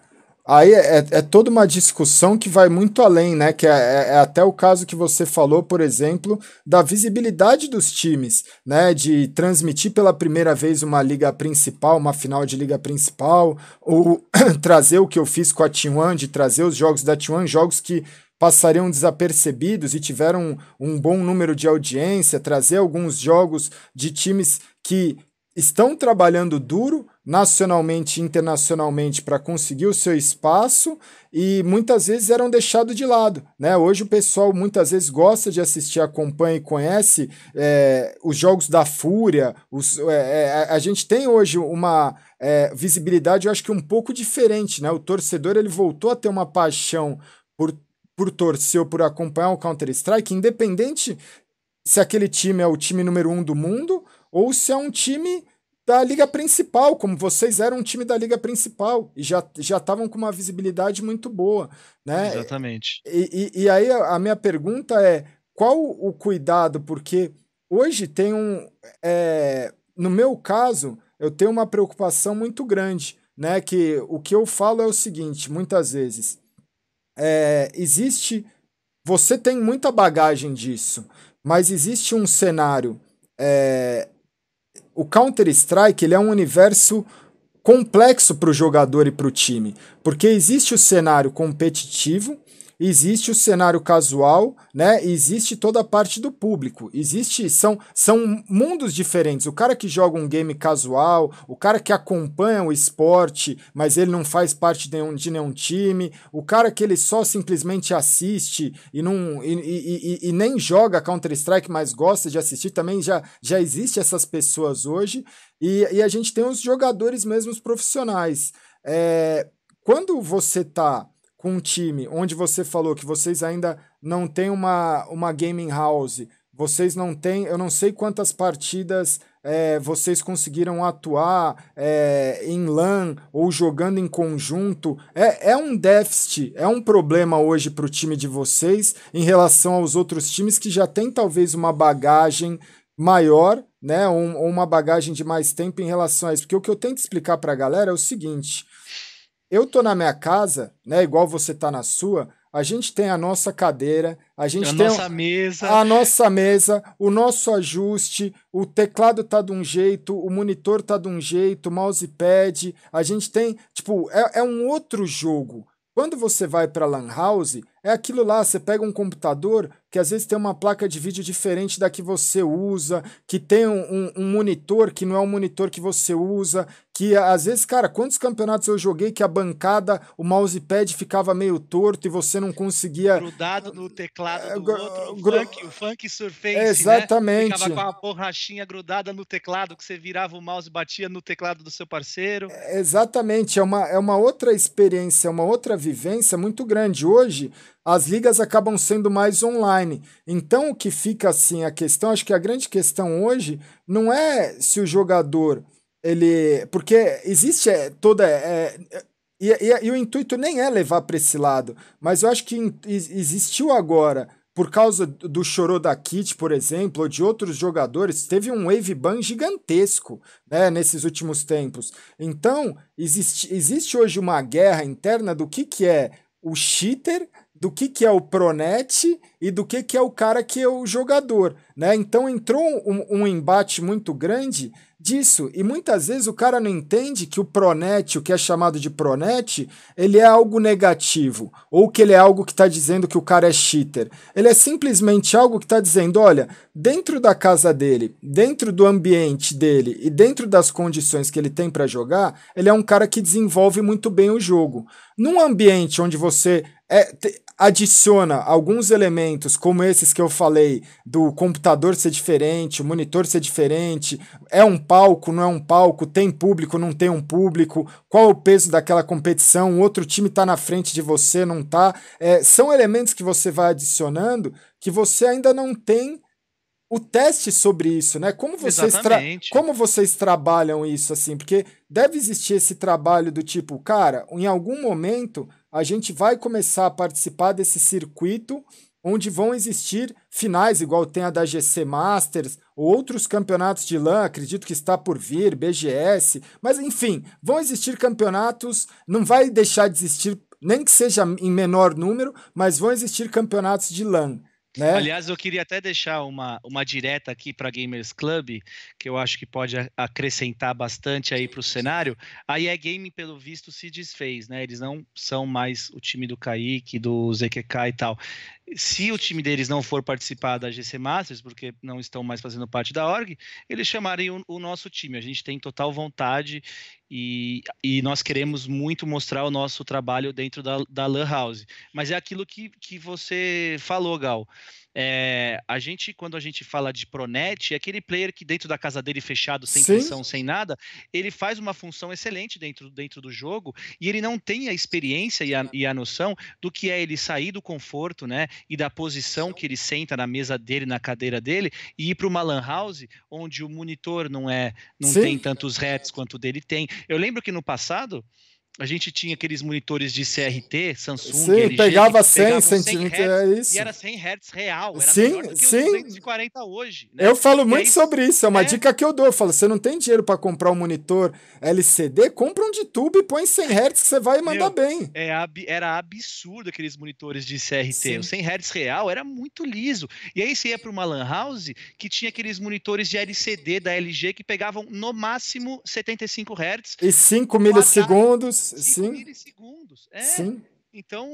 Aí é, é, toda uma discussão que vai muito além, né? Que é, é, é, até o caso que você falou, por exemplo, da visibilidade dos times, né? De transmitir pela primeira vez uma liga principal, uma final de liga principal, ou trazer o que eu fiz com a T1, de trazer os jogos da T1, jogos que passariam desapercebidos e tiveram um, bom número de audiência, trazer alguns jogos de times que estão trabalhando duro nacionalmente e internacionalmente para conseguir o seu espaço e muitas vezes eram deixados de lado. Né? Hoje o pessoal muitas vezes gosta de assistir, acompanha e conhece é, os jogos da Fúria. Os, é, é, a gente tem hoje uma é, visibilidade, eu acho que um pouco diferente. Né? O torcedor ele voltou a ter uma paixão por por torcer ou por acompanhar o Counter-Strike, independente se aquele time é o time número um do mundo ou se é um time da liga principal, como vocês eram um time da liga principal e já já estavam com uma visibilidade muito boa, né? Exatamente. E, e, e aí a, minha pergunta é qual o cuidado, porque hoje tem um, é, no meu caso, eu tenho uma preocupação muito grande, né? Que o que eu falo é o seguinte, muitas vezes é, existe. Você tem muita bagagem disso, mas existe um cenário. É, o Counter-Strike ele é um universo complexo para o jogador e para o time, porque existe o cenário competitivo existe o cenário casual, né? existe toda a parte do público. Existe são são mundos diferentes. O cara que joga um game casual, o cara que acompanha o esporte, mas ele não faz parte de nenhum, de nenhum time, o cara que ele só simplesmente assiste e não e, e, e, e nem joga Counter Strike, mas gosta de assistir, também já já existe essas pessoas hoje. E, e a gente tem os jogadores mesmos profissionais. É, quando você tá com um time onde você falou que vocês ainda não têm uma, uma gaming house, vocês não têm, eu não sei quantas partidas é, vocês conseguiram atuar é, em LAN ou jogando em conjunto. É, é um déficit, é um problema hoje para o time de vocês em relação aos outros times que já têm talvez uma bagagem maior, né, ou, ou uma bagagem de mais tempo em relação a isso. Porque o que eu tento explicar para a galera é o seguinte: eu tô na minha casa, né, igual você tá na sua, a gente tem a nossa cadeira, a gente a tem nossa mesa, a nossa mesa, o nosso ajuste, o teclado tá de um jeito, o monitor tá de um jeito, o mousepad, a gente tem, tipo, é, é um outro jogo. Quando você vai para lan house, é aquilo lá, você pega um computador que às vezes tem uma placa de vídeo diferente da que você usa, que tem um, um, um monitor que não é o monitor que você usa, que às vezes, cara, quantos campeonatos eu joguei que a bancada, o mousepad ficava meio torto e você não conseguia. Grudado no teclado do outro, o, gru... funk, o funk surface. Né? Exatamente. Né? Ficava com a borrachinha grudada no teclado, que você virava o mouse e batia no teclado do seu parceiro. exatamente, é uma, é uma outra experiência, é uma outra vivência muito grande. Hoje, as ligas acabam sendo mais online. Então, o que fica assim, a questão, acho que a grande questão hoje não é se o jogador ele. Porque existe é, toda. É, e, e, e, o intuito nem é levar para esse lado, mas eu acho que existiu agora, por causa do chorô da Kit, por exemplo, ou de outros jogadores, teve um wave ban gigantesco né, nesses últimos tempos. Então, existe, existe hoje uma guerra interna do que, que é o cheater do que, que é o Pronet e do que, que é o cara que é o jogador. Né? Então entrou um, um embate muito grande disso. E muitas vezes o cara não entende que o Pronet, o que é chamado de Pronet, ele é algo negativo, ou que ele é algo que está dizendo que o cara é cheater. Ele é simplesmente algo que está dizendo: olha, dentro da casa dele, dentro do ambiente dele e dentro das condições que ele tem para jogar, ele é um cara que desenvolve muito bem o jogo. Num ambiente onde você é, adiciona alguns elementos, como esses que eu falei, do computador ser diferente, o monitor ser diferente, é um palco, não é um palco, tem público, não tem um público, qual é o peso daquela competição, o outro time está na frente de você, não está. É, são elementos que você vai adicionando que você ainda não tem o teste sobre isso, né? Como vocês, como vocês trabalham isso assim? Porque deve existir esse trabalho do tipo, cara, em algum momento a gente vai começar a participar desse circuito onde vão existir finais, igual tem a da GC Masters, ou outros campeonatos de LAN, acredito que está por vir, BGS, mas enfim, vão existir campeonatos, não vai deixar de existir, nem que seja em menor número, mas vão existir campeonatos de LAN. Né? Aliás, eu queria até deixar uma, uma direta aqui para Gamers Club, que eu acho que pode acrescentar bastante aí para o cenário. A EA Game, pelo visto, se desfez, né? Eles não são mais o time do Kaique, do ZQK e tal se o time deles não for participar da GC Masters, porque não estão mais fazendo parte da org, eles chamarem o, o nosso time. A gente tem total vontade e, e, nós queremos muito mostrar o nosso trabalho dentro da, da LAN House. Mas é aquilo que, que você falou, Gal. É, a gente, quando a gente fala de Pronet, é aquele player que dentro da casa dele fechado, sem Sim. pressão, sem nada, ele faz uma função excelente dentro, dentro do jogo e ele não tem a experiência e a, e a noção do que é ele sair do conforto, né? E da posição que ele senta na mesa dele, na cadeira dele, e ir para uma LAN house onde o monitor não é, não Sim. tem tantos hertz quanto o dele tem. Eu lembro que no passado a gente tinha aqueles monitores de CRT, Samsung, sim, LG, pegava 100 centímetros, é isso. E era 100 Hz real, era sim, sim. 240 hoje. Né? Eu falo muito aí, sobre isso, é uma é... dica que eu dou. Eu falo, você não tem dinheiro para comprar um monitor LCD, compra um de tubo e põe 100 Hz que você vai mandar Meu, bem. É, era absurdo aqueles monitores de CRT. Sim. O 100 Hz real era muito liso. E aí você ia para uma LAN house que tinha aqueles monitores de LCD da LG que pegavam no máximo 75 Hz. E 5 milissegundos. Sim. milissegundos. É. Sim. Então,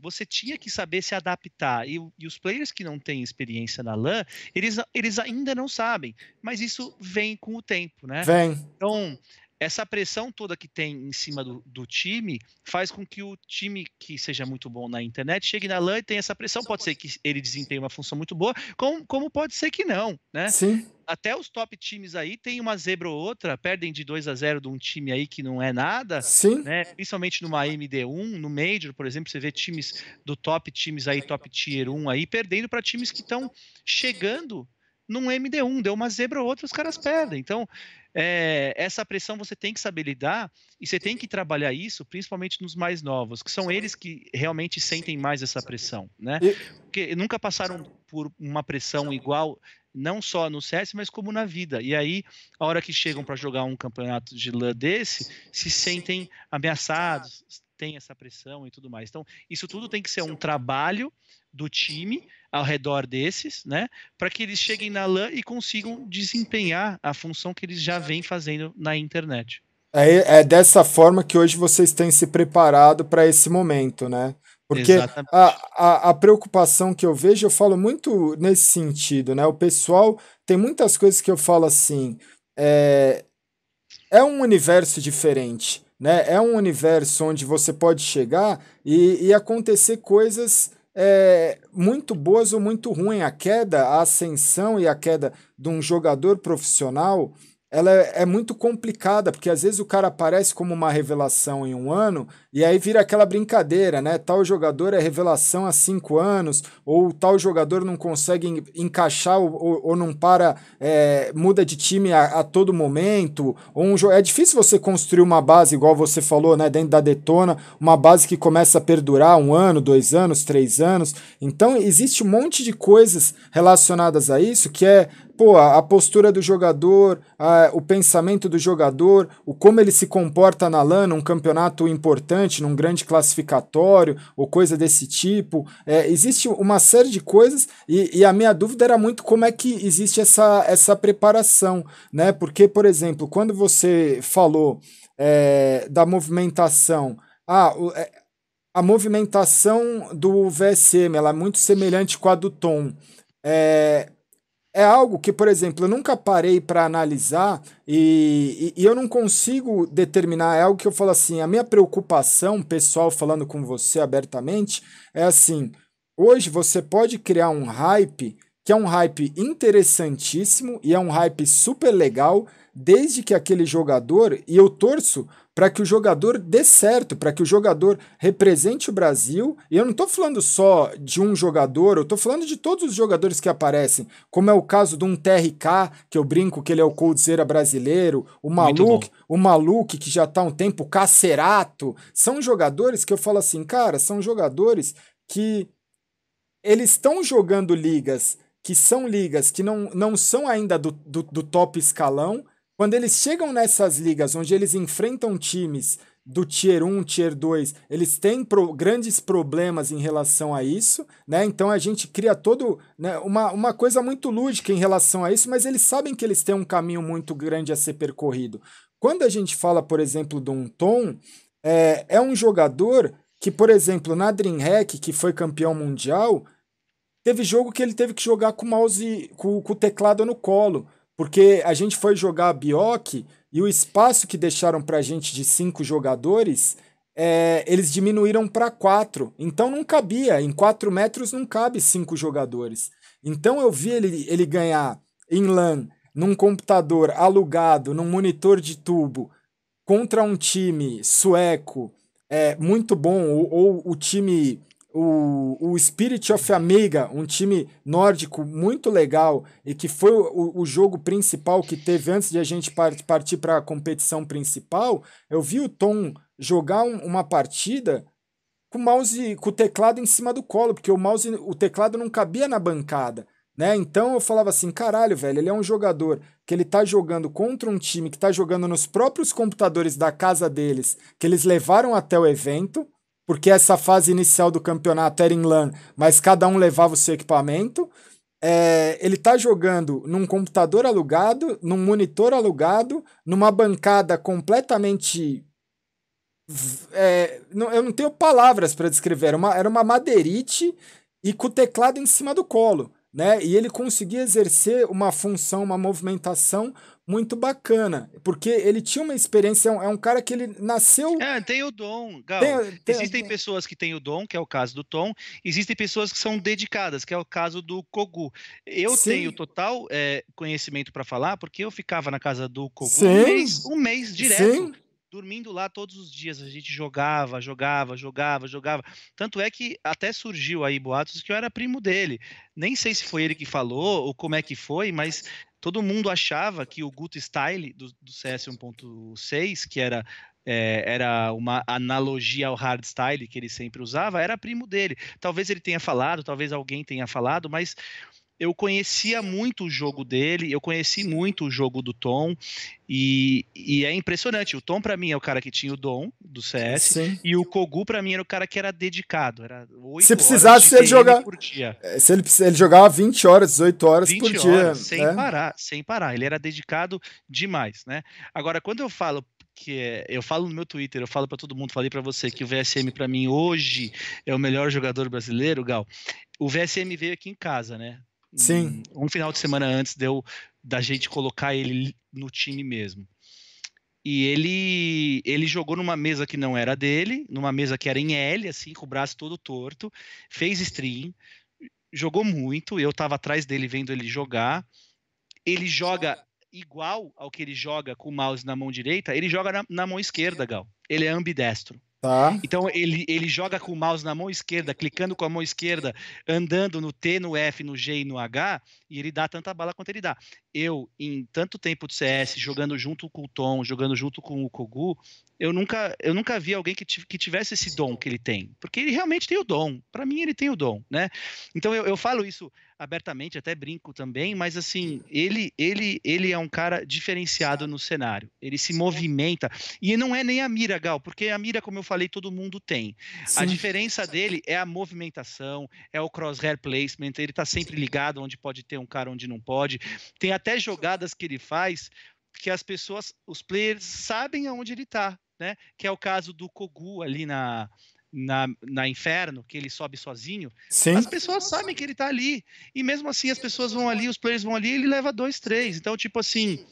você tinha que saber se adaptar. E, e, os players que não têm experiência na LAN, eles, eles ainda não sabem. Mas isso vem com o tempo, né? Vem. Então, essa pressão toda que tem em cima do, do, time faz com que o time que seja muito bom na internet chegue na LAN e tenha essa pressão. Pode ser que ele desempenhe uma função muito boa, como, como pode ser que não, né? Sim. Até os top times aí tem uma zebra ou outra, perdem de 2 a 0 de um time aí que não é nada. Sim. Né? Principalmente numa MD1, no Major, por exemplo, você vê times do top times aí, top tier 1 aí, perdendo para times que estão chegando num MD1, deu uma zebra ou outra, os caras perdem. Então, é, essa pressão você tem que saber lidar e você tem que trabalhar isso, principalmente nos mais novos, que são eles que realmente sentem mais essa pressão, né? Porque nunca passaram por uma pressão igual, não só no CS, mas como na vida. E aí, a hora que chegam para jogar um campeonato de LAN desse, se sentem ameaçados, tem essa pressão e tudo mais. Então, isso tudo tem que ser um trabalho do time ao redor desses, né, para que eles cheguem na LAN e consigam desempenhar a função que eles já vêm fazendo na internet. É, é dessa forma que hoje vocês têm se preparado para esse momento, né? Porque a, a, a, preocupação que eu vejo, eu falo muito nesse sentido, né? O pessoal tem muitas coisas que eu falo assim. É, é um universo diferente, né? É um universo onde você pode chegar e, e acontecer coisas é, muito boas ou muito ruins. A queda, a ascensão e a queda de um jogador profissional ela é, é, muito complicada, porque às vezes o cara aparece como uma revelação em um ano e aí vira aquela brincadeira, né? Tal jogador é revelação há cinco anos, ou tal jogador não consegue encaixar ou, ou, ou não para, é, muda de time a, a, todo momento. Ou um, é difícil você construir uma base, igual você falou, né? Dentro da Detona, uma base que começa a perdurar um ano, dois anos, três anos. Então existe um monte de coisas relacionadas a isso que é pô, a, postura do jogador, a, o pensamento do jogador, o como ele se comporta na LAN, num campeonato importante, num grande classificatório, ou coisa desse tipo. É, existe uma série de coisas, e, e, a minha dúvida era muito como é que existe essa, essa preparação, né? Porque, por exemplo, quando você falou é, da movimentação, ah, o, é, a movimentação do VSM ela é muito semelhante com a do Tom. É, é algo que, por exemplo, eu nunca parei para analisar e, e, e, eu não consigo determinar. É algo que eu falo assim: a minha preocupação, pessoal, falando com você abertamente, é assim: hoje você pode criar um hype que é um hype interessantíssimo e é um hype super legal, desde que aquele jogador, e eu torço para que o jogador dê certo, para que o jogador represente o Brasil. E eu não estou falando só de um jogador, eu estou falando de todos os jogadores que aparecem, como é o caso de um TRK, que eu brinco que ele é o Coldzera brasileiro, o Maluque, o Maluque, que já está há um tempo, o Cacerato. São jogadores que eu falo assim, cara, são jogadores que eles estão jogando ligas que são ligas que não, não são ainda do, do, do top escalão, quando eles chegam nessas ligas onde eles enfrentam times do Tier 1, Tier 2, eles têm pro, grandes problemas em relação a isso, né? Então a gente cria todo né, uma, uma coisa muito lúdica em relação a isso, mas eles sabem que eles têm um caminho muito grande a ser percorrido. Quando a gente fala, por exemplo, de um Tom, é, é um jogador que, por exemplo, na DreamHack, que foi campeão mundial, teve jogo que ele teve que jogar com o mouse, com, com o teclado no colo. Porque a gente foi jogar a Bioc e o espaço que deixaram para a gente de cinco jogadores, é, eles diminuíram para quatro. Então não cabia. Em quatro metros não cabe cinco jogadores. Então eu vi ele, ele ganhar em LAN, num computador alugado, num monitor de tubo, contra um time sueco é, muito bom, ou, ou o time o, o Spirit of Amiga, um time nórdico muito legal e que foi o, o jogo principal que teve antes de a gente partir para a competição principal, eu vi o Tom jogar um, uma partida com o mouse, com o teclado em cima do colo, porque o mouse, o teclado não cabia na bancada. Né? Então eu falava assim, caralho, velho, ele é um jogador que ele tá jogando contra um time que tá jogando nos próprios computadores da casa deles, que eles levaram até o evento, porque essa fase inicial do campeonato era em LAN, mas cada um levava o seu equipamento. É, ele está jogando num computador alugado, num monitor alugado, numa bancada completamente. É, não, eu não tenho palavras para descrever. Era uma, era uma madeirite e com o teclado em cima do colo. Né? E ele conseguia exercer uma função, uma movimentação muito bacana, porque ele tinha uma experiência, é um, é um cara que ele nasceu. É, tem o dom, Gal. Tem, tem, existem tem... pessoas que têm o dom, que é o caso do Tom, existem pessoas que são dedicadas, que é o caso do Kogu. Eu Sim. tenho total é, conhecimento para falar, porque eu ficava na casa do Kogu um mês, um mês direto. Sim dormindo lá todos os dias. A gente jogava, jogava, jogava, jogava. Tanto é que até surgiu aí boatos que eu era primo dele. Nem sei se foi ele que falou ou como é que foi, mas todo mundo achava que o Guto Style do, do CS 1.6, que era é, era uma analogia ao hardstyle que ele sempre usava, era primo dele. Talvez ele tenha falado, talvez alguém tenha falado, mas eu conhecia muito o jogo dele, eu conheci muito o jogo do Tom, e, e é impressionante. O Tom, para mim, é o cara que tinha o dom do CS, Sim. e o Kogu, para mim, era o cara que era dedicado. Era se precisasse ele jogar. Por dia. É, se ele, ele jogava 20 horas, 18 horas 20 por dia. Horas, sem né? parar, sem parar. Ele era dedicado demais, né? Agora, quando eu falo que é, eu falo no meu Twitter, eu falo para todo mundo, falei para você que o VSM para mim hoje é o melhor jogador brasileiro, Gal. O VSM veio aqui em casa, né? Sim. Um, final de semana antes deu da gente colocar ele no time mesmo. E ele ele jogou numa mesa que não era dele, numa mesa que era em L, assim, com o braço todo torto, fez stream, jogou muito, eu tava atrás dele vendo ele jogar. Ele joga igual ao que ele joga com o mouse na mão direita, ele joga na, na mão esquerda, Gal. Ele é ambidestro. Tá. Então ele, ele joga com o mouse na mão esquerda, clicando com a mão esquerda, andando no T, no F, no G e no H, e ele dá tanta bala quanto ele dá. eu, em tanto tempo de CS, jogando junto com o Tom, jogando junto com o Kogu, eu nunca, eu nunca vi alguém que, que tivesse esse dom que ele tem. Porque ele realmente tem o dom. Para mim, ele tem o dom, né? Então, eu, eu falo isso abertamente, até brinco também, mas assim, ele, ele, ele é um cara diferenciado no cenário. Ele se movimenta. E não é nem a mira, Gal, porque a mira, como eu falei, todo mundo tem. Sim. A diferença dele é a movimentação, é o crosshair placement, ele tá sempre ligado onde pode ter um cara, onde não pode. Tem até jogadas que ele faz que as pessoas, os players sabem aonde ele tá, né? Que é o caso do Kogu ali na na, na Inferno, que ele sobe sozinho, Sim. as pessoas sabem que ele tá ali. E mesmo assim, as pessoas vão ali, os players vão ali, ele leva dois, três. Então, tipo assim,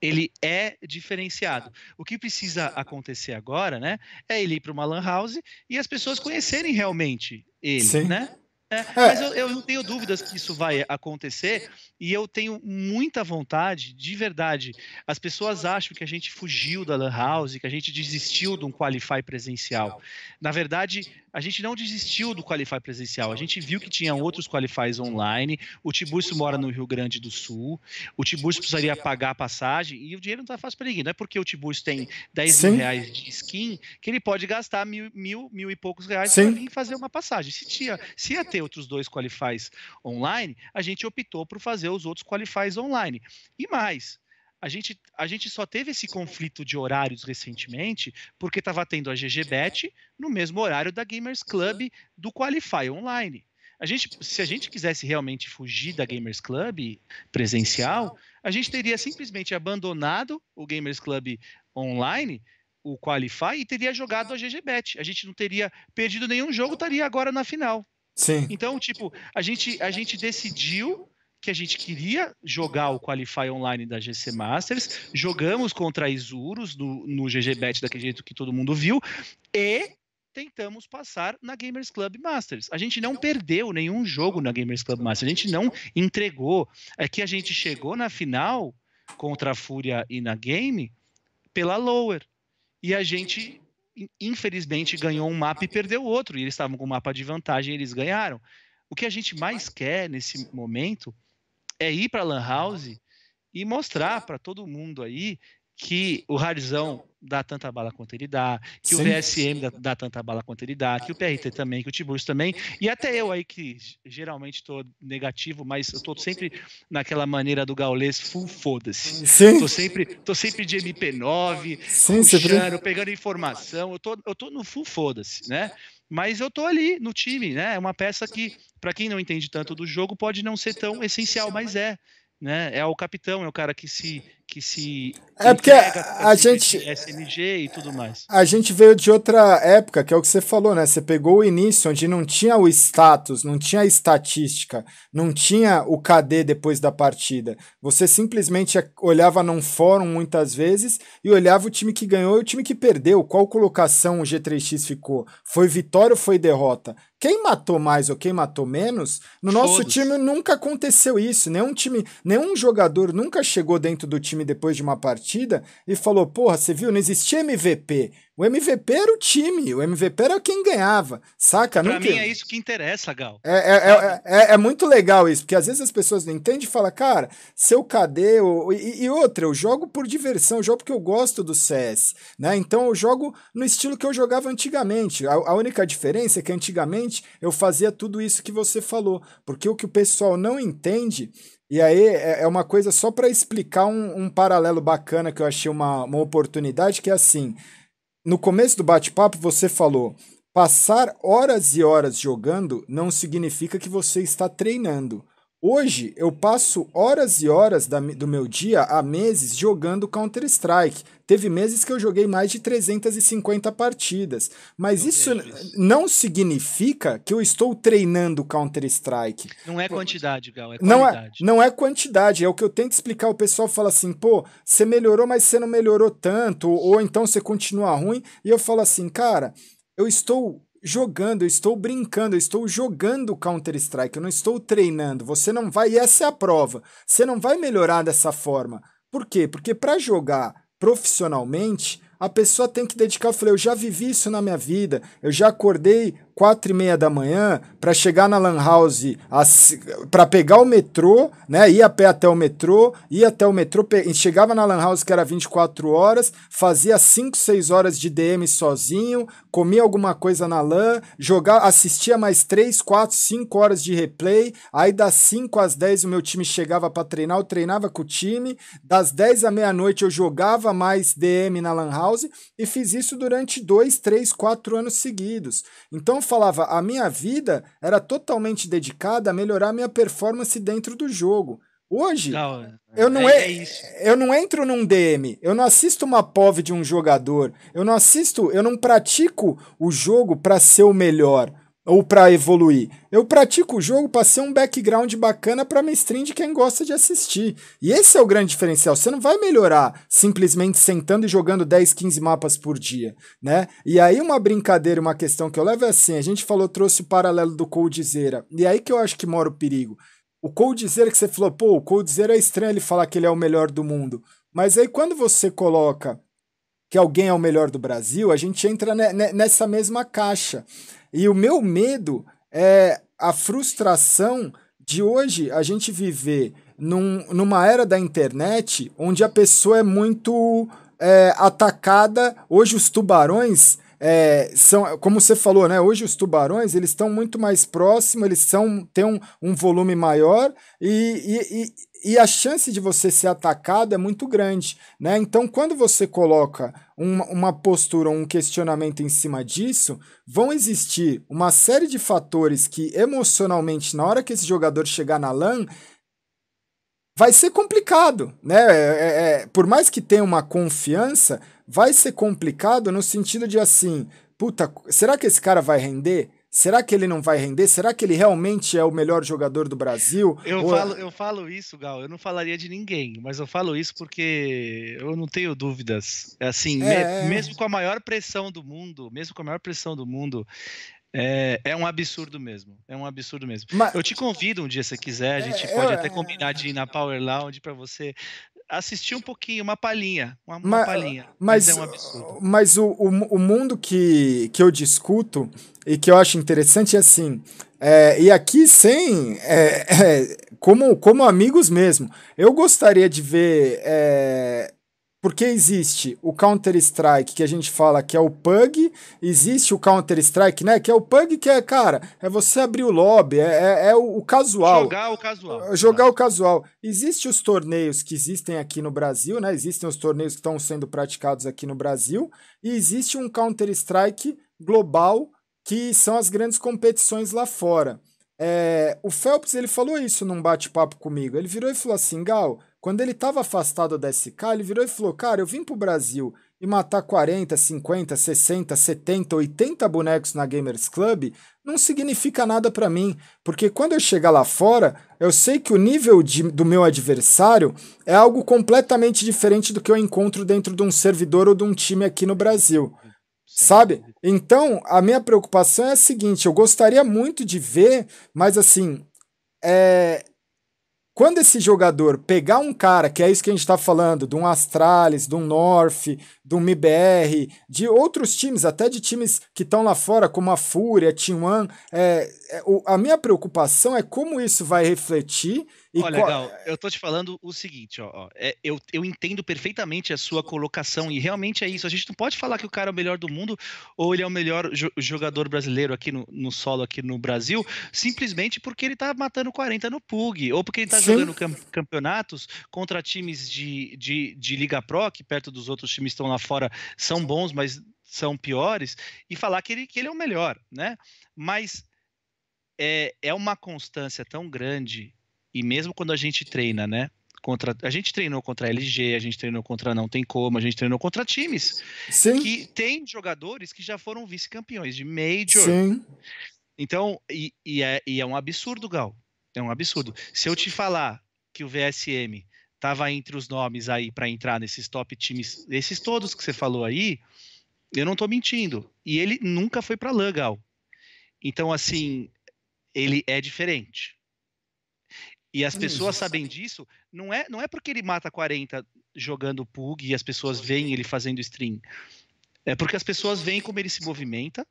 ele é diferenciado. O que precisa acontecer agora, né, é ele ir para uma lan house e as pessoas conhecerem realmente ele, Sim. né? É, mas eu, eu, não tenho dúvidas que isso vai acontecer e eu tenho muita vontade, de verdade. As pessoas acham que a gente fugiu da Lan House, que a gente desistiu de um Qualify presencial. Na verdade, a gente não desistiu do Qualify presencial. A gente viu que tinha outros Qualifies online. O Tiburcio mora no Rio Grande do Sul. O Tiburcio precisaria pagar a passagem e o dinheiro não está fácil para ninguém. Não é porque o Tiburcio tem 10 Sim. mil reais de skin que ele pode gastar mil, mil, mil e poucos reais para vir fazer uma passagem. Se, tinha, se ia ter ter outros dois qualifies online, a gente optou por fazer os outros qualifies online. E mais, a gente, a gente só teve esse conflito de horários recentemente porque estava tendo a GGBet no mesmo horário da Gamers Club do Qualify online. A gente, se a gente quisesse realmente fugir da Gamers Club presencial, a gente teria simplesmente abandonado o Gamers Club online, o Qualify, e teria jogado a GGBet. A gente não teria perdido nenhum jogo, estaria agora na final. Sim. Então, tipo, a gente, a gente decidiu que a gente queria jogar o Qualify Online da GC Masters, jogamos contra a Isurus no, no GGBet daquele jeito que todo mundo viu, e tentamos passar na Gamers Club Masters. A gente não perdeu nenhum jogo na Gamers Club Masters, a gente não entregou. É que a gente chegou na final contra a Fúria e na Game pela Lower. E a gente infelizmente ganhou um mapa e perdeu outro, e eles estavam com um mapa de vantagem e eles ganharam. O que a gente mais quer nesse momento é ir para a Lan House e mostrar para todo mundo aí que o Rarizão dá tanta bala quanto ele dá, que Sim. o VSM dá, dá, tanta bala quanto ele dá, que o PRT também, que o Tiburcio também, e até eu aí que geralmente estou negativo, mas eu estou sempre naquela maneira do gaulês full foda-se. Sim. Tô sempre, tô sempre de MP9, Sim, puxando, pegando informação, eu tô, eu tô no full foda-se, né? Mas eu tô ali no time, né? É uma peça que, para quem não entende tanto do jogo, pode não ser tão essencial, mas é né? É o capitão, é o cara que se que se é porque a gente SNG e tudo mais. A gente veio de outra época, que é o que você falou, né? Você pegou o início onde não tinha o status, não tinha a estatística, não tinha o KD depois da partida. Você simplesmente olhava num fórum muitas vezes e olhava o time que ganhou e o time que perdeu, qual colocação o G3X ficou. Foi vitória ou foi derrota? Quem matou mais ou quem matou menos, no nosso time nunca aconteceu isso. Nenhum time, nenhum jogador nunca chegou dentro do time depois de uma partida e falou: Porra, você viu, não existia MVP. O MVP era o time, o MVP era quem ganhava, saca? Pra Nunca... mim é isso que interessa, Gal. É, é, é, é, é, muito legal isso, porque às vezes as pessoas não entendem e falam, cara, seu KD, o, e, e, outra, eu jogo por diversão, eu jogo porque eu gosto do CS, né? Então eu jogo no estilo que eu jogava antigamente. A, a única diferença é que antigamente eu fazia tudo isso que você falou, porque o que o pessoal não entende e aí é, é uma coisa só para explicar um, um, paralelo bacana que eu achei uma, uma oportunidade, que é assim, no começo do bate-papo você falou, passar horas e horas jogando não significa que você está treinando. Hoje eu passo horas e horas da, do meu dia há meses jogando Counter-Strike. Teve meses que eu joguei mais de 350 partidas. Mas isso não significa que eu estou treinando Counter-Strike. Não é quantidade, Gal, é. Não é, não é quantidade, é o que eu tento explicar. O pessoal fala assim, pô, você melhorou, mas você não melhorou tanto, ou, ou então você continua ruim. E eu falo assim, cara, eu estou jogando, eu estou brincando, eu estou jogando Counter-Strike, eu não estou treinando. Você não vai, e essa é a prova. Você não vai melhorar dessa forma. Por quê? Porque para jogar profissionalmente, a pessoa tem que dedicar. Eu falei, eu já vivi isso na minha vida, eu já acordei quatro e meia da manhã para chegar na Lan House, para pegar o metrô, né? Ia a pé até o metrô, ia até o metrô, chegava na Lan House que era 24 horas, fazia 5, 6 horas de DM sozinho, comia alguma coisa na LAN, jogar, assistia mais 3, 4, 5 horas de replay, aí das 5 às 10 o meu time chegava para treinar, eu treinava com o time, das 10 à meia-noite eu jogava mais DM na Lan House e fiz isso durante 2, 3, 4 anos seguidos. Então falava, a minha vida era totalmente dedicada a melhorar minha performance dentro do jogo. Hoje, não, eu, não é, é, é eu não entro num DM, eu não assisto uma POV de um jogador, eu não assisto, eu não pratico o jogo para ser o melhor ou para evoluir. Eu pratico o jogo para ser um background bacana para mainstream de quem gosta de assistir. E esse é o grande diferencial. Você não vai melhorar simplesmente sentando e jogando 10, 15 mapas por dia, né? E aí uma brincadeira, uma questão que eu levo é assim, a gente falou, trouxe o paralelo do Coldzera. E aí que eu acho que mora o perigo. O Coldzera que você falou, pô, o Coldzera é estranho ele falar que ele é o melhor do mundo. Mas aí quando você coloca que alguém é o melhor do Brasil, a gente entra nessa mesma caixa. E o meu medo é a frustração de hoje a gente viver num, numa era da internet onde a pessoa é muito é, atacada. Hoje os tubarões é, são, como você falou, né? Hoje os tubarões eles estão muito mais próximos, eles são, têm um, um volume maior e, e, e, a chance de você ser atacado é muito grande, né? Então, quando você coloca uma, uma postura, um questionamento em cima disso, vão existir uma série de fatores que emocionalmente, na hora que esse jogador chegar na LAN, vai ser complicado, né? É, é, é, por mais que tenha uma confiança, vai ser complicado no sentido de assim, puta, será que esse cara vai render? Será que ele não vai render? Será que ele realmente é o melhor jogador do Brasil? Eu, Ou... falo, eu falo isso, Gal. Eu não falaria de ninguém, mas eu falo isso porque eu não tenho dúvidas. Assim, é... me, mesmo com a maior pressão do mundo, mesmo com a maior pressão do mundo, é, é um absurdo mesmo. É um absurdo mesmo. Mas, eu te convido um dia, se quiser. A gente é, pode até combinar de ir na Power Lounge para você assistir um pouquinho, uma palhinha. Uma, uma mas, palhinha. Mas, mas, é um absurdo. Mas o, o, o, mundo que, que eu discuto e que eu acho interessante é assim. É, e aqui sem. É, é, como, como amigos mesmo. Eu gostaria de ver é, porque existe o Counter-Strike que a gente fala que é o PUG, existe o Counter-Strike, né? Que é o PUG que é, cara, é você abrir o lobby, é, é, é o, o, casual. Jogar o casual. Jogar o casual. Existem os torneios que existem aqui no Brasil, né? Existem os torneios que estão sendo praticados aqui no Brasil, e existe um Counter-Strike global, que são as grandes competições lá fora. É, o Phelps ele falou isso num bate-papo comigo. Ele virou e falou assim: Gal, quando ele estava afastado da SK, ele virou e falou: Cara, eu vim pro Brasil e matar 40, 50, 60, 70, 80 bonecos na Gamers Club não significa nada para mim, porque quando eu chegar lá fora, eu sei que o nível de, do meu adversário é algo completamente diferente do que eu encontro dentro de um servidor ou de um time aqui no Brasil. Sabe? Então, a minha preocupação é a seguinte: eu gostaria muito de ver, mas assim, é, quando esse jogador pegar um cara, que é isso que a gente está falando, de um Astralis, de um North, de um MBR, de outros times, até de times que estão lá fora, como a Fúria, a Team One, é, é, a minha preocupação é como isso vai refletir e Olha, qual... Gal, eu tô te falando o seguinte, ó, ó é, eu, eu entendo perfeitamente a sua colocação e realmente é isso. A gente não pode falar que o cara é o melhor do mundo ou ele é o melhor jo jogador brasileiro aqui no, no, solo aqui no Brasil, simplesmente porque ele tá matando 40 no PUG ou porque ele tá Sim. jogando cam campeonatos contra times de, de, de Liga Pro, que perto dos outros times estão lá fora são bons, mas são piores, e falar que ele, que ele é o melhor, né? Mas é, é uma constância tão grande e mesmo quando a gente treina, né? Contra, a gente treinou contra a LG, a gente treinou contra Não Tem Como, a gente treinou contra times Sim. que tem jogadores que já foram vice-campeões de Major. Sim. Então, e, e, é, e é um absurdo, Gal. É um absurdo. Se eu te falar que o VSM estava entre os nomes aí para entrar nesses top times, esses todos que você falou aí, eu não estou mentindo. E ele nunca foi para LAN, Gal. Então, assim, ele é diferente e as pessoas sabem disso, não é, não é porque ele mata 40 jogando PUG e as pessoas veem ele fazendo stream. É porque as pessoas veem como ele se movimenta,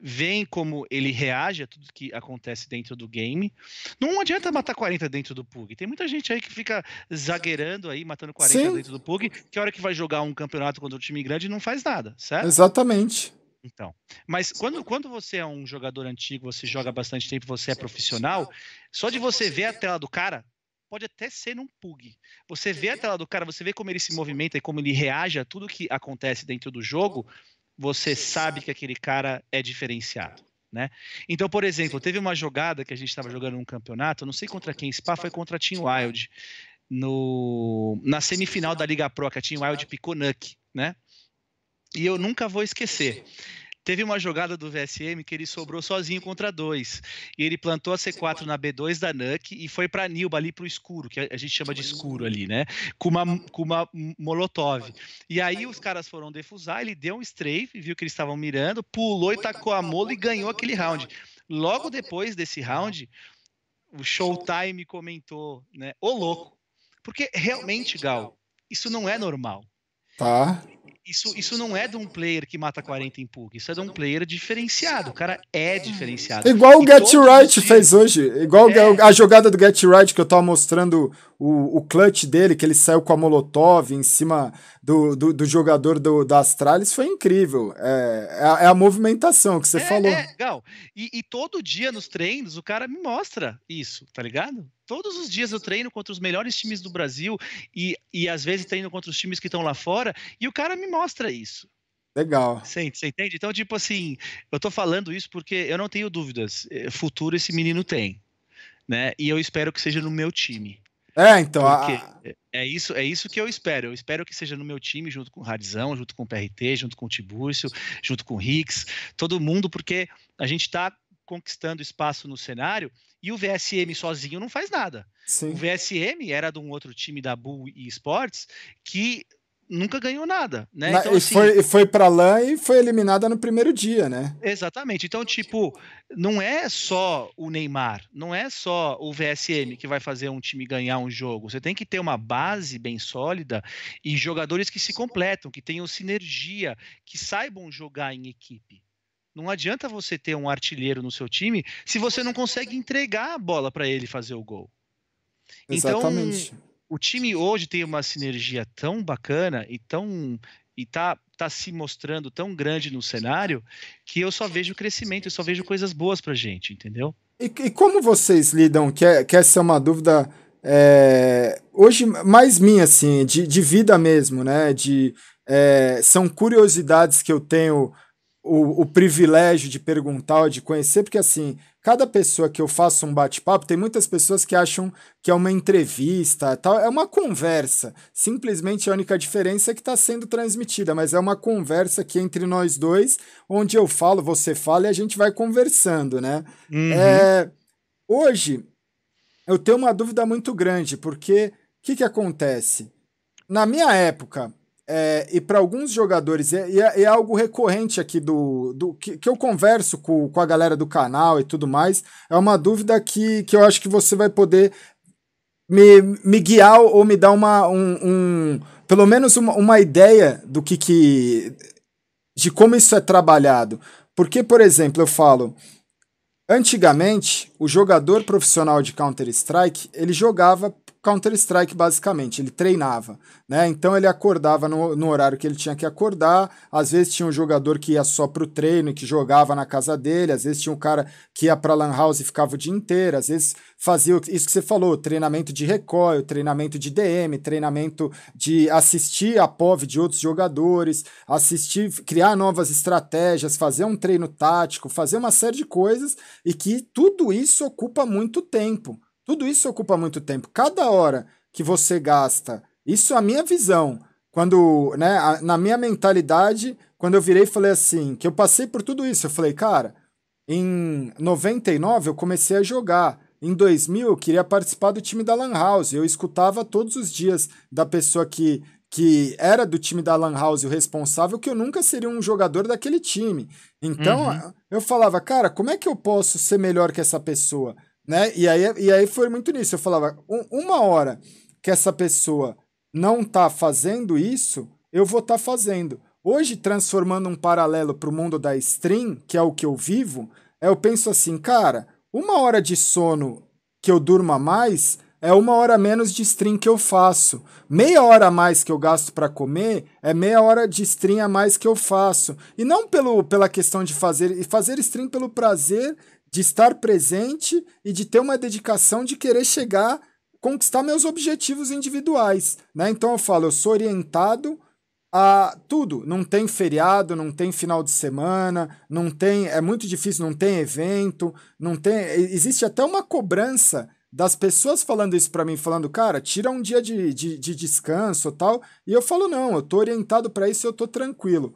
veem como ele reage a tudo que acontece dentro do game. Não adianta matar 40 dentro do PUG. Tem muita gente aí que fica zagueirando aí, matando 40 Sim. dentro do PUG, que a hora que vai jogar um campeonato contra um time grande não faz nada, certo? Exatamente. Então, mas quando, quando você é um jogador antigo, você joga bastante tempo, você é profissional, só de você ver a tela do cara, pode até ser num PUG. Você vê a tela do cara, você vê como ele se movimenta e como ele reage a tudo que acontece dentro do jogo, você sabe que aquele cara é diferenciado. Né? Então, por exemplo, teve uma jogada que a gente estava jogando num campeonato, não sei contra quem, Spa foi contra a Team Wild, no, na semifinal da Liga Pro, que a Team Wild picou Nuck, né? E eu nunca vou esquecer. Teve uma jogada do VSM que ele sobrou sozinho contra dois. E ele plantou a C4 na B2 da NUC e foi para Nilba ali para o escuro, que a gente chama de escuro ali, né? Com uma, com uma Molotov. E aí os caras foram defusar, ele deu um strafe, viu que eles estavam mirando, pulou e tacou a mola e ganhou aquele round. Logo depois desse round, o Showtime comentou, né? Ô louco. Porque realmente, Gal, isso não é normal. Tá isso, isso não é de um player que mata 40 em PUC, isso é de um player diferenciado. O cara é diferenciado. Igual o Get Right fez hoje. Igual é. a jogada do Get Right que eu tava mostrando o, o clutch dele, que ele saiu com a Molotov em cima do, do, do jogador do, da Astralis, foi incrível. É, é, a, é a movimentação que você é, falou. É, legal. E, e todo dia nos treinos o cara me mostra isso, tá ligado? Todos os dias eu treino contra os melhores times do Brasil e, e às vezes treino contra os times que estão lá fora e o cara me mostra isso. Legal. Você, você entende? Então, tipo assim, eu tô falando isso porque eu não tenho dúvidas. Eh, futuro esse menino tem. Né? E eu espero que seja no meu time. É, então. A... É, é isso, é isso que eu espero. Eu espero que seja no meu time, junto com o Radzão, junto com o PRT, junto com o Tibúrcio, junto com o Rix, todo mundo, porque a gente está conquistando espaço no cenário e o VSM sozinho não faz nada. Sim. O VSM era de um outro time da Bull e Sports que nunca ganhou nada, né? Na, então, e, assim, foi, foi para lá e foi eliminada no primeiro dia, né? Exatamente. Então, tipo, não é só o Neymar, não é só o VSM que vai fazer um time ganhar um jogo. Você tem que ter uma base bem sólida e jogadores que se completam, que tenham sinergia, que saibam jogar em equipe. Não adianta você ter um artilheiro no seu time se você não consegue entregar a bola para ele fazer o gol. Então, Exatamente. Então, o time hoje tem uma sinergia tão bacana e tão e tá, tá se mostrando tão grande no cenário que eu só vejo crescimento, eu só vejo coisas boas pra gente, entendeu? E, e como vocês lidam, que, é, que essa é uma dúvida é, hoje mais minha, assim, de, de vida mesmo, né? De, é, são curiosidades que eu tenho o, o privilégio de perguntar, de conhecer, porque assim, cada pessoa que eu faço um bate-papo, tem muitas pessoas que acham que é uma entrevista, tal, é uma conversa. Simplesmente a única diferença é que está sendo transmitida, mas é uma conversa aqui entre nós dois, onde eu falo, você fala e a gente vai conversando, né? Uhum. É, hoje, eu tenho uma dúvida muito grande, porque o que, que acontece? Na minha época, é, e para alguns jogadores, e é, é, algo recorrente aqui do, do que, que eu converso com, com a galera do canal e tudo mais, é uma dúvida que, que eu acho que você vai poder me, me guiar ou me dar uma, um, um pelo menos uma, uma ideia do que, que de como isso é trabalhado. Porque, por exemplo, eu falo, antigamente, o jogador profissional de Counter-Strike, ele jogava Counter-Strike, basicamente. Ele treinava, né? Então ele acordava no, no, horário que ele tinha que acordar. Às vezes tinha um jogador que ia só pro treino e que jogava na casa dele. Às vezes tinha um cara que ia pra Lan House e ficava o dia inteiro. Às vezes fazia isso que você falou: treinamento de recoil, treinamento de DM, treinamento de assistir a POV de outros jogadores, assistir, criar novas estratégias, fazer um treino tático, fazer uma série de coisas e que tudo isso ocupa muito tempo. Tudo isso ocupa muito tempo. Cada hora que você gasta, isso é a minha visão. Quando, né, a, na minha mentalidade, quando eu virei e falei assim, que eu passei por tudo isso, eu falei, cara, em 99 eu comecei a jogar. Em 2000 eu queria participar do time da Lan House. Eu escutava todos os dias da pessoa que, que era do time da Lan House o responsável que eu nunca seria um jogador daquele time. Então uhum. eu falava, cara, como é que eu posso ser melhor que essa pessoa? Né? E, aí, e aí foi muito nisso. Eu falava, um, uma hora que essa pessoa não tá fazendo isso, eu vou estar tá fazendo. Hoje, transformando um paralelo para o mundo da stream, que é o que eu vivo, eu penso assim, cara, uma hora de sono que eu durma mais é uma hora menos de stream que eu faço. Meia hora a mais que eu gasto para comer é meia hora de stream a mais que eu faço. E não pelo, pela questão de fazer, e fazer stream pelo prazer de estar presente e de ter uma dedicação de querer chegar, conquistar meus objetivos individuais. Né? Então eu falo, eu sou orientado a tudo. Não tem feriado, não tem final de semana, não tem. É muito difícil, não tem evento, não tem. Existe até uma cobrança das pessoas falando isso para mim, falando, cara, tira um dia de, de, de descanso tal. E eu falo, não, eu tô orientado para isso, eu tô tranquilo.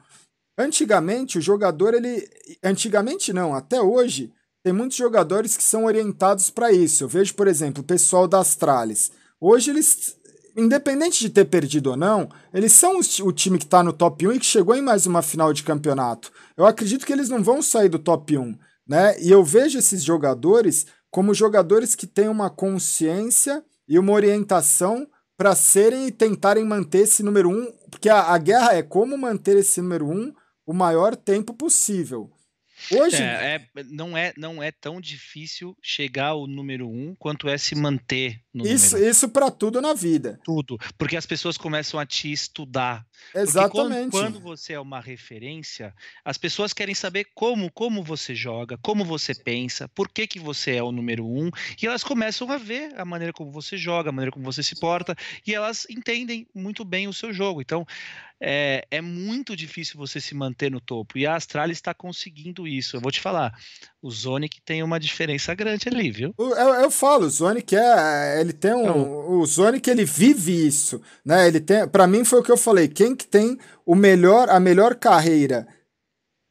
Antigamente, o jogador, ele. Antigamente não, até hoje, tem muitos jogadores que são orientados para isso. Eu vejo, por exemplo, o pessoal da Astralis. Hoje eles. Independente de ter perdido ou não, eles são o time que está no top 1 e que chegou em mais uma final de campeonato. Eu acredito que eles não vão sair do top 1, né? E eu vejo esses jogadores como jogadores que têm uma consciência e uma orientação para serem e tentarem manter esse número um, porque a, a guerra é como manter esse número um o maior tempo possível. Hoje é, é, não é não é tão difícil chegar ao número um quanto é se manter no isso número. isso para tudo na vida. Tudo, porque as pessoas começam a te estudar. Exatamente. Quando, quando, você é uma referência, as pessoas querem saber como como você joga, como você pensa, por que que você é o número um, e elas começam a ver a maneira como você joga, a maneira como você se porta, e elas entendem muito bem o seu jogo. Então é, é muito difícil você se manter no topo. E a Astralis está conseguindo isso. Eu vou te falar, o Zonic tem uma diferença grande ali, viu? Eu, eu falo, o Zonic é, ele tem um, então, o Zonic ele vive isso, né? Ele tem, para mim foi o que eu falei, quem que tem o melhor, a melhor carreira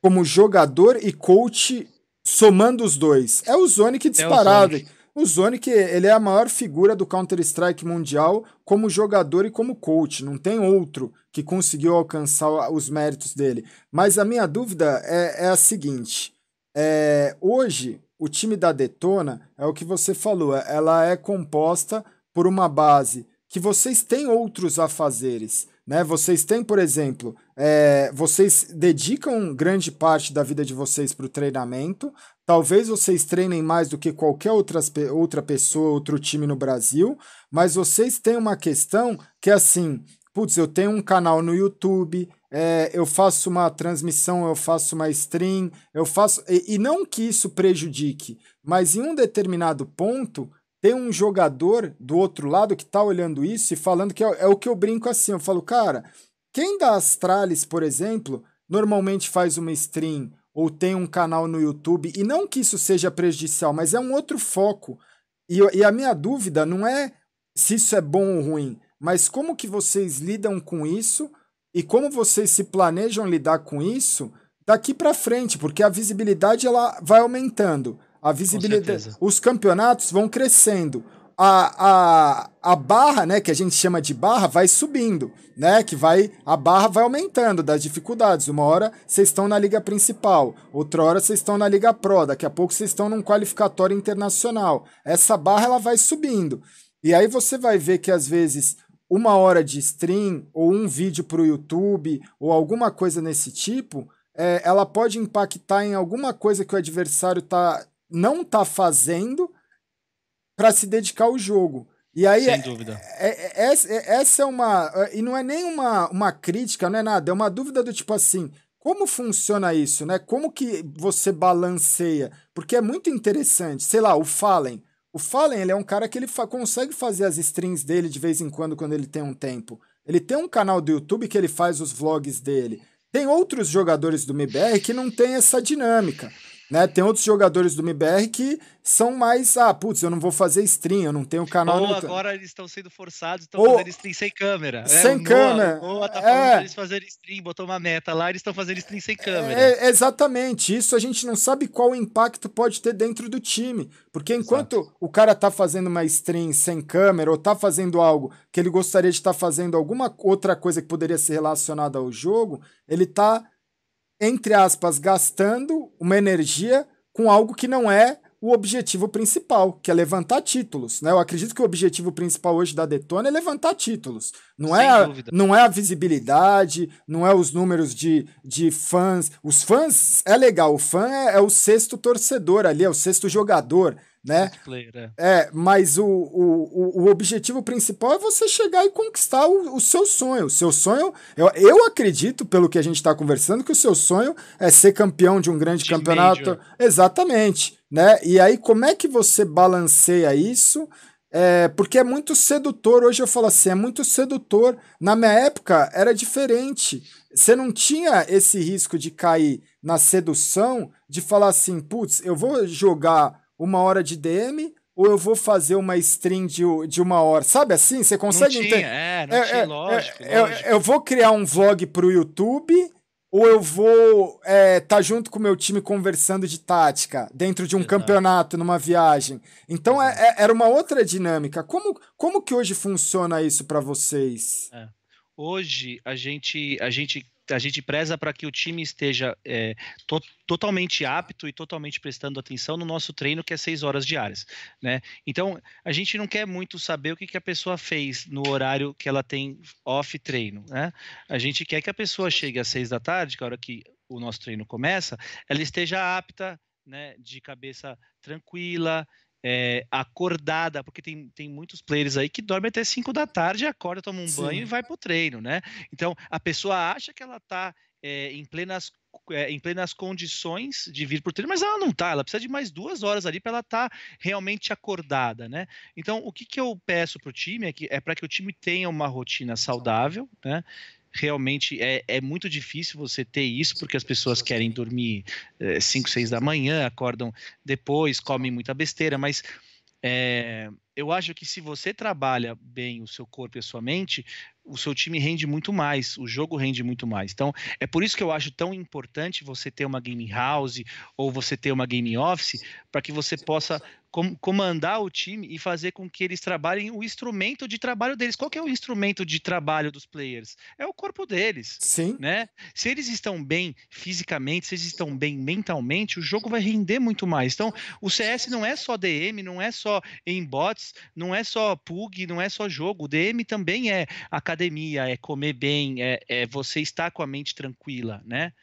como jogador e coach somando os dois? É o Zonic disparado. É o. O Zonic, ele é a maior figura do Counter-Strike mundial como jogador e como coach. Não tem outro que conseguiu alcançar os méritos dele. Mas a minha dúvida é, é a seguinte: é, hoje, o time da Detona, é o que você falou, ela é composta por uma base que vocês têm outros afazeres. Né? Vocês têm, por exemplo, é, vocês dedicam grande parte da vida de vocês para o treinamento. Talvez vocês treinem mais do que qualquer outras, outra pessoa, outro time no Brasil, mas vocês têm uma questão que é assim: putz, eu tenho um canal no YouTube, é, eu faço uma transmissão, eu faço uma stream, eu faço. E, e não que isso prejudique, mas em um determinado ponto tem um jogador do outro lado que tá olhando isso e falando que é, é, o que eu brinco assim. Eu falo, cara, quem da Astralis, por exemplo, normalmente faz uma stream ou tem um canal no YouTube, e não que isso seja prejudicial, mas é um outro foco. E, e a minha dúvida não é se isso é bom ou ruim, mas como que vocês lidam com isso e como vocês se planejam lidar com isso daqui para frente, porque a visibilidade ela vai aumentando. A visibilidade, os campeonatos vão crescendo. A, a, a barra, né, que a gente chama de barra, vai subindo, né? Que vai a barra vai aumentando das dificuldades. Uma hora vocês estão na liga principal, outra hora vocês estão na liga pro, daqui a pouco vocês estão num qualificatório internacional. Essa barra ela vai subindo. E aí você vai ver que às vezes uma hora de stream ou um vídeo para o YouTube ou alguma coisa nesse tipo, é, ela pode impactar em alguma coisa que o adversário tá, não está fazendo para se dedicar ao jogo. E aí, Sem dúvida. É, é, é, é, essa é uma. E não é nem uma, uma crítica, não é nada, é uma dúvida do tipo assim. Como funciona isso, né? Como que você balanceia? Porque é muito interessante. Sei lá, o Fallen. O Fallen, ele é um cara que ele fa consegue fazer as streams dele de vez em quando, quando ele tem um tempo. Ele tem um canal do YouTube que ele faz os vlogs dele. Tem outros jogadores do MBR que não tem essa dinâmica. Né? Tem outros jogadores do MBR que são mais, ah, putz, eu não vou fazer stream, eu não tenho canal Ou no... agora eles estão sendo forçados, estão Ou... fazendo stream sem câmera. Né? Sem é, câmera. O Noah tá falando é... eles fazerem stream, botou uma meta lá, eles estão fazendo stream sem câmera. É, exatamente, isso a gente não sabe qual impacto pode ter dentro do time. Porque enquanto Exato. o cara tá fazendo uma stream sem câmera ou tá fazendo algo que ele gostaria de estar tá fazendo alguma outra coisa que poderia ser relacionada ao jogo, ele tá entre aspas, gastando uma energia com algo que não é o objetivo principal, que é levantar títulos. Né? Eu acredito que o objetivo principal hoje da Detona é levantar títulos. Não é, a, não é a visibilidade, não é os números de, de fãs. Os fãs é legal, o fã é, é o sexto torcedor ali, é o sexto jogador né? É. é, mas o, o, o objetivo principal é você chegar e conquistar o, o seu sonho. O seu sonho, eu, eu acredito, pelo que a gente está conversando, que o seu sonho é ser campeão de um grande de campeonato. Major. Exatamente, né? E aí, como é que você balanceia isso? É, porque é muito sedutor. Hoje eu falo assim, é muito sedutor. Na minha época era diferente. Você não tinha esse risco de cair na sedução de falar assim, putz, eu vou jogar uma hora de DM ou eu vou fazer uma stream de, de uma hora? Sabe assim? Você consegue entender? É, não é, tinha, é, lógico, é, lógico. Eu vou criar um vlog pro YouTube ou eu vou estar é, tá junto com o meu time conversando de tática dentro de um Exato. campeonato, numa viagem. Então é, é, era uma outra dinâmica. Como, como que hoje funciona isso para vocês? É. Hoje a gente, a gente a gente preza para que o time esteja é, to totalmente apto e totalmente prestando atenção no nosso treino, que é seis horas diárias. Né? Então, a gente não quer muito saber o que, que a pessoa fez no horário que ela tem off treino. Né? A gente quer que a pessoa chegue às seis da tarde, que é a hora que o nosso treino começa, ela esteja apta, né, de cabeça tranquila, é, acordada, porque tem, tem muitos players aí que dormem até 5 da tarde, acorda, toma um Sim. banho e vai pro treino, né? Então a pessoa acha que ela tá é, em plenas é, em plenas condições de vir pro treino, mas ela não tá, ela precisa de mais duas horas ali para ela estar tá realmente acordada, né? Então, o que, que eu peço pro time é, que, é para que o time tenha uma rotina saudável, né? Realmente é, é muito difícil você ter isso, porque as pessoas querem dormir 5, é, 6 da manhã, acordam depois, comem muita besteira, mas é, eu acho que se você trabalha bem o seu corpo e a sua mente, o seu time rende muito mais, o jogo rende muito mais. Então, é por isso que eu acho tão importante você ter uma game house ou você ter uma game office, para que você possa comandar o time e fazer com que eles trabalhem o instrumento de trabalho deles. Qual é o instrumento de trabalho dos players? É o corpo deles. Sim. Né? Se eles estão bem fisicamente, se eles estão bem mentalmente, o jogo vai render muito mais. Então, o CS não é só DM, não é só em bots, não é só PUG, não é só jogo. O DM também é academia, é comer bem, é, é você estar com a mente tranquila, né?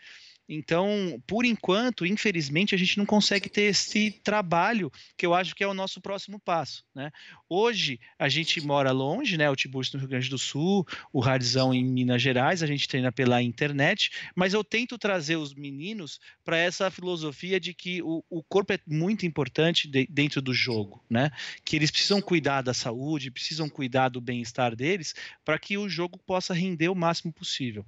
Então, por enquanto, infelizmente, a gente não consegue ter esse trabalho que eu acho que é o nosso próximo passo. Né? Hoje, a gente mora longe, né? o Tiburcio no Rio Grande do Sul, o Radzão em Minas Gerais, a gente treina pela internet, mas eu tento trazer os meninos para essa filosofia de que o, o, corpo é muito importante de, dentro do jogo, né? que eles precisam cuidar da saúde, precisam cuidar do bem-estar deles, para que o jogo possa render o máximo possível.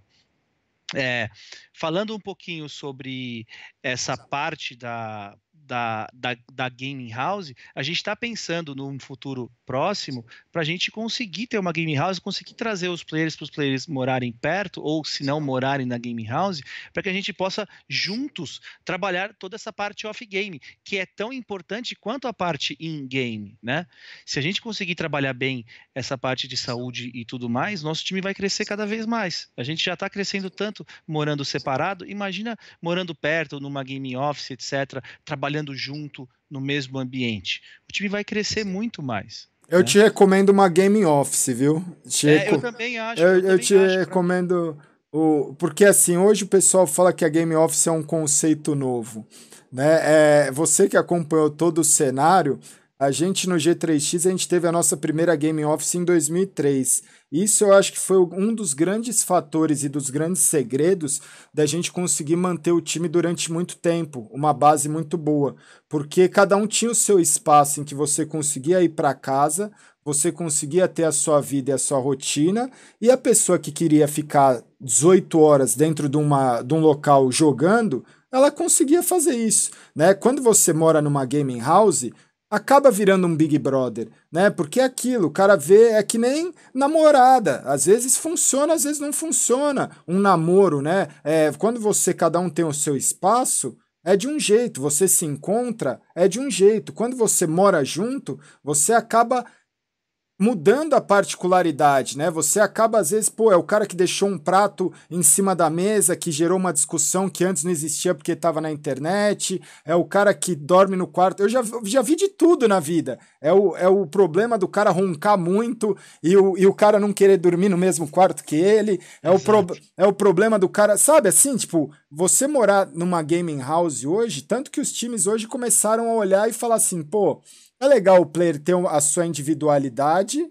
É, falando um pouquinho sobre essa parte da, da, da, da gaming house, a gente está pensando num futuro próximo para a gente conseguir ter uma gaming house, conseguir trazer os players para os players morarem perto, ou se não morarem na gaming house, para que a gente possa juntos trabalhar toda essa parte off-game, que é tão importante quanto a parte in-game, né? Se a gente conseguir trabalhar bem essa parte de saúde e tudo mais, nosso time vai crescer cada vez mais. A gente já está crescendo tanto morando separado, imagina morando perto, numa gaming office, etc., trabalhando trabalhando junto no mesmo ambiente. O time vai crescer muito mais. Eu né? te recomendo uma game office, viu? Te é, eu também acho. Eu, eu, eu te acho, recomendo o porque assim hoje o pessoal fala que a game office é um conceito novo, né? É, você que acompanhou todo o cenário, a gente no G3X a gente teve a nossa primeira game office em 2003 isso eu acho que foi um dos grandes fatores e dos grandes segredos da gente conseguir manter o time durante muito tempo, uma base muito boa, porque cada um tinha o seu espaço em que você conseguia ir para casa, você conseguia ter a sua vida e a sua rotina, e a pessoa que queria ficar 18 horas dentro de, uma, de um local jogando, ela conseguia fazer isso, né? Quando você mora numa gaming house, acaba virando um Big Brother, né? Porque é aquilo, o cara vê, é que nem namorada. Às vezes funciona, às vezes não funciona. Um namoro, né? É, quando você, cada um tem o seu espaço, é de um jeito. Você se encontra, é de um jeito. Quando você mora junto, você acaba mudando a particularidade, né? Você acaba às vezes, pô, é o cara que deixou um prato em cima da mesa que gerou uma discussão que antes não existia porque estava na internet, é o cara que dorme no quarto. Eu já, já vi de tudo na vida. É o, é o problema do cara roncar muito e o, e o cara não querer dormir no mesmo quarto que ele. É o, pro, é o problema do cara, sabe assim, tipo, você morar numa gaming house hoje, tanto que os times hoje começaram a olhar e falar assim, pô, é legal o player ter a sua individualidade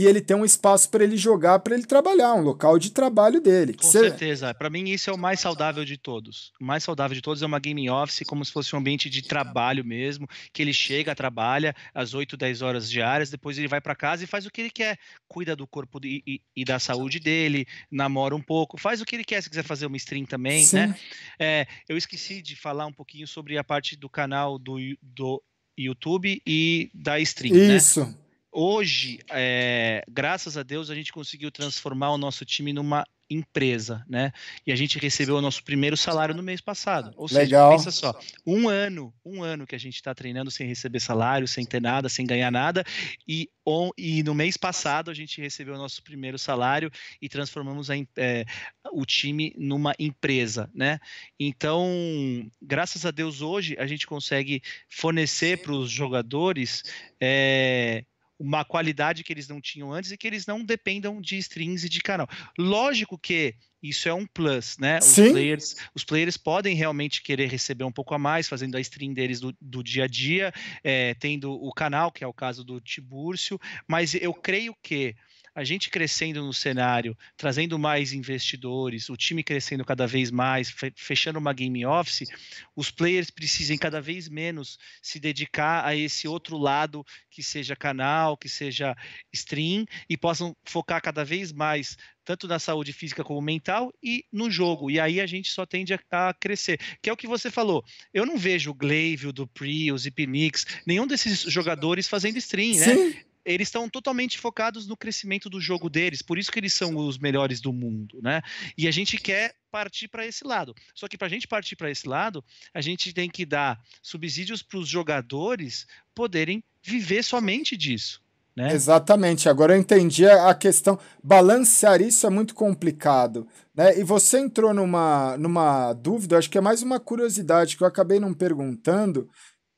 e ele ter um espaço para ele jogar, para ele trabalhar, um local de trabalho dele. Com Cê... certeza. Para mim, isso é o mais saudável de todos. O mais saudável de todos é uma gaming office, como se fosse um ambiente de trabalho mesmo, que ele chega, trabalha às 8, 10 horas diárias, depois ele vai para casa e faz o que ele quer. Cuida do corpo e, e, e, da saúde dele, namora um pouco, faz o que ele quer. Se quiser fazer uma stream também, Sim. né? É, eu esqueci de falar um pouquinho sobre a parte do canal do, do YouTube e da stream. Né? Isso. Né? Hoje, é, graças a Deus, a gente conseguiu transformar o nosso time numa empresa, né? E a gente recebeu o nosso primeiro salário no mês passado. Ou seja, Legal. pensa só, um ano, um ano que a gente está treinando sem receber salário, sem ter nada, sem ganhar nada, e, on, e no mês passado a gente recebeu o nosso primeiro salário e transformamos a, é, o time numa empresa, né? Então, graças a Deus, hoje a gente consegue fornecer para os jogadores é, uma qualidade que eles não tinham antes e que eles não dependam de strings e de canal. Lógico que isso é um plus, né? Os players, os players podem realmente querer receber um pouco a mais, fazendo a stream deles do, do dia a dia, é, tendo o canal, que é o caso do Tibúrcio, mas eu creio que a gente crescendo no cenário, trazendo mais investidores, o time crescendo cada vez mais, fechando uma game office, os players precisem cada vez menos se dedicar a esse outro lado, que seja canal, que seja stream, e possam focar cada vez mais tanto na saúde física como mental e no jogo. E aí a gente só tende a, a crescer. Que é o que você falou. Eu não vejo o Glaive, o Dupri, o Zipnix, nenhum desses jogadores fazendo stream, né? Eles estão totalmente focados no crescimento do jogo deles, por isso que eles são os melhores do mundo, né? E a gente quer partir para esse lado. Só que para a gente partir para esse lado, a gente tem que dar subsídios para os jogadores poderem viver somente disso. Né? Exatamente. Agora eu entendi a questão. Balancear isso é muito complicado. Né? E você entrou numa, numa dúvida, acho que é mais uma curiosidade que eu acabei não perguntando.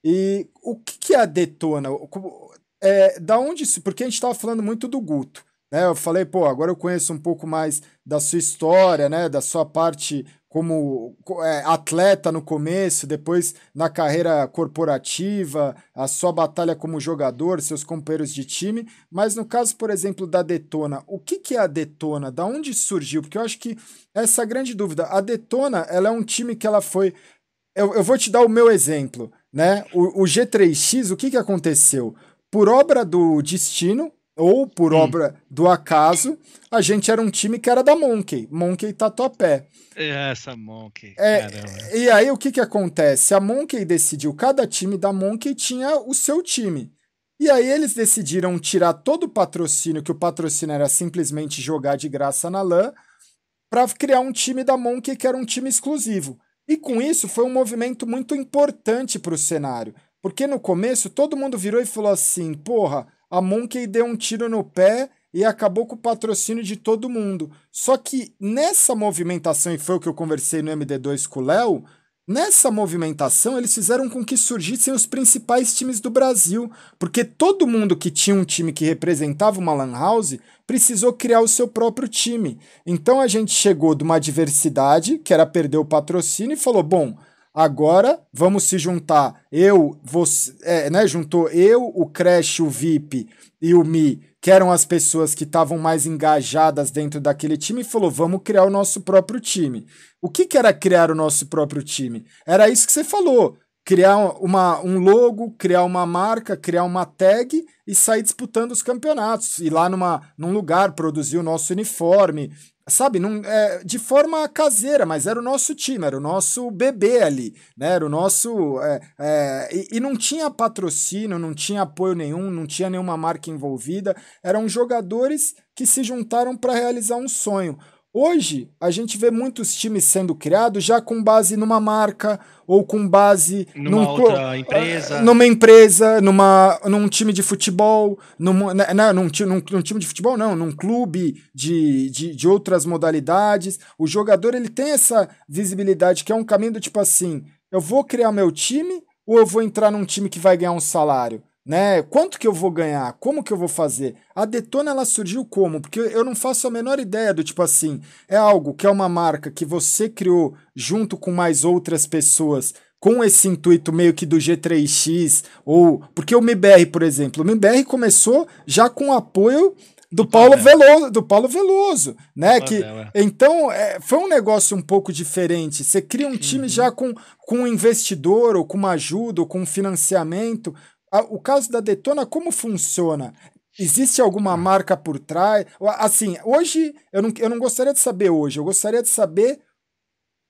E o que, que é a Detona? É, da onde? Porque a gente estava falando muito do Guto. Né? Eu falei, pô, agora eu conheço um pouco mais da sua história, né? Da sua parte como é, atleta no começo, depois na carreira corporativa, a sua batalha como jogador, seus companheiros de time. Mas no caso, por exemplo, da Detona, o que, que é a Detona? Da onde surgiu? Porque eu acho que essa é a grande dúvida. A Detona, ela é um time que ela foi. Eu, eu vou te dar o meu exemplo, né? O, o G3X, o que, que aconteceu? Por obra do destino ou por hum. obra do acaso, a gente era um time que era da Monkey, Monkey Tatuapé. Essa Monkey. É, e aí o que que acontece? A Monkey decidiu, cada time da Monkey tinha o seu time. E aí eles decidiram tirar todo o patrocínio, que o patrocínio era simplesmente jogar de graça na LAN, para criar um time da Monkey que era um time exclusivo. E com isso foi um movimento muito importante para o cenário. Porque no começo todo mundo virou e falou assim: porra, a Monkey deu um tiro no pé e acabou com o patrocínio de todo mundo. Só que nessa movimentação, e foi o que eu conversei no MD2 com o Léo, nessa movimentação eles fizeram com que surgissem os principais times do Brasil, porque todo mundo que tinha um time que representava uma Lan House precisou criar o seu próprio time. Então a gente chegou de uma diversidade, que era perder o patrocínio, e falou: bom Agora vamos se juntar. Eu, você, é, né? Juntou eu, o Crash, o VIP e o Mi, que eram as pessoas que estavam mais engajadas dentro daquele time, e falou: vamos criar o nosso próprio time. O que, que era criar o nosso próprio time? Era isso que você falou. Criar uma, um logo, criar uma marca, criar uma tag e sair disputando os campeonatos. Ir lá numa, num lugar, produzir o nosso uniforme, sabe, num, é, de forma caseira, mas era o nosso time, era o nosso bebê ali, né? Era o nosso. É, é, e, e, não tinha patrocínio, não tinha apoio nenhum, não tinha nenhuma marca envolvida, eram jogadores que se juntaram para realizar um sonho. Hoje, a gente vê muitos times sendo criados já com base numa marca ou com base numa num, outra empresa. Numa empresa, numa, num time de futebol, numa, né, não, num, num, num, time de futebol, não, num clube de, de, de outras modalidades. O jogador ele tem essa visibilidade, que é um caminho do tipo assim: eu vou criar meu time ou eu vou entrar num time que vai ganhar um salário? Né? Quanto que eu vou ganhar? Como que eu vou fazer? A Detona ela surgiu como? Porque eu não faço a menor ideia do tipo assim, é algo que é uma marca que você criou junto com mais outras pessoas com esse intuito meio que do G3X ou porque o MBR, por exemplo, o MBR começou já com apoio do, Paulo Veloso, do Paulo Veloso, né? que é. então é, foi um negócio um pouco diferente. Você cria um time uhum. já com, com um investidor ou com uma ajuda ou com um financiamento o caso da Detona, como funciona? Existe alguma marca por trás? Assim, hoje, eu não, eu não gostaria de saber hoje, eu gostaria de saber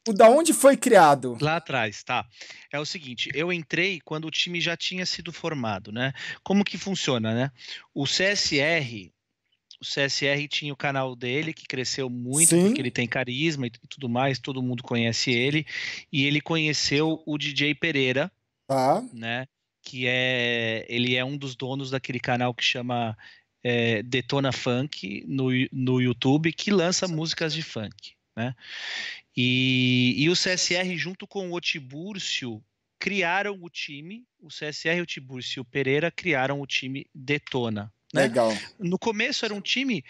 o da onde foi criado. Lá atrás, tá. É o seguinte, eu entrei quando o time já tinha sido formado, né? Como que funciona, né? O CSR, o CSR tinha o canal dele que cresceu muito Sim. porque ele tem carisma e tudo mais, todo mundo conhece ele, e ele conheceu o DJ Pereira, tá. né? Que é ele é um dos donos daquele canal que chama é, Detona Funk no, no YouTube, que lança músicas de funk, né? E, e o CSR junto com o Otibúrcio criaram o time, o CSR, o Tibúrcio e o Pereira criaram o time Detona. Né? Legal. No começo era um time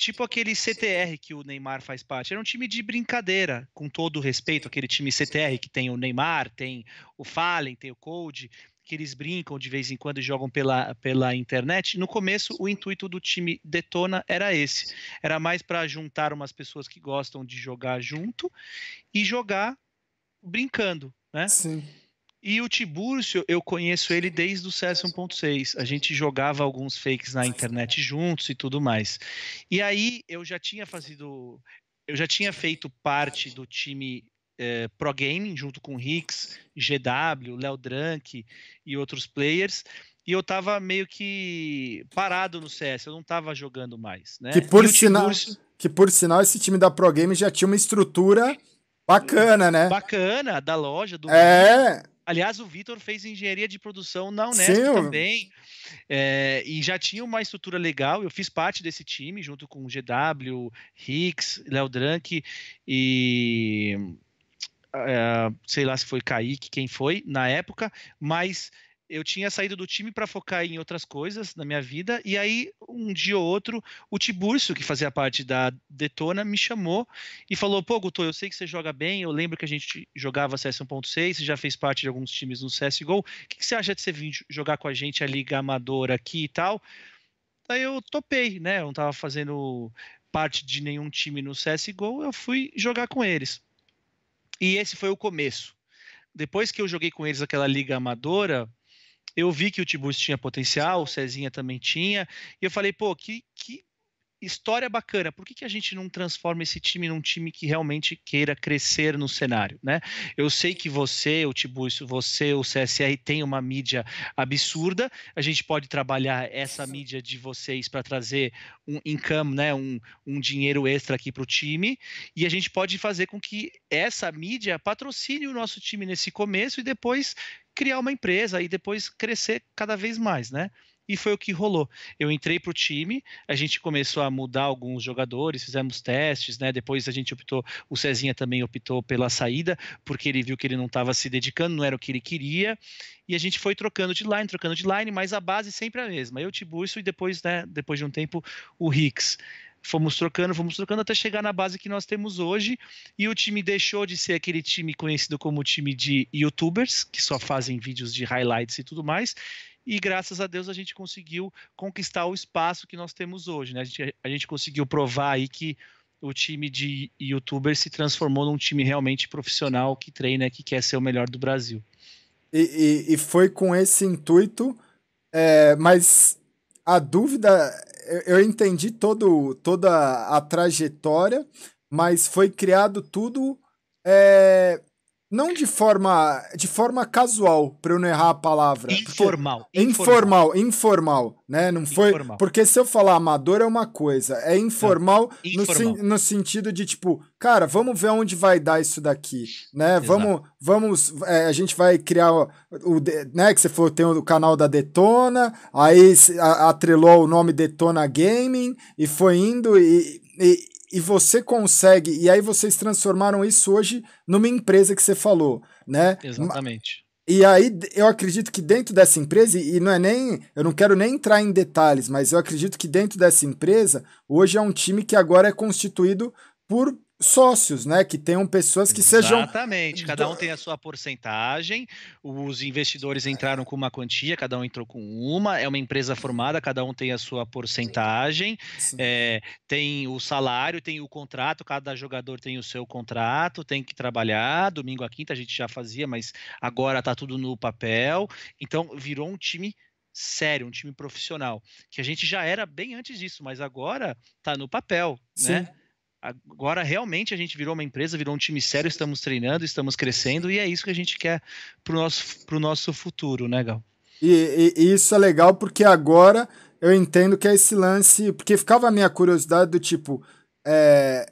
tipo aquele CTR que o Neymar faz parte. Era um time de brincadeira, com todo o respeito, aquele time CTR que tem o Neymar, tem o Fallen, tem o Code, que eles brincam de vez em quando e jogam pela, pela internet. No começo, o intuito do time Detona era esse. Era mais para juntar umas pessoas que gostam de jogar junto e jogar brincando, né? Sim. E o Tibúrcio, eu conheço ele desde o CS 1.6. A gente jogava alguns fakes na internet juntos e tudo mais. E aí eu já tinha fazido. Eu já tinha feito parte do time é, Pro Gaming, junto com Hicks, GW, Léo Drank e outros players. E eu tava meio que parado no CS, eu não tava jogando mais, né? Que por, sinal, que por sinal, esse time da Pro Game já tinha uma estrutura bacana, né? Bacana, da loja, do. É. Aliás, o Vitor fez engenharia de produção na Unesp Sim, também. É, e já tinha uma estrutura legal. Eu fiz parte desse time, junto com o GW, Hicks, Léo Drank e é, sei lá se foi Kaique, quem foi na época, mas eu tinha saído do time para focar em outras coisas na minha vida, e aí um dia ou outro, o Tiburcio, que fazia parte da Detona, me chamou e falou: Pô, Guto, eu sei que você joga bem, eu lembro que a gente jogava CS 1.6, você já fez parte de alguns times no CSGO, o que, que você acha de você vir jogar com a gente a Liga Amadora aqui e tal? Aí eu topei, né? Eu não estava fazendo parte de nenhum time no CSGO, eu fui jogar com eles. E esse foi o começo. Depois que eu joguei com eles aquela liga amadora, eu vi que o Tibus tinha potencial, o Cezinha também tinha, e eu falei, pô, que história bacana, por que, que a gente não transforma esse time num time que realmente queira crescer no cenário, né? Eu sei que você, o Tibúrcio, você, o CSR tem uma mídia absurda, a gente pode trabalhar essa mídia de vocês para trazer um income, né, um, um dinheiro extra aqui para o time, e a gente pode fazer com que essa mídia patrocine o nosso time nesse começo e depois criar uma empresa e depois crescer cada vez mais, né? E foi o que rolou. Eu entrei para o time, a gente começou a mudar alguns jogadores, fizemos testes, né? Depois a gente optou, o Cezinha também optou pela saída, porque ele viu que ele não estava se dedicando, não era o que ele queria, e a gente foi trocando de line, trocando de line, mas a base sempre a mesma. Eu, Tiburcio, e depois, né, depois de um tempo, o Hicks fomos trocando, fomos trocando até chegar na base que nós temos hoje. E o time deixou de ser aquele time conhecido como time de youtubers, que só fazem vídeos de highlights e tudo mais, e graças a Deus a gente conseguiu conquistar o espaço que nós temos hoje. Né? A, gente, a gente conseguiu provar aí que o time de youtubers se transformou num time realmente profissional que treina, que quer ser o melhor do Brasil. E, e, e foi com esse intuito, é, mas a dúvida, eu, eu entendi todo, toda a trajetória, mas foi criado tudo é, não de forma de forma casual, para eu não errar a palavra. Informal. Informal, informal, né? Não foi. Informal. Porque se eu falar amador é uma coisa, é informal, informal. No, no, sentido de tipo, cara, vamos ver onde vai dar isso daqui, né? Exato. Vamos, vamos, é, a gente vai criar o, o, né? Que você falou, tem o canal da Detona, aí atrelou o nome Detona Gaming e foi indo e, e e você consegue, e aí vocês transformaram isso hoje numa empresa que você falou, né? Exatamente. E aí eu acredito que dentro dessa empresa, e não é nem, eu não quero nem entrar em detalhes, mas eu acredito que dentro dessa empresa, hoje é um time que agora é constituído por sócios, né? Que tenham pessoas que Exatamente. sejam. Exatamente, cada um tem a sua porcentagem, os investidores entraram com uma quantia, cada um entrou com uma, é uma empresa formada, cada um tem a sua porcentagem, é, tem o salário, tem o contrato, cada jogador tem o seu contrato, tem que trabalhar, domingo a quinta a gente já fazia, mas agora tá tudo no papel, então virou um time sério, um time profissional, que a gente já era bem antes disso, mas agora tá no papel, Sim. né? Agora realmente a gente virou uma empresa, virou um time sério, estamos treinando, estamos crescendo e é isso que a gente quer para o nosso, nosso futuro, né, Gal? E, e, e, isso é legal porque agora eu entendo que é esse lance. Porque ficava a minha curiosidade do tipo. É,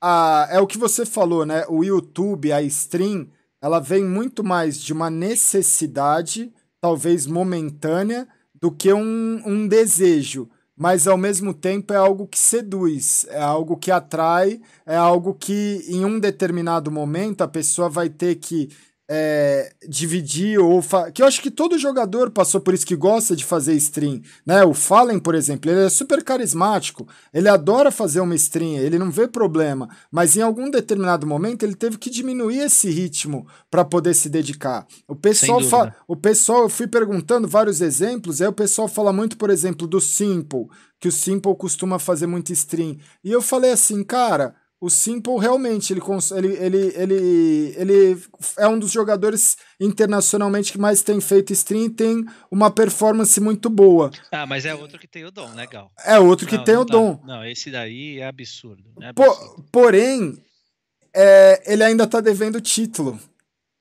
a, é o que você falou, né? O YouTube, a stream, ela vem muito mais de uma necessidade, talvez momentânea, do que um, um desejo mas ao mesmo tempo é algo que seduz, é algo que atrai, é algo que em um determinado momento a pessoa vai ter que é, dividir ou que eu acho que todo jogador passou por isso que gosta de fazer stream, né? O Fallen, por exemplo, ele é super carismático, ele adora fazer uma stream, ele não vê problema, mas em algum determinado momento ele teve que diminuir esse ritmo para poder se dedicar. O pessoal o pessoal, eu fui perguntando vários exemplos, aí o pessoal fala muito, por exemplo, do Simple, que o Simple costuma fazer muito stream. E eu falei assim, cara, o Simple realmente ele, ele, ele, ele, ele é um dos jogadores internacionalmente que mais tem feito stream e tem uma performance muito boa. Ah, mas é outro que tem o dom, né, Gal? É outro que não, tem não o dom. Não, esse daí é absurdo. É absurdo. Por, porém, é, ele ainda tá devendo título.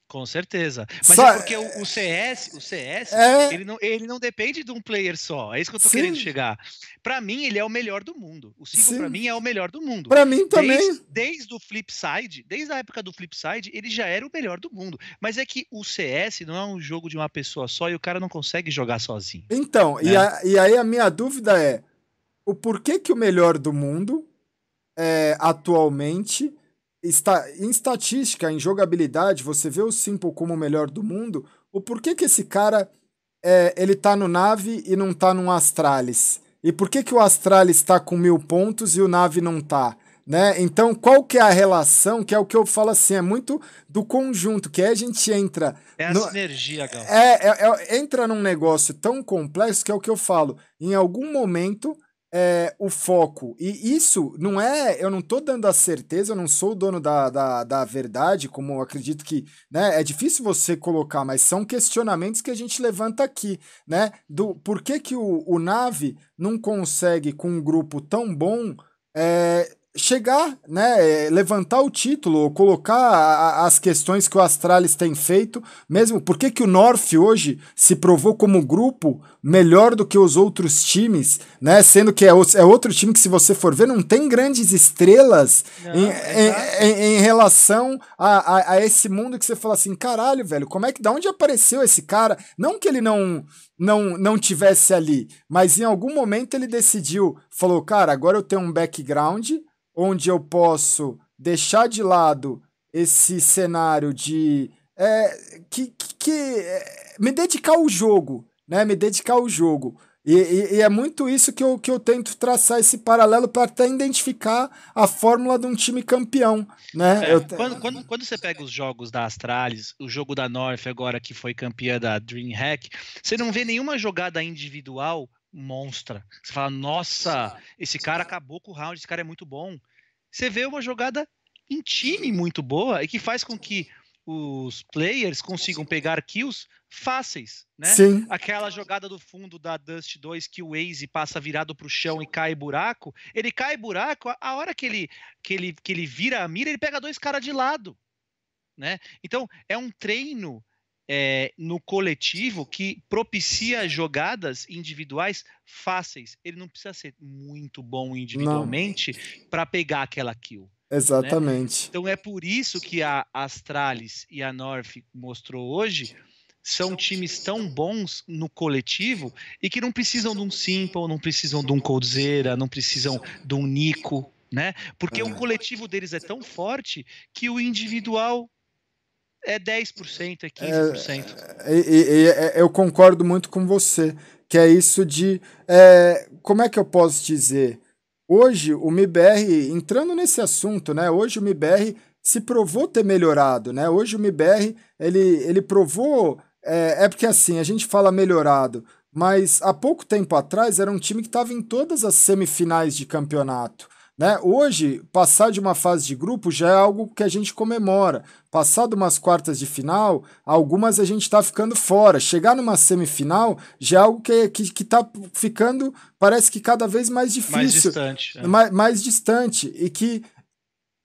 Com certeza. Mas só... é porque o, o, CS, o CS, é... ele, não, ele não depende de um player só. É isso que eu tô Sim. querendo chegar. Para mim, ele é o melhor do mundo. O Simple, para mim, é o melhor do mundo. Para mim também. Desde, desde o Flipside, desde a época do Flipside, ele já era o melhor do mundo. Mas é que o CS não é um jogo de uma pessoa só e o cara não consegue jogar sozinho. Então, né? e, a, e aí a minha dúvida é: o porquê que o melhor do mundo é, atualmente está, em estatística, em jogabilidade, você vê o Simple como o melhor do mundo, o porquê que esse cara é, ele tá no Nave e não tá no Astralis? E por que, que o Astralis está com mil pontos e o Nave não tá? Né? Então, qual que é a relação? Que é o que eu falo assim, é muito do conjunto, que a gente entra. É a no... sinergia, Gal. É, é, é, entra num negócio tão complexo que é o que eu falo. Em algum momento é, o foco. E isso não é. Eu não estou dando a certeza, eu não sou o dono da, da, da verdade, como acredito que. Né, é difícil você colocar, mas são questionamentos que a gente levanta aqui. Né, do por que, que o, o Nave não consegue, com um grupo tão bom, é, chegar, né, é, levantar o título, colocar a, as questões que o Astralis tem feito, mesmo por que, que o North hoje se provou como grupo melhor do que os outros times, né, sendo que é, é outro time que se você for ver não tem grandes estrelas não, em, em, em, em, relação a, a, a, esse mundo que você fala assim, caralho, velho, como é que, da onde apareceu esse cara? Não que ele não não, não tivesse ali, mas em algum momento ele decidiu, falou, cara, agora eu tenho um background, onde eu posso deixar de lado esse cenário de é, que, que, que é, me dedicar ao jogo, né? Me dedicar ao jogo. E, e, e, é muito isso que eu, que eu tento traçar esse paralelo para até identificar a fórmula de um time campeão. Né? É, eu... quando, quando, quando, você pega os jogos da Astralis, o jogo da North agora que foi campeã da DreamHack, você não vê nenhuma jogada individual monstra. Você fala, nossa, esse cara acabou com o round, esse cara é muito bom. Você vê uma jogada em time muito boa e que faz com que os players consigam pegar kills fáceis, né? Sim. Aquela jogada do fundo da Dust 2 que o Waze passa virado para o chão e cai buraco, ele cai buraco, a hora que ele, que ele, que ele vira a mira, ele pega dois caras de lado. né? Então, é um treino é, no coletivo que propicia jogadas individuais fáceis. Ele não precisa ser muito bom individualmente para pegar aquela kill. Né? Exatamente. Né? Então é por isso que a Astralis e a North mostrou hoje são times tão bons no coletivo e que não precisam de um Simple, não precisam de um Coldzera, não precisam de um Nico, né? Porque é. o coletivo deles é tão forte que o individual é 10%, é 15%. É, e, e, e, eu concordo muito com você, que é isso de. É, como é que eu posso dizer? Hoje o MIBR, entrando nesse assunto, né? Hoje o MIBR se provou ter melhorado, né? Hoje o MIBR, ele, ele provou. É, é porque assim, a gente fala melhorado, mas há pouco tempo atrás era um time que estava em todas as semifinais de campeonato. Né? Hoje, passar de uma fase de grupo já é algo que a gente comemora. Passar de umas quartas de final, algumas a gente está ficando fora. Chegar numa semifinal já é algo que está que, que tá ficando, parece que cada vez mais difícil. Mais distante. É. Mais, mais distante. E que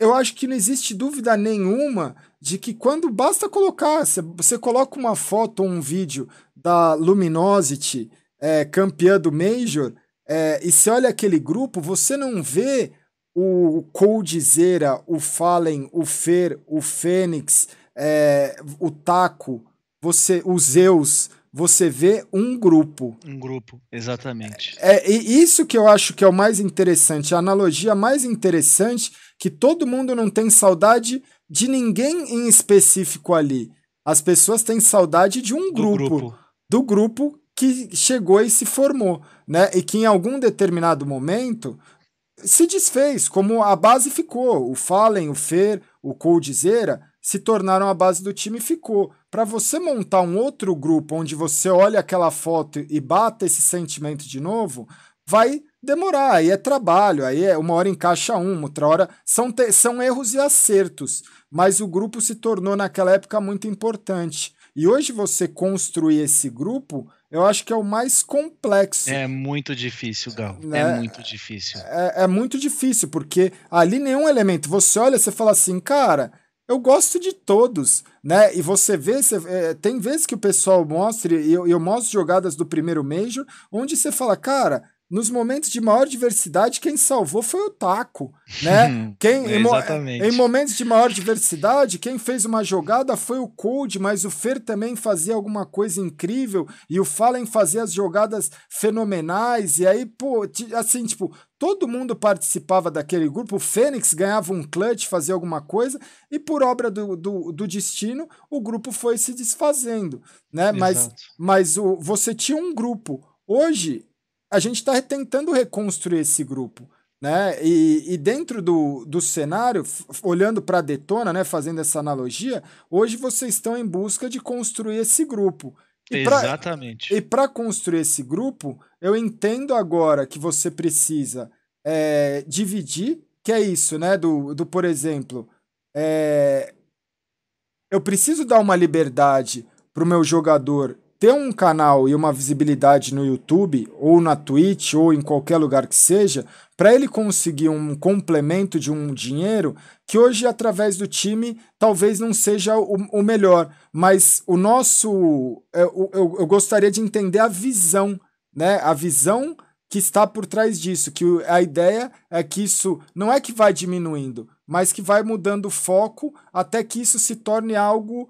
eu acho que não existe dúvida nenhuma de que quando basta colocar, você, coloca uma foto ou um vídeo da Luminosity, é, campeã do Major, é, e você olha aquele grupo, você não vê o Coldzera, o Fallen, o Fer, o Fênix, é, o Taco, você, o Zeus, você vê um grupo. Um grupo, exatamente. É, e isso que eu acho que é o mais interessante, a analogia mais interessante, que todo mundo não tem saudade de ninguém em específico ali. As pessoas têm saudade de um grupo, do grupo, do grupo que chegou e se formou, né? E que em algum determinado momento se desfez, como a base ficou. O Fallen, o Fer, o Coldzera se tornaram a base do time e ficou. Para você montar um outro grupo onde você olha aquela foto e bata esse sentimento de novo, vai demorar. Aí é trabalho, aí é uma hora encaixa uma, outra hora. São, são erros e acertos. Mas o grupo se tornou naquela época muito importante. E hoje você construir esse grupo eu acho que é o mais complexo. É muito difícil, Gal. É né? É muito difícil. É, é muito difícil, porque ali nenhum elemento. Você olha, você fala assim, cara, eu gosto de todos, né? E você vê, você, é, tem vezes que o pessoal mostra, e eu, eu mostro jogadas do primeiro Major, onde você fala, cara, nos momentos de maior diversidade, quem salvou foi o Taco, né? quem, em, em, momentos de maior diversidade, quem fez uma jogada foi o Cold, mas o Fer também fazia alguma coisa incrível e o Fallen fazia as jogadas fenomenais e aí, pô, assim, tipo, todo mundo participava daquele grupo, o Fênix ganhava um clutch, fazia alguma coisa e por obra do, do, do destino, o grupo foi se desfazendo, né? Exato. Mas, mas o, você tinha um grupo. Hoje, a gente está tentando reconstruir esse grupo. Né? E, e dentro do, do cenário, olhando para a Detona, né, fazendo essa analogia, hoje vocês estão em busca de construir esse grupo. E Exatamente. Pra, e para construir esse grupo, eu entendo agora que você precisa é, dividir, que é isso, né? Do, do por exemplo, é, eu preciso dar uma liberdade para o meu jogador ter um canal e uma visibilidade no YouTube, ou na Twitch, ou em qualquer lugar que seja, para ele conseguir um complemento de um dinheiro que hoje, através do time, talvez não seja o, o melhor. Mas o nosso. Eu, eu, eu gostaria de entender a visão, né? A visão que está por trás disso, que a ideia é que isso não é que vai diminuindo, mas que vai mudando o foco até que isso se torne algo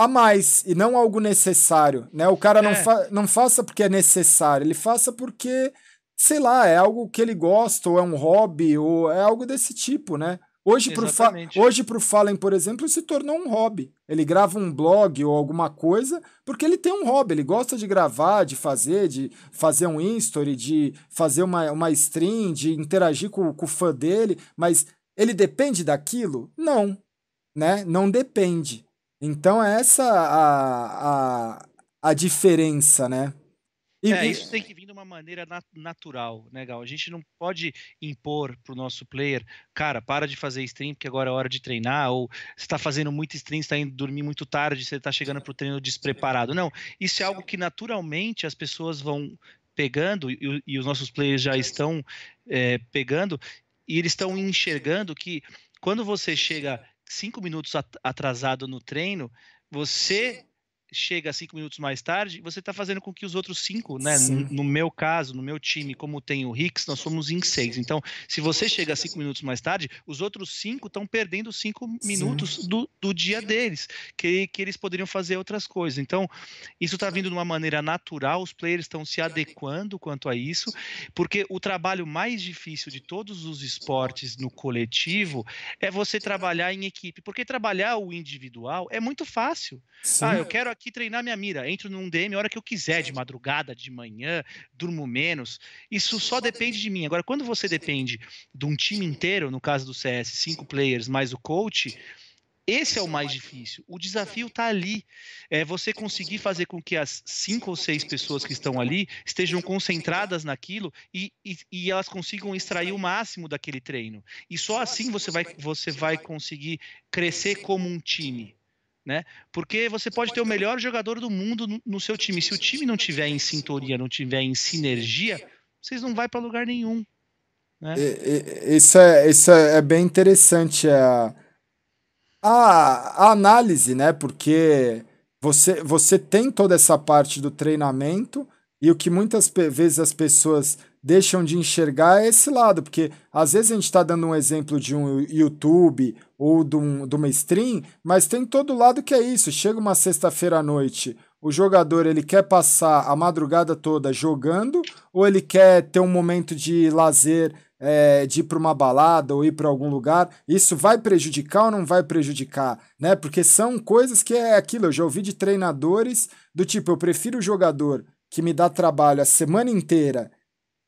a mais e não algo necessário, né? O cara é. não, fa não faça porque é necessário, ele faça porque, sei lá, é algo que ele gosta, ou é um hobby, ou é algo desse tipo, né? Hoje pro, Fa hoje pro Fallen, por exemplo, se tornou um hobby. Ele grava um blog ou alguma coisa porque ele tem um hobby. Ele gosta de gravar, de fazer, de fazer um history, de fazer uma, uma stream, de interagir com, com o fã dele. Mas ele depende daquilo? Não, né? Não depende. Então é essa a, a, a diferença, né? E, é, isso tem que vir de uma maneira nat natural, né, Gal? A gente não pode impor pro nosso player, cara, para de fazer stream, porque agora é hora de treinar, ou você está fazendo muito stream, está indo dormir muito tarde, você está chegando pro treino despreparado. Não, isso é algo que naturalmente as pessoas vão pegando, e, e os nossos players já estão é, pegando, e eles estão enxergando que quando você chega cinco minutos atrasado no treino, você chega cinco minutos mais tarde, você está fazendo com que os outros cinco, né? No, no, meu caso, no meu time, como tem o Hicks, nós somos em seis. Então, se você chega cinco minutos mais tarde, os outros cinco estão perdendo cinco minutos do, do dia deles, que, que eles poderiam fazer outras coisas. Então, isso está vindo de uma maneira natural, os players estão se adequando quanto a isso, porque o trabalho mais difícil de todos os esportes no coletivo é você trabalhar em equipe, porque trabalhar o individual é muito fácil. Sim. Ah, eu quero aqui treinar minha mira. Entro num DM a hora que eu quiser, de madrugada, de manhã, durmo menos. Isso só depende de mim. Agora, quando você depende de um time inteiro, no caso do CS, cinco players mais o coach, esse é o mais difícil. O desafio está ali. É você conseguir fazer com que as cinco ou seis pessoas que estão ali estejam concentradas naquilo e, e, e, elas consigam extrair o máximo daquele treino. E só assim você vai, você vai conseguir crescer como um time né? Porque você pode ter o melhor jogador do mundo no, seu time. Se o time não tiver em sintonia, não tiver em sinergia, vocês não vão para lugar nenhum. Né? Isso, é, isso é, é bem interessante a, a, a análise, né? Porque você, você tem toda essa parte do treinamento e o que muitas vezes as pessoas deixam de enxergar esse lado, porque às vezes a gente está dando um exemplo de um YouTube ou de, um, de uma stream, mas tem todo lado que é isso. Chega uma sexta-feira à noite, o jogador ele quer passar a madrugada toda jogando ou ele quer ter um momento de lazer, é, de ir para uma balada ou ir para algum lugar. Isso vai prejudicar ou não vai prejudicar, né? Porque são coisas que é aquilo. Eu já ouvi de treinadores do tipo, eu prefiro o jogador que me dá trabalho a semana inteira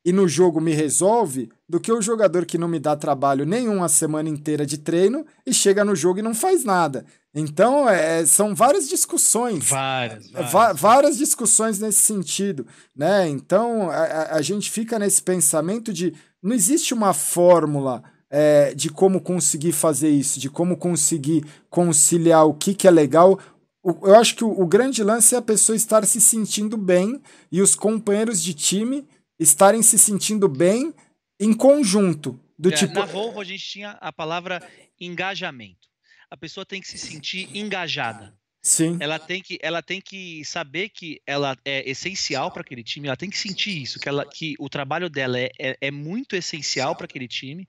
e no jogo me resolve do que o jogador que não me dá trabalho nenhum a semana inteira de treino e chega no jogo e não faz nada. Então, é, são várias discussões. Várias. Várias. várias discussões nesse sentido. Né? Então, a, a, gente fica nesse pensamento de não existe uma fórmula é, de como conseguir fazer isso, de como conseguir conciliar o que, que é legal. eu acho que o grande lance é a pessoa estar se sentindo bem e os companheiros de time estarem se sentindo bem em conjunto. Do é, tipo... Na Volvo a gente tinha a palavra engajamento. A pessoa tem que se sentir engajada. Sim. Ela tem que, ela tem que saber que ela é essencial para aquele time, ela tem que sentir isso, que, ela, que o trabalho dela é, é, é muito essencial para aquele time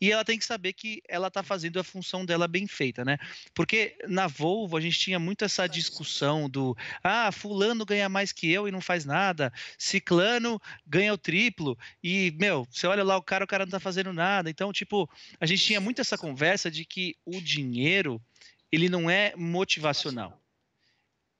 e ela tem que saber que ela está fazendo a função dela bem feita, né? Porque na Volvo a gente tinha muito essa discussão do ah, fulano ganha mais que eu e não faz nada, ciclano ganha o triplo e, meu, você olha lá o cara, o cara não está fazendo nada. Então, tipo, a gente tinha muito essa conversa de que o dinheiro, ele não é motivacional.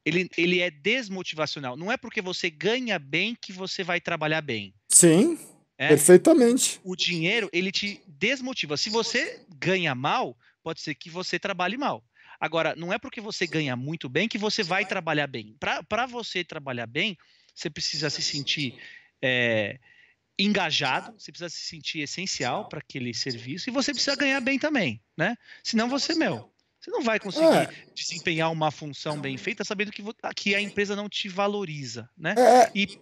Ele, ele é desmotivacional. Não é porque você ganha bem que você vai trabalhar bem. Sim. É, Perfeitamente. O dinheiro, ele te desmotiva. Se você ganha mal, pode ser que você trabalhe mal. Agora, não é porque você ganha muito bem que você vai trabalhar bem. Para você trabalhar bem, você precisa se sentir é, engajado, você precisa se sentir essencial para aquele serviço e você precisa ganhar bem também, né? Senão você, meu, você não vai conseguir é. desempenhar uma função bem feita sabendo que, que a empresa não te valoriza, né? É. E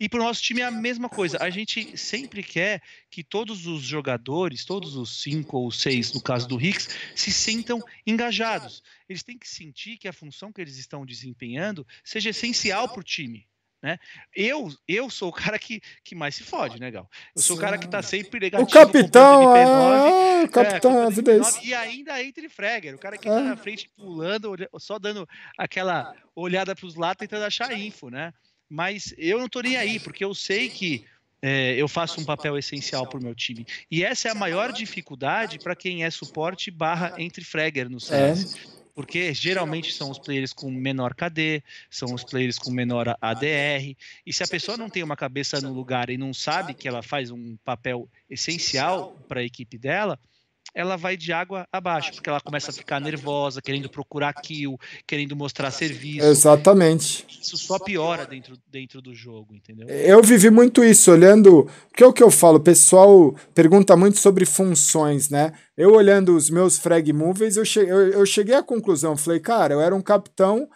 e para o nosso time é a mesma coisa. A gente sempre quer que todos os jogadores, todos os cinco ou seis, no caso do Hicks, se sintam engajados. Eles têm que sentir que a função que eles estão desempenhando seja essencial para o time. Né? Eu, eu sou o cara que, que mais se fode, né, Gal? Eu sou o cara que tá sempre negativo. O capitão, é, o capitão, é, MP9, e ainda entre Fragger, o cara que é. tá na frente pulando, só dando aquela olhada para os lados, tentando achar info, né? Mas eu não estou nem aí, porque eu sei que é, eu faço um papel essencial para o meu time. E essa é a maior dificuldade para quem é suporte barra entre fragger no CS. É. Porque geralmente são os players com menor KD, são os players com menor ADR. E se a pessoa não tem uma cabeça no lugar e não sabe que ela faz um papel essencial para a equipe dela, ela vai de água abaixo, porque ela começa a ficar nervosa, querendo procurar kill, querendo mostrar serviço. Exatamente. Isso só piora dentro, dentro do jogo, entendeu? Eu vivi muito isso, olhando. Que é o que eu falo, o pessoal pergunta muito sobre funções, né? Eu olhando os meus frag movies, eu cheguei, eu, eu cheguei à conclusão, falei, cara, eu era um capitão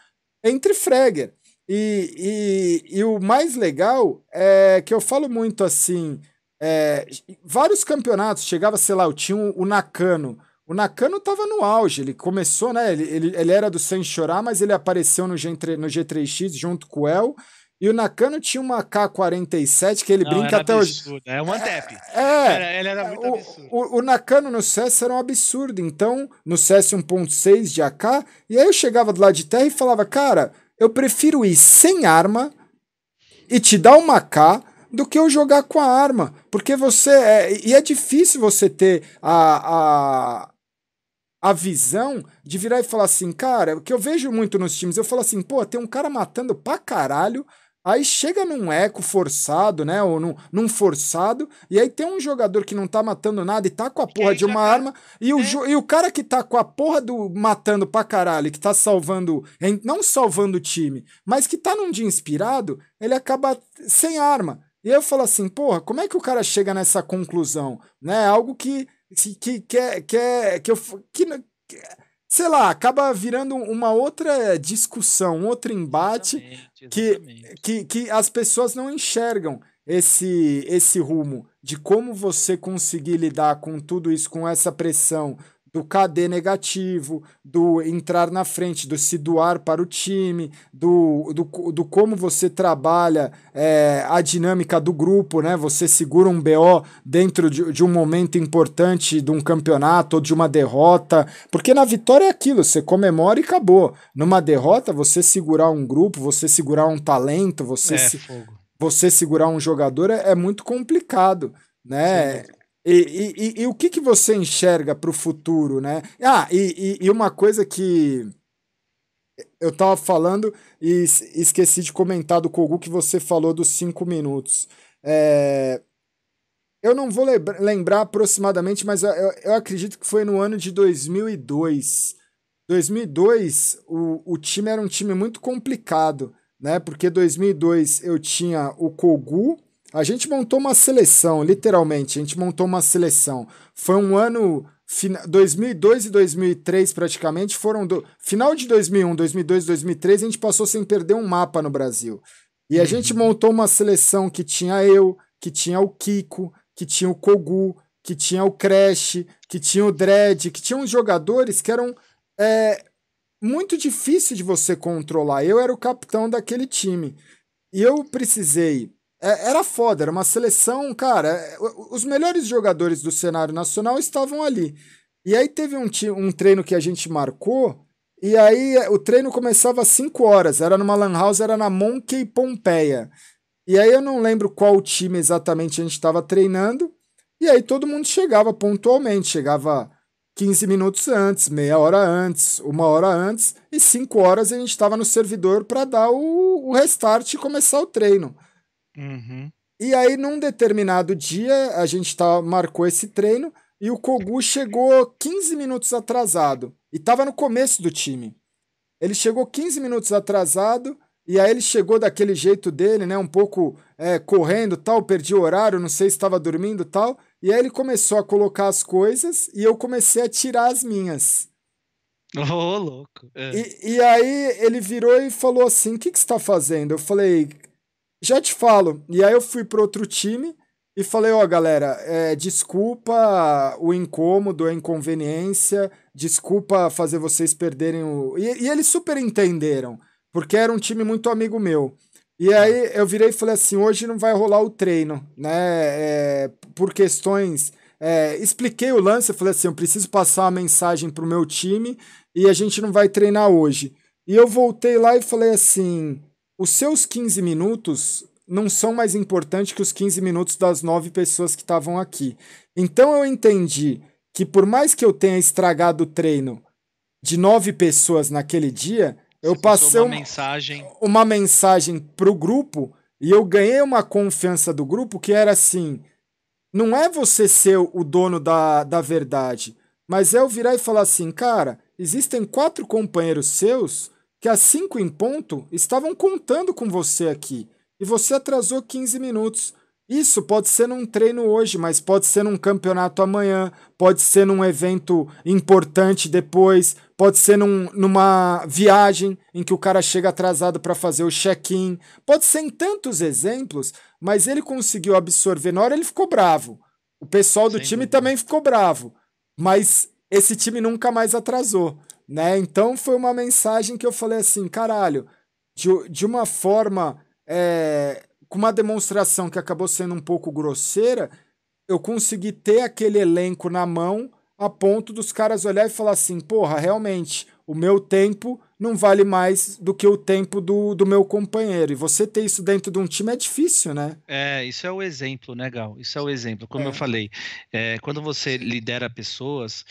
entre fragger. E, e, e o mais legal é que eu falo muito assim é, vários campeonatos, chegava, sei lá, eu tinha o Nakano O Nakano tava no auge, ele começou, né? Ele, ele, ele era do Sem Chorar, mas ele apareceu no, G3, no G3X junto com o El. E o Nakano tinha uma K-47 que ele não, brinca até absurdo. hoje. É um Antep. É, era, ele era muito o, absurdo. O, o, Nakano no CS era um absurdo. Então, no CS 1.6 de AK, e aí eu chegava do lado de terra e falava, cara, eu prefiro ir sem arma e te dar uma K do que eu jogar com a arma. Porque você. É, e é difícil você ter a, a a visão de virar e falar assim, cara, o que eu vejo muito nos times, eu falo assim, pô, tem um cara matando pra caralho, aí chega num eco forçado, né, ou num, num forçado, e aí tem um jogador que não tá matando nada e tá com a porra de uma tá... arma, e o, é. e o cara que tá com a porra do matando pra caralho, que tá salvando, não salvando o time, mas que tá num dia inspirado, ele acaba sem arma. E eu falo assim, porra, como é que o cara chega nessa conclusão? Né? Algo que que, que, é, que, é, que eu. Que, que, sei lá, acaba virando uma outra discussão, um outro embate exatamente, exatamente. Que, que, que as pessoas não enxergam esse, esse rumo de como você conseguir lidar com tudo isso, com essa pressão do KD negativo, do entrar na frente, do se doar para o time, do, do, do como você trabalha é, a dinâmica do grupo, né? Você segura um BO dentro de, de um momento importante de um campeonato ou de uma derrota, porque na vitória é aquilo, você comemora e acabou. Numa derrota, você segurar um grupo, você segurar um talento, você, é, se, você segurar um jogador é, é muito complicado, né? E, e, e, o que, que você enxerga para o futuro, né? Ah, e, e, uma coisa que eu estava falando e esqueci de comentar do Kogu que você falou dos cinco minutos. É, eu não vou lembrar aproximadamente, mas eu, eu acredito que foi no ano de 2002. 2002, o, o time era um time muito complicado, né? Porque 2002 eu tinha o Kogu, a gente montou uma seleção, literalmente, a gente montou uma seleção. Foi um ano 2002 e 2003 praticamente foram do final de 2001, 2002, 2003 a gente passou sem perder um mapa no Brasil. E a uhum. gente montou uma seleção que tinha eu, que tinha o Kiko, que tinha o Kogu, que tinha o Crash, que tinha o Dredd, que tinha uns jogadores que eram é, muito difícil de você controlar. Eu era o capitão daquele time. E eu precisei é, era foda, era uma seleção, cara. É, os melhores jogadores do cenário nacional estavam ali. E aí teve um, um treino que a gente marcou, e aí é, o treino começava às 5 horas, era numa Lan House, era na Monkey Pompeia. E aí eu não lembro qual time exatamente a gente estava treinando, e aí todo mundo chegava pontualmente, chegava 15 minutos antes, meia hora antes, uma hora antes, e 5 horas a gente estava no servidor para dar o, o restart e começar o treino. Uhum. E aí, num determinado dia, a gente tá, marcou esse treino e o Kogu chegou 15 minutos atrasado. E tava no começo do time. Ele chegou 15 minutos atrasado e aí ele chegou daquele jeito dele, né? Um pouco é, correndo tal, perdi o horário, não sei se estava dormindo tal. E aí ele começou a colocar as coisas e eu comecei a tirar as minhas. Ô, oh, louco. É. E, e aí ele virou e falou assim: O que, que você está fazendo? Eu falei, já te falo. E aí eu fui pro outro time e falei, ó, oh, galera, é, desculpa o incômodo, a inconveniência, desculpa fazer vocês perderem o. E, e, eles super entenderam, porque era um time muito amigo meu. E aí eu virei e falei assim: hoje não vai rolar o treino, né? É, por questões. É, expliquei o lance, eu falei assim: eu preciso passar uma mensagem pro meu time e a gente não vai treinar hoje. E eu voltei lá e falei assim: os seus 15 minutos não são mais importantes que os 15 minutos das nove pessoas que estavam aqui. Então eu entendi que por mais que eu tenha estragado o treino de nove pessoas naquele dia, eu passei uma, mensagem uma mensagem pro grupo e eu ganhei uma confiança do grupo que era assim, não é você ser o dono da, da verdade, mas é eu virar e falar assim, cara, existem quatro companheiros seus que às 5 em ponto estavam contando com você aqui e você atrasou 15 minutos. Isso pode ser num treino hoje, mas pode ser num campeonato amanhã, pode ser num evento importante depois, pode ser num, numa viagem em que o cara chega atrasado para fazer o check-in. Pode ser em tantos exemplos, mas ele conseguiu absorver. Na hora ele ficou bravo. O pessoal do Sem time dúvida. também ficou bravo. Mas esse time nunca mais atrasou, né? Então foi uma mensagem que eu falei assim, caralho, de, de uma forma, é, com uma demonstração que acabou sendo um pouco grosseira, eu consegui ter aquele elenco na mão a ponto dos caras olhar e falar assim, porra, realmente, o meu tempo não vale mais do que o tempo do, do meu companheiro. E você ter isso dentro de um time é difícil, né? É, isso é o exemplo, né, Gal? Isso é o exemplo. Como é. eu falei, é, quando você lidera pessoas,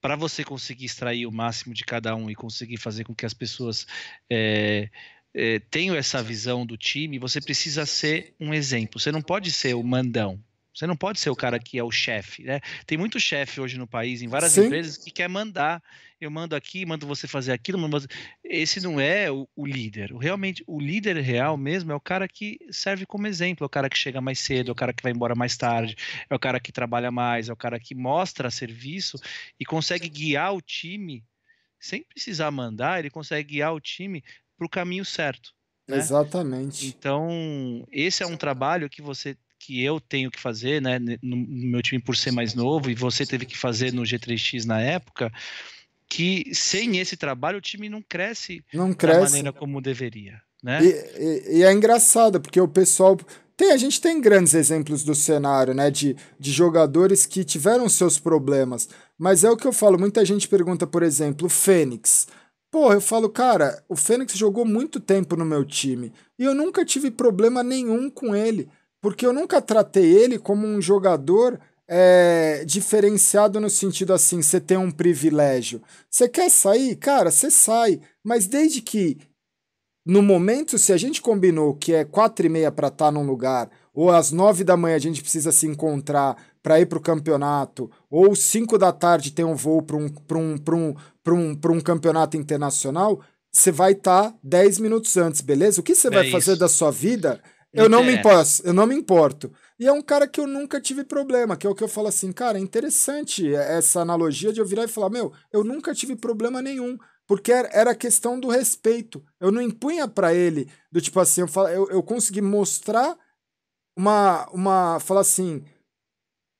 para você conseguir extrair o máximo de cada um e conseguir fazer com que as pessoas é, é, tenham essa visão do time, você precisa ser um exemplo. Você não pode ser o mandão. Você não pode ser o cara que é o chefe, né? Tem muito chefe hoje no país, em várias Sim. empresas, que quer mandar. Eu mando aqui, mando você fazer aquilo. Mando... Esse não é o, o, líder. Realmente, o líder real mesmo é o cara que serve como exemplo. É o cara que chega mais cedo, é o cara que vai embora mais tarde, é o cara que trabalha mais, é o cara que mostra serviço e consegue guiar o time sem precisar mandar. Ele consegue guiar o time para o caminho certo. Né? Exatamente. Então, esse é um trabalho que você que eu tenho que fazer, né, no meu time por ser mais novo, e você teve que fazer no G3X na época, que sem esse trabalho o time não cresce, não cresce. da maneira como deveria. Né? E, e, e, é engraçado, porque o pessoal. Tem, a gente tem grandes exemplos do cenário, né? De, de jogadores que tiveram seus problemas. Mas é o que eu falo, muita gente pergunta, por exemplo, o Fênix. Pô, eu falo, cara, o Fênix jogou muito tempo no meu time e eu nunca tive problema nenhum com ele porque eu nunca tratei ele como um jogador é, diferenciado no sentido assim, você tem um privilégio. Você quer sair? Cara, você sai. Mas desde que no momento, se a gente combinou que é quatro e meia para estar tá num lugar, ou às nove da manhã a gente precisa se encontrar para ir para o campeonato, ou cinco da tarde tem um voo para um, um, um, um, um campeonato internacional, você vai estar tá dez minutos antes, beleza? O que você é vai isso. fazer da sua vida eu não me importo, eu não me importo. E é um cara que eu nunca tive problema, que é o que eu falo assim, cara, é interessante essa analogia de eu virar e falar, meu, eu nunca tive problema nenhum, porque era questão do respeito. Eu não impunha para ele, do tipo assim, eu, falo, eu, eu consegui mostrar uma, uma, falar assim,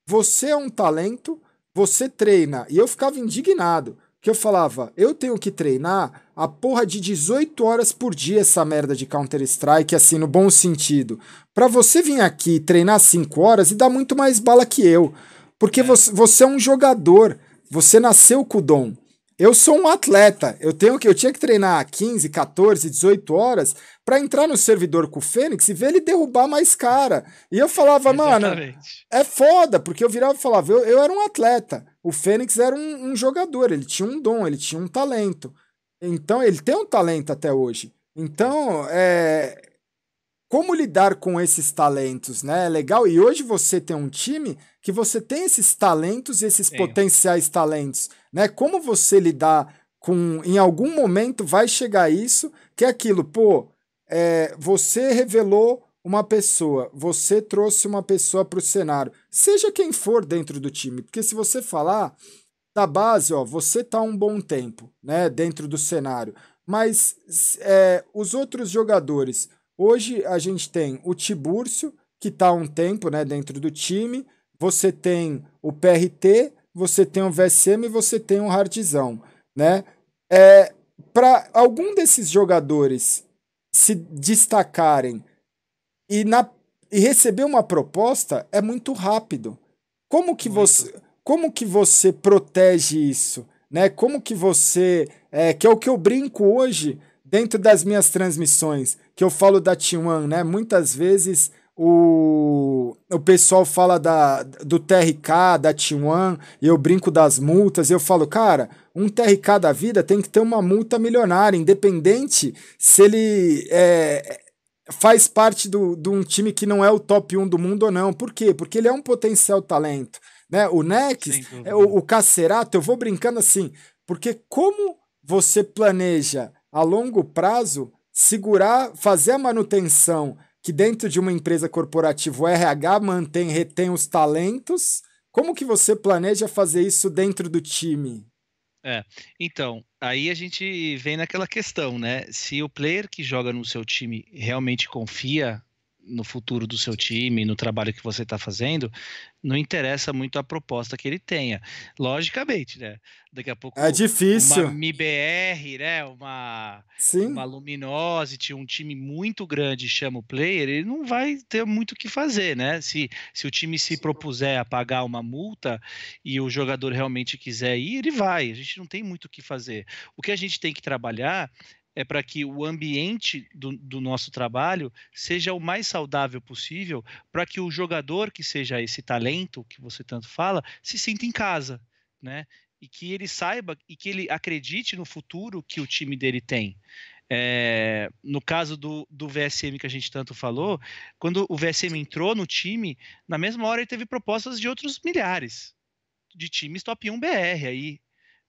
você é um talento, você treina. E eu ficava indignado que eu falava, eu tenho que treinar a porra de 18 horas por dia essa merda de Counter-Strike, assim, no bom sentido. Pra você vir aqui treinar 5 horas e dar muito mais bala que eu. Porque é. você, você é um jogador, você nasceu com o dom. Eu sou um atleta, eu tenho que eu tinha que treinar 15, 14, 18 horas para entrar no servidor com o Fênix e ver ele derrubar mais cara. E eu falava, mano, é foda, porque eu virava e falava, eu, eu era um atleta. O Fênix era um, um jogador, ele tinha um dom, ele tinha um talento. Então, ele tem um talento até hoje. Então, é, como lidar com esses talentos, né? É legal. E hoje você tem um time que você tem esses talentos e esses potenciais talentos, né? Como você lidar com. Em algum momento vai chegar isso, que é aquilo, pô, é, você revelou uma pessoa, você trouxe uma pessoa para o cenário, seja quem for dentro do time, porque se você falar da base, ó, você tá um bom tempo, né, dentro do cenário, mas é, os outros jogadores, hoje a gente tem o Tibúrcio, que tá um tempo, né, dentro do time, você tem o PRT, você tem o VSM e você tem o Hardzão, né? É, para algum desses jogadores se destacarem e, na, e receber uma proposta é muito rápido. Como que muito. você como que você protege isso, né? Como que você é, que é o que eu brinco hoje dentro das minhas transmissões, que eu falo da T1, né? Muitas vezes o, o pessoal fala da, do TRK, da T1, e eu brinco das multas, e eu falo, cara, um TRK da vida tem que ter uma multa milionária, independente se ele é, faz parte do, de um time que não é o top 1 do mundo ou não. Por quê? Porque ele é um potencial talento. Né? O Nex, é, o, o Cacerato, eu vou brincando assim, porque como você planeja a longo prazo segurar, fazer a manutenção que dentro de uma empresa corporativa o RH mantém, retém os talentos, como que você planeja fazer isso dentro do time? É, então, aí a gente vem naquela questão, né? Se o player que joga no seu time realmente confia no futuro do seu time, no trabalho que você está fazendo, não interessa muito a proposta que ele tenha. Logicamente, né? Daqui a pouco. É difícil. Uma MIBR, né? Uma, Sim. uma Luminosity, um time muito grande chama o player, ele não vai ter muito o que fazer, né? Se, se o time se propuser a pagar uma multa e o jogador realmente quiser ir, ele vai. A gente não tem muito o que fazer. O que a gente tem que trabalhar é para que o ambiente do, do, nosso trabalho seja o mais saudável possível, para que o jogador que seja esse talento que você tanto fala se sinta em casa, né? E que ele saiba e que ele acredite no futuro que o time dele tem. É, no caso do, do VSM que a gente tanto falou, quando o VSM entrou no time, na mesma hora ele teve propostas de outros milhares de times top 1 BR aí,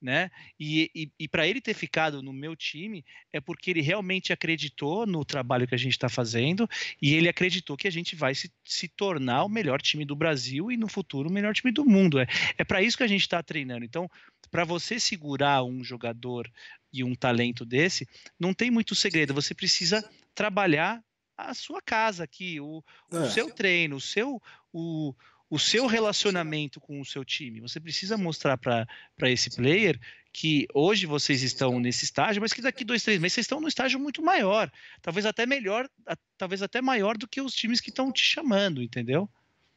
né? E, e, e para ele ter ficado no meu time é porque ele realmente acreditou no trabalho que a gente está fazendo e ele acreditou que a gente vai se, se tornar o melhor time do Brasil e no futuro o melhor time do mundo. É, é para isso que a gente está treinando. Então, para você segurar um jogador e um talento desse, não tem muito segredo. Você precisa trabalhar a sua casa aqui, o, é. o seu treino, o seu. O, o seu relacionamento com o seu time. Você precisa mostrar para esse player que hoje vocês estão nesse estágio, mas que daqui dois, três meses vocês estão num estágio muito maior, talvez até melhor, talvez até maior do que os times que estão te chamando, entendeu?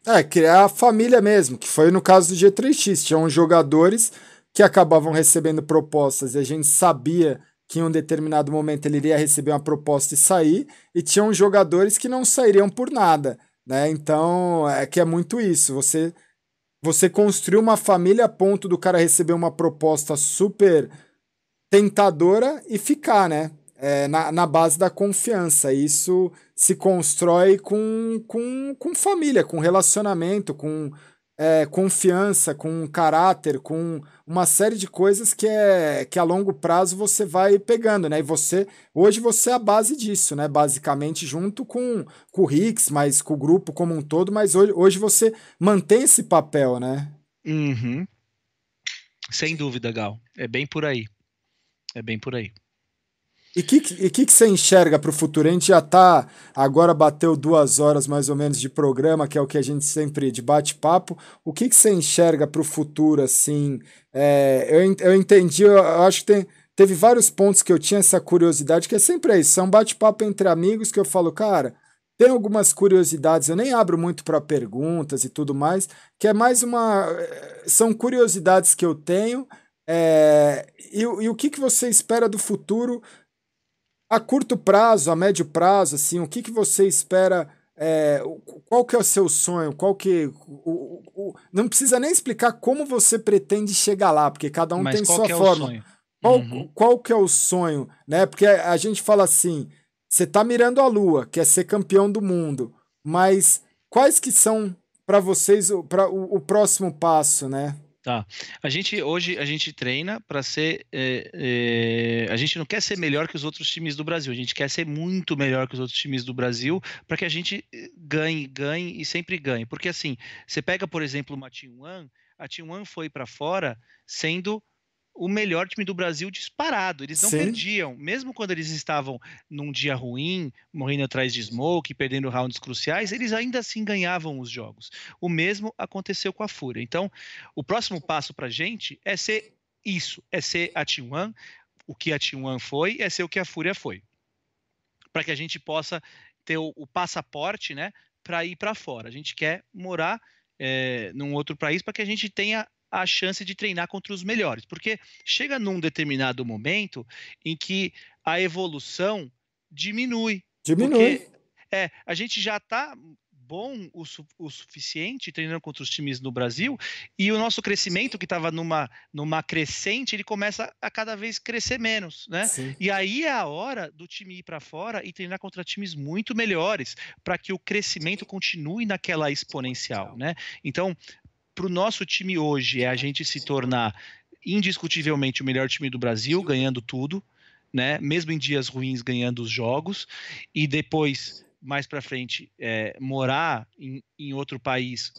É, criar a família mesmo, que foi no caso do G3X. Tinham jogadores que acabavam recebendo propostas e a gente sabia que em um determinado momento ele iria receber uma proposta e sair, e tinham jogadores que não sairiam por nada. Né? Então, é que é muito isso. Você você construiu uma família a ponto do cara receber uma proposta super tentadora e ficar, né? É, na, na base da confiança. Isso se constrói com, com, com família, com relacionamento, com é, confiança, com caráter, com uma série de coisas que é que a longo prazo você vai pegando, né? E você hoje você é a base disso, né? Basicamente junto com, com o Rix, mas com o grupo como um todo, mas hoje, hoje você mantém esse papel, né? Uhum. Sem dúvida, Gal. É bem por aí. É bem por aí. E o que, e que, que você enxerga para o futuro? A gente já está, agora bateu duas horas mais ou menos de programa, que é o que a gente sempre de bate-papo. O que, que você enxerga para o futuro, assim? É, eu, eu entendi, eu acho que tem, teve vários pontos que eu tinha essa curiosidade, que é sempre isso, é um bate-papo entre amigos que eu falo, cara, tem algumas curiosidades, eu nem abro muito para perguntas e tudo mais, que é mais uma. São curiosidades que eu tenho. É, e, e o que, que você espera do futuro a curto prazo, a médio prazo, assim, o que, que você espera? É, qual que é o seu sonho? Qual que o, o, o, não precisa nem explicar como você pretende chegar lá, porque cada um Mas tem sua é forma. Qual, uhum. qual que é o sonho, né? Porque a gente fala assim, você tá mirando a lua, quer ser campeão do mundo, mas quais que são para vocês para o, o próximo passo, né? Tá. A gente hoje a gente treina para ser. É, é, a gente não quer ser melhor que os outros times do Brasil. A gente quer ser muito melhor que os outros times do Brasil para que a gente eh, ganhe, ganhe e sempre ganhe. Porque assim, você pega por exemplo uma Team One, a Team One foi para fora sendo o melhor time do Brasil disparado. Eles não Sim. perdiam, mesmo quando eles estavam num dia ruim, morrendo atrás de smoke, perdendo rounds cruciais, eles ainda assim ganhavam os jogos. O mesmo aconteceu com a Fúria. Então, o próximo passo para a gente é ser isso, é ser a T1, o que a T1 foi, é ser o que a Fúria foi. Para que a gente possa ter o, o passaporte, né, para ir para fora. A gente quer morar é, num outro país para que a gente tenha a chance de treinar contra os melhores. Porque chega num determinado momento em que a evolução diminui. Diminui. Porque, é, a gente já está bom o, su o, suficiente treinando contra os times no Brasil e o nosso crescimento que estava numa, numa crescente ele começa a cada vez crescer menos, né? Sim. E aí é a hora do time ir para fora e treinar contra times muito melhores para que o crescimento continue naquela exponencial, né? Então para o nosso time hoje é a gente se tornar indiscutivelmente o melhor time do Brasil, ganhando tudo, né? Mesmo em dias ruins, ganhando os jogos, e depois mais para frente é, morar em, em, outro país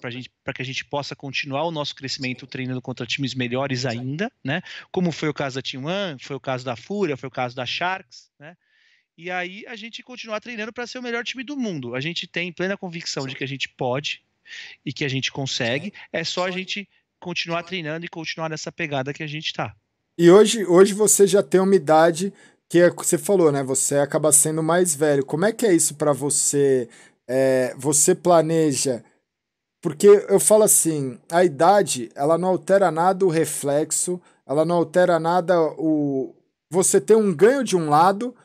para que a gente possa continuar o nosso crescimento treinando contra times melhores ainda, né? Como foi o caso da Team One, foi o caso da Fúria, foi o caso da Sharks, né? e aí a gente continuar treinando para ser o melhor time do mundo. A gente tem plena convicção de que a gente pode e que a gente consegue. É só a gente continuar treinando e continuar nessa pegada que a gente está. E hoje, hoje você já tem uma idade que é, você falou, né? Você acaba sendo mais velho. Como é que é isso para você? É, você planeja? Porque eu falo assim, a idade, ela não altera nada o reflexo, ela não altera nada o. Você tem um ganho de um lado,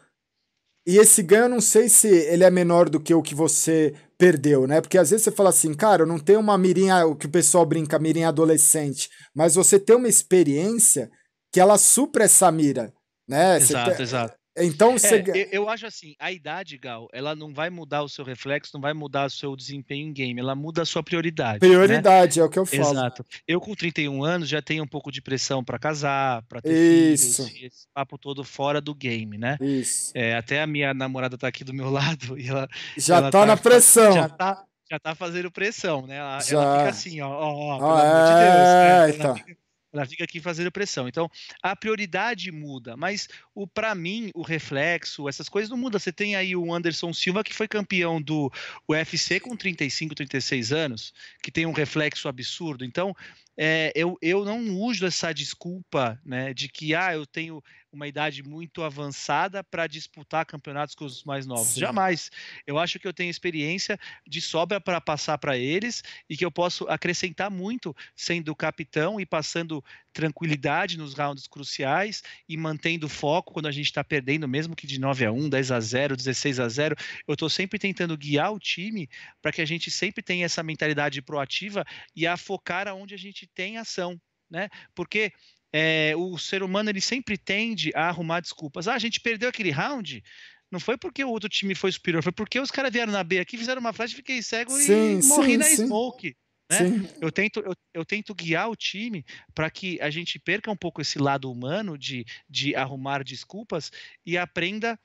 e esse ganho, eu não sei se ele é menor do que o que você perdeu, né? Porque às vezes você fala assim, cara, eu não tenho uma mirinha, o que o pessoal brinca, mirinha adolescente, mas você tem uma experiência que ela supra essa mira, né? Exato, tem... exato. Então você... é, eu acho assim, a idade, Gal, ela não vai mudar o seu reflexo, não vai mudar o seu desempenho em game, ela muda a sua prioridade. Né? Prioridade, né? é o que eu falo. Exato. Eu com 31 anos já tenho um pouco de pressão para casar, para ter Isso. filhos, esse papo todo fora do game, né? Isso. É, até a minha namorada tá aqui do meu lado e ela já ela tá, tá na pressão. Já tá já tá fazendo pressão, né? Ela, ela fica assim, ó, ó, ó pelo ah, amor de Deus. Né? É, então. Fica, ela fica aqui fazendo pressão. Então, a prioridade muda, mas o para mim, o reflexo, essas coisas não mudam. Você tem aí o Anderson Silva, que foi campeão do UFC com 35, 36 anos, que tem um reflexo absurdo. Então, é, eu, eu não uso essa desculpa né, de que ah, eu tenho uma idade muito avançada para disputar campeonatos com os mais novos. Sim. Jamais. Eu acho que eu tenho experiência de sobra para passar para eles e que eu posso acrescentar muito sendo capitão e passando tranquilidade nos rounds cruciais e mantendo foco quando a gente está perdendo, mesmo que de 9 a 1, 10 a 0, 16 a 0. Eu estou sempre tentando guiar o time para que a gente sempre tenha essa mentalidade proativa e a focar aonde a gente tem ação. Né? Porque é, o ser humano ele sempre tende a arrumar desculpas. Ah, a gente perdeu aquele round. Não foi porque o outro time foi superior, foi porque os caras vieram na B aqui, fizeram uma flash, fiquei cego sim, e morri sim, na sim. smoke. Né? Eu, tento, eu, eu, tento guiar o time para que a gente perca um pouco esse lado humano de, de arrumar desculpas e aprenda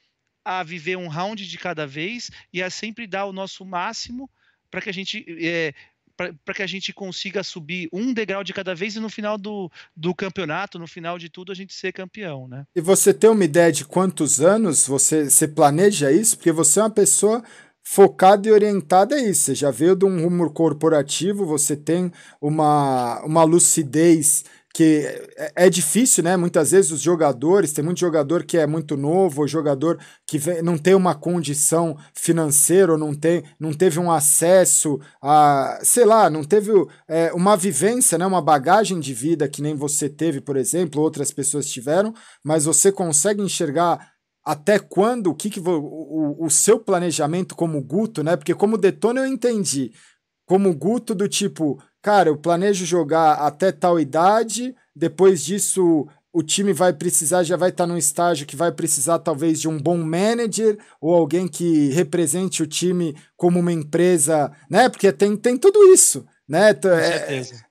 a viver um round de cada vez e a sempre dar o nosso máximo para que a gente é, para que a gente consiga subir um degrau de cada vez e no final do, do campeonato, no final de tudo, a gente ser campeão, né? E você tem uma ideia de quantos anos você, você planeja isso? Porque você é uma pessoa focada e orientada a isso. Você já veio de um rumo corporativo, você tem uma, uma lucidez que é, é difícil, né? Muitas vezes os jogadores, tem muito jogador que é muito novo, jogador que não tem uma condição financeira, não, tem, não teve um acesso a, sei lá, não teve é, uma vivência, né? Uma bagagem de vida que nem você teve, por exemplo, outras pessoas tiveram, mas você consegue enxergar até quando, o que, que o, o seu planejamento como Guto, né? Porque como Detona eu entendi, como Guto do tipo, cara, eu planejo jogar até tal idade, depois disso o time vai precisar, já vai estar tá num estágio que vai precisar talvez de um bom manager ou alguém que represente o time como uma empresa, né? Porque tem, tem tudo isso. Né?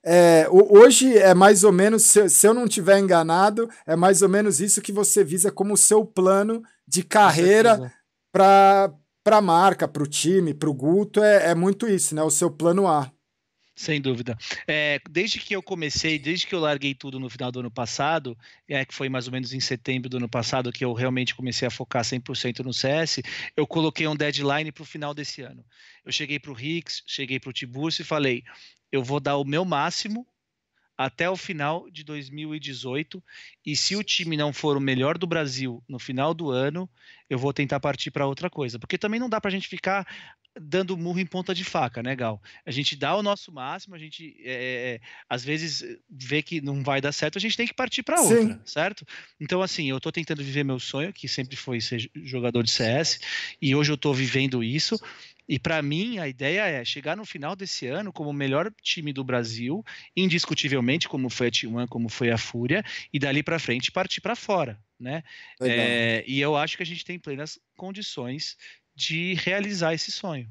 É. É, hoje é mais ou menos, se, se eu não tiver enganado, é mais ou menos isso que você visa como seu plano de carreira para a marca, para o time, para o Guto, é, é muito isso, né? O seu plano A. Sem dúvida. É, desde que eu comecei, desde que eu larguei tudo no final do ano passado, é, que foi mais ou menos em setembro do ano passado que eu realmente comecei a focar 100% no CS, eu coloquei um deadline para o final desse ano. Eu cheguei para o Rix, cheguei para o Tiburcio e falei: eu vou dar o meu máximo até o final de 2018. E se o time não for o melhor do Brasil no final do ano, eu vou tentar partir para outra coisa. Porque também não dá para a gente ficar dando murro em ponta de faca, né, Gal? A gente dá o nosso máximo, a gente é, às vezes vê que não vai dar certo, a gente tem que partir para outra, certo? Então, assim, eu estou tentando viver meu sonho, que sempre foi ser jogador de CS, e hoje eu estou vivendo isso. E para mim, a ideia é chegar no final desse ano como o melhor time do Brasil, indiscutivelmente, como foi a T1, como foi a Fúria, e dali para frente partir para fora, né? É, e eu acho que a gente tem plenas condições de realizar esse sonho.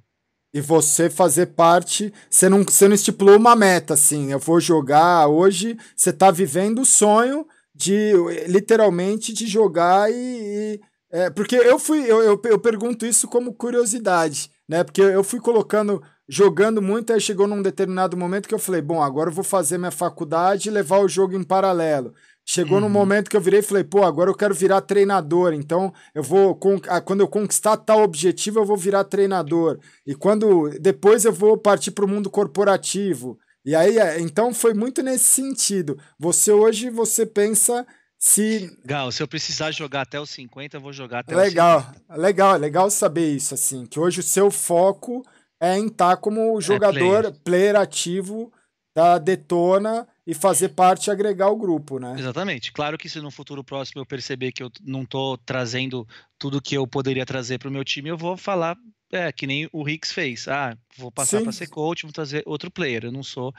E você fazer parte, você não, você não estipulou uma meta assim, eu vou jogar hoje, você está vivendo o sonho de literalmente de jogar e, e é, porque eu fui eu, eu, eu, pergunto isso como curiosidade, né? Porque eu fui colocando jogando muito, aí chegou num determinado momento que eu falei, bom, agora eu vou fazer minha faculdade e levar o jogo em paralelo. Chegou uhum. num momento que eu virei e falei, pô, agora eu quero virar treinador, então eu vou, quando eu conquistar tal objetivo, eu vou virar treinador. E quando, depois eu vou partir para o mundo corporativo. E aí, é, então foi muito nesse sentido. Você hoje, você pensa se. Gal, se eu precisar jogar até os 50, eu vou jogar até legal, os 50. Legal, legal saber isso, assim, que hoje o seu foco é em estar tá como é, jogador, é player. player ativo da Detona e fazer parte e agregar o grupo, né? Exatamente. Claro que se no futuro próximo eu perceber que eu não estou trazendo tudo que eu poderia trazer para o meu time, eu vou falar é, que nem o Hicks fez. Ah, vou passar para ser coach, vou trazer outro player. Eu não sou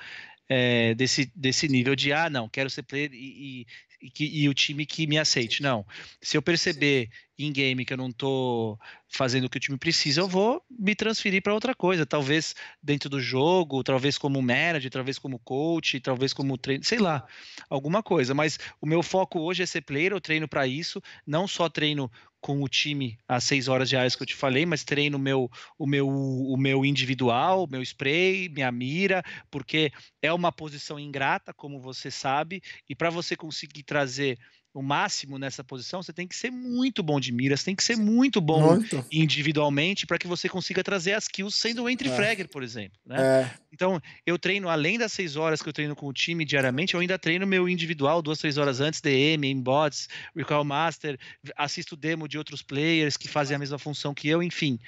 é, desse, desse nível de, ah, não, quero ser player e, e, que, e o time que me aceite. Não. Se eu perceber em game que eu não estou fazendo o que o time precisa, eu vou me transferir para outra coisa. Talvez dentro do jogo, talvez como manager, talvez como coach, talvez como treino, sei lá, alguma coisa. Mas o meu foco hoje é ser player, eu treino para isso. Não só treino com o time às seis horas diárias que eu te falei, mas treino meu, o, meu, o meu individual, meu spray, minha mira, porque é uma posição ingrata, como você sabe, e para você conseguir trazer o máximo nessa posição, você tem que ser muito bom de mira, você tem que ser muito bom muito. individualmente para que você consiga trazer as kills sendo o entry é. fragger, por exemplo. Né? É. Então, eu treino, além das seis horas que eu treino com o time diariamente, eu ainda treino meu individual duas, três horas antes, DM, inbots, Recall Master, assisto demo de outros players que fazem a mesma função que eu, enfim.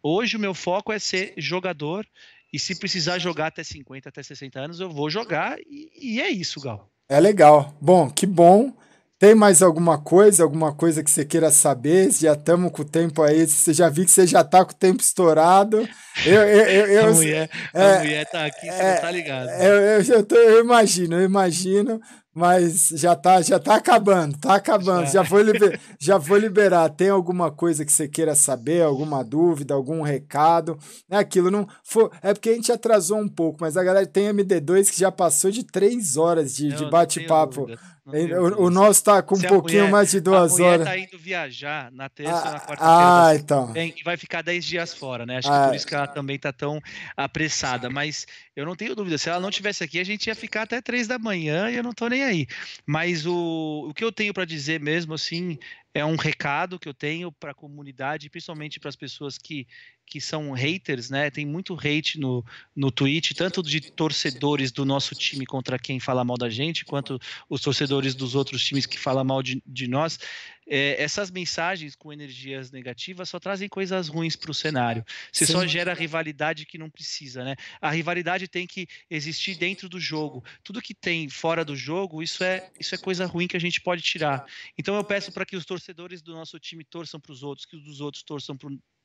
Hoje o meu foco é ser jogador e se precisar jogar até 50, até 60 anos, eu vou jogar e, e é isso, Gal. É legal. Bom, que bom. Tem mais alguma coisa, alguma coisa que você queira saber? Já estamos com o tempo aí. Você já vi que você já está com o tempo estourado. Eu, eu, eu, a mulher, é, a mulher tá aqui, você é, não tá ligado. Eu, eu, eu, tô, eu imagino, eu imagino mas já tá, já tá acabando, tá acabando. Já, já vou, liber, já vou liberar. Tem alguma coisa que você queira saber, alguma dúvida, algum recado? É aquilo, não for, é porque a gente atrasou um pouco, mas a galera tem MD2 que já passou de três horas de, de bate-papo. O, o, nosso tá com Se um pouquinho mulher, mais de duas a horas. tá indo viajar na terça ah, na quarta-feira. Ah, então. e vai ficar dez dias fora, né? Acho ah, que por isso que ela também tá tão apressada. Mas eu não tenho dúvida, se ela não tivesse aqui, a gente ia ficar até três da manhã e eu não tô nem aí. Mas o, o que eu tenho para dizer mesmo, assim, é um recado que eu tenho para a comunidade, principalmente para as pessoas que, que são haters, né? Tem muito hate no, no Twitch, tanto de torcedores do nosso time contra quem fala mal da gente, quanto os torcedores dos outros times que falam mal de, de nós é, essas mensagens com energias negativas só trazem coisas ruins para o cenário. Você Sim. só gera rivalidade que não precisa, né? A rivalidade tem que existir dentro do jogo. Tudo que tem fora do jogo, isso é, isso é coisa ruim que a gente pode tirar. Então eu peço para que os torcedores do nosso time torçam para os outros, que os dos outros torçam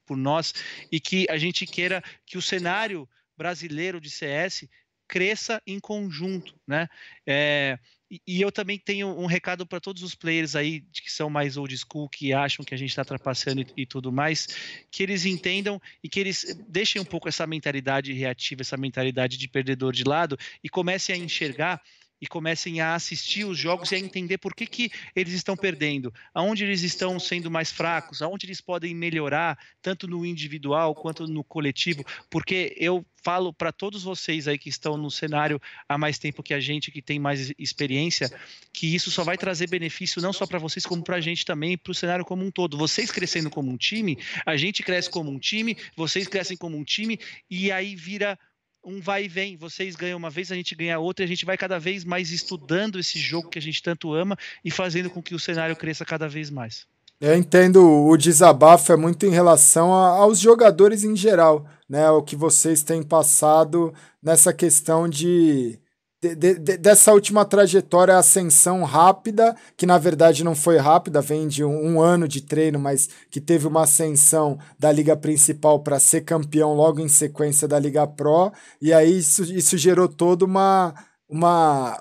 por, nós e que a gente queira que o cenário brasileiro de CS cresça em conjunto, né? É, e, eu também tenho um recado para todos os players aí que são mais old school, que acham que a gente está trapaceando e, e, tudo mais, que eles entendam e que eles deixem um pouco essa mentalidade reativa, essa mentalidade de perdedor de lado e comecem a enxergar e comecem a assistir os jogos e a entender por que, que eles estão perdendo, aonde eles estão sendo mais fracos, aonde eles podem melhorar, tanto no individual quanto no coletivo, porque eu falo para todos vocês aí que estão no cenário há mais tempo que a gente, que tem mais experiência, que isso só vai trazer benefício não só para vocês, como para a gente também, para o cenário como um todo. Vocês crescendo como um time, a gente cresce como um time, vocês crescem como um time, e aí vira um vai e vem. Vocês ganham uma vez, a gente ganha outra, a gente vai cada vez mais estudando esse jogo que a gente tanto ama e fazendo com que o cenário cresça cada vez mais. Eu entendo o desabafo é muito em relação a, aos jogadores em geral, né? O que vocês têm passado nessa questão de de, de, dessa última trajetória, ascensão rápida, que na verdade não foi rápida, vem de um, um ano de treino, mas que teve uma ascensão da Liga Principal para ser campeão logo em sequência da Liga Pro, e aí isso, isso gerou toda uma. uma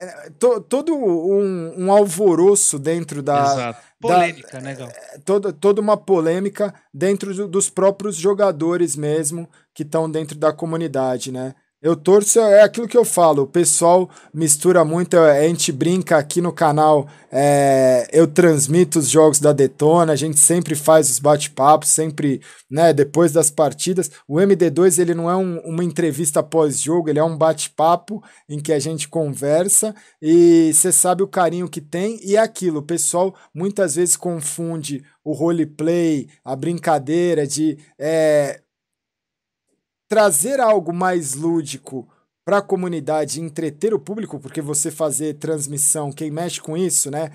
é, to, todo um, um alvoroço dentro da. Exato. Polêmica, da, né, Gal? É, toda, toda uma polêmica dentro do, dos próprios jogadores mesmo que estão dentro da comunidade, né? Eu torço, é aquilo que eu falo, o pessoal mistura muito, a gente brinca aqui no canal, é, eu transmito os jogos da Detona, a gente sempre faz os bate-papos, sempre, né, depois das partidas. O MD2, ele não é um, uma entrevista pós-jogo, ele é um bate-papo em que a gente conversa e você sabe o carinho que tem e é aquilo, o pessoal muitas vezes confunde o roleplay, a brincadeira de... É, trazer algo mais lúdico para a comunidade entreter o público, porque você fazer transmissão, quem mexe com isso, né?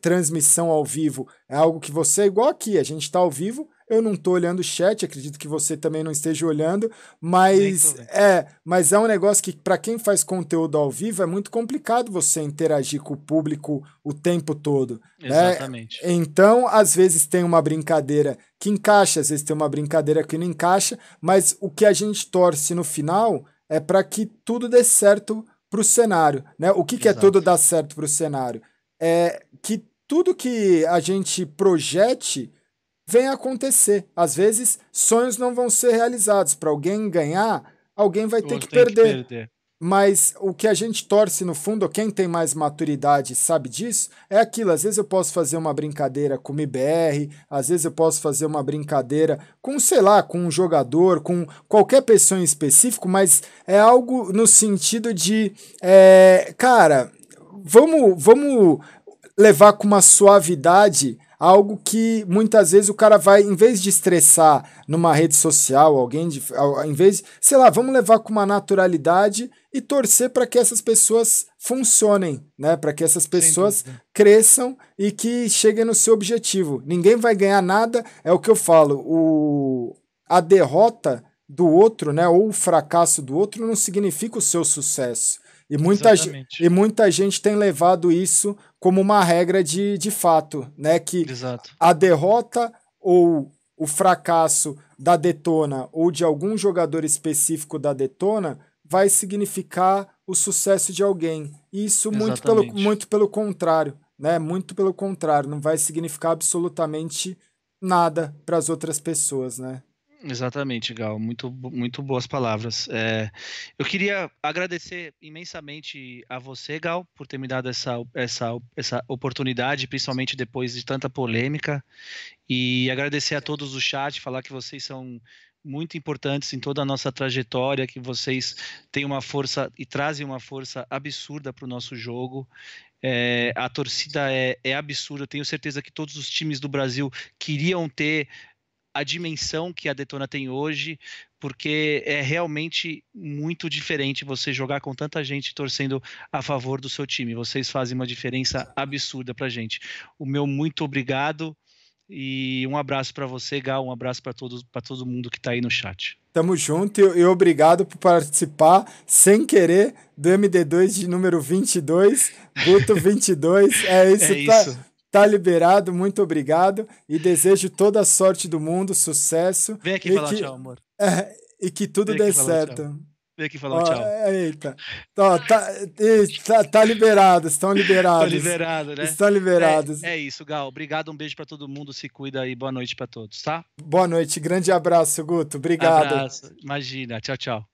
Transmissão ao vivo é algo que você é igual aqui, a gente está ao vivo, eu não estou olhando o chat, acredito que você também não esteja olhando, mas é, mas é um negócio que para quem faz conteúdo ao vivo é muito complicado você interagir com o público o tempo todo. Né? Exatamente. Né? Então, às vezes tem uma brincadeira que encaixa, às vezes tem uma brincadeira que não encaixa, mas o que a gente torce no final é para que tudo dê certo para o cenário, né? O que, que é tudo dar certo para o cenário? É que tudo que a gente projete vem acontecer. Às vezes, sonhos não vão ser realizados. Para alguém ganhar, alguém vai ter que perder. que perder. Mas o que a gente torce no fundo, quem tem mais maturidade sabe disso, é aquilo. Às vezes eu posso fazer uma brincadeira com o MBR, às vezes eu posso fazer uma brincadeira com, sei lá, com um jogador, com qualquer pessoa em específico, mas é algo no sentido de, é, cara, vamos, vamos levar com uma suavidade algo que muitas vezes o cara vai, em vez de estressar numa rede social, alguém, de, em vez, sei lá, vamos levar com uma naturalidade e torcer para que essas pessoas funcionem, né? Para que essas pessoas cresçam e que cheguem no seu objetivo. Ninguém vai ganhar nada, é o que eu falo. O, a derrota do outro, né? Ou o fracasso do outro não significa o seu sucesso. E muita, e muita gente tem levado isso como uma regra de, de fato, né? Que Exato. a derrota ou o fracasso da Detona ou de algum jogador específico da Detona vai significar o sucesso de alguém. Isso muito pelo, muito pelo contrário, né? Muito pelo contrário, não vai significar absolutamente nada para as outras pessoas, né? Exatamente, Gal. Muito, muito boas palavras. É, eu queria agradecer imensamente a você, Gal, por ter me dado essa, essa, essa oportunidade, principalmente depois de tanta polêmica. E agradecer a todos do chat, falar que vocês são muito importantes em toda a nossa trajetória, que vocês têm uma força e trazem uma força absurda para o nosso jogo. É, a torcida é, é absurda. Eu tenho certeza que todos os times do Brasil queriam ter a dimensão que a Detona tem hoje, porque é realmente muito diferente você jogar com tanta gente torcendo a favor do seu time. Vocês fazem uma diferença absurda pra gente. O meu muito obrigado e um abraço para você, Gal, um abraço para todos, para todo mundo que está aí no chat. Tamo junto e, e obrigado por participar sem querer do MD2 de número 22, Guto 22. É isso, é tá, isso. Tá liberado, muito obrigado e desejo toda a sorte do mundo, sucesso. Vem aqui falar que, tchau, amor. É, e que tudo dê certo. Tchau. Vem aqui falar tchau. Eita. Tá, tá, tá, tá liberado, estão liberados. Estão liberados, né? Estão liberados. É, é, isso, Gal. Obrigado, um beijo para todo mundo, se cuida e boa noite para todos, tá? Boa noite, grande abraço, Guto. Obrigado. Abraço. Imagina. Tchau, tchau.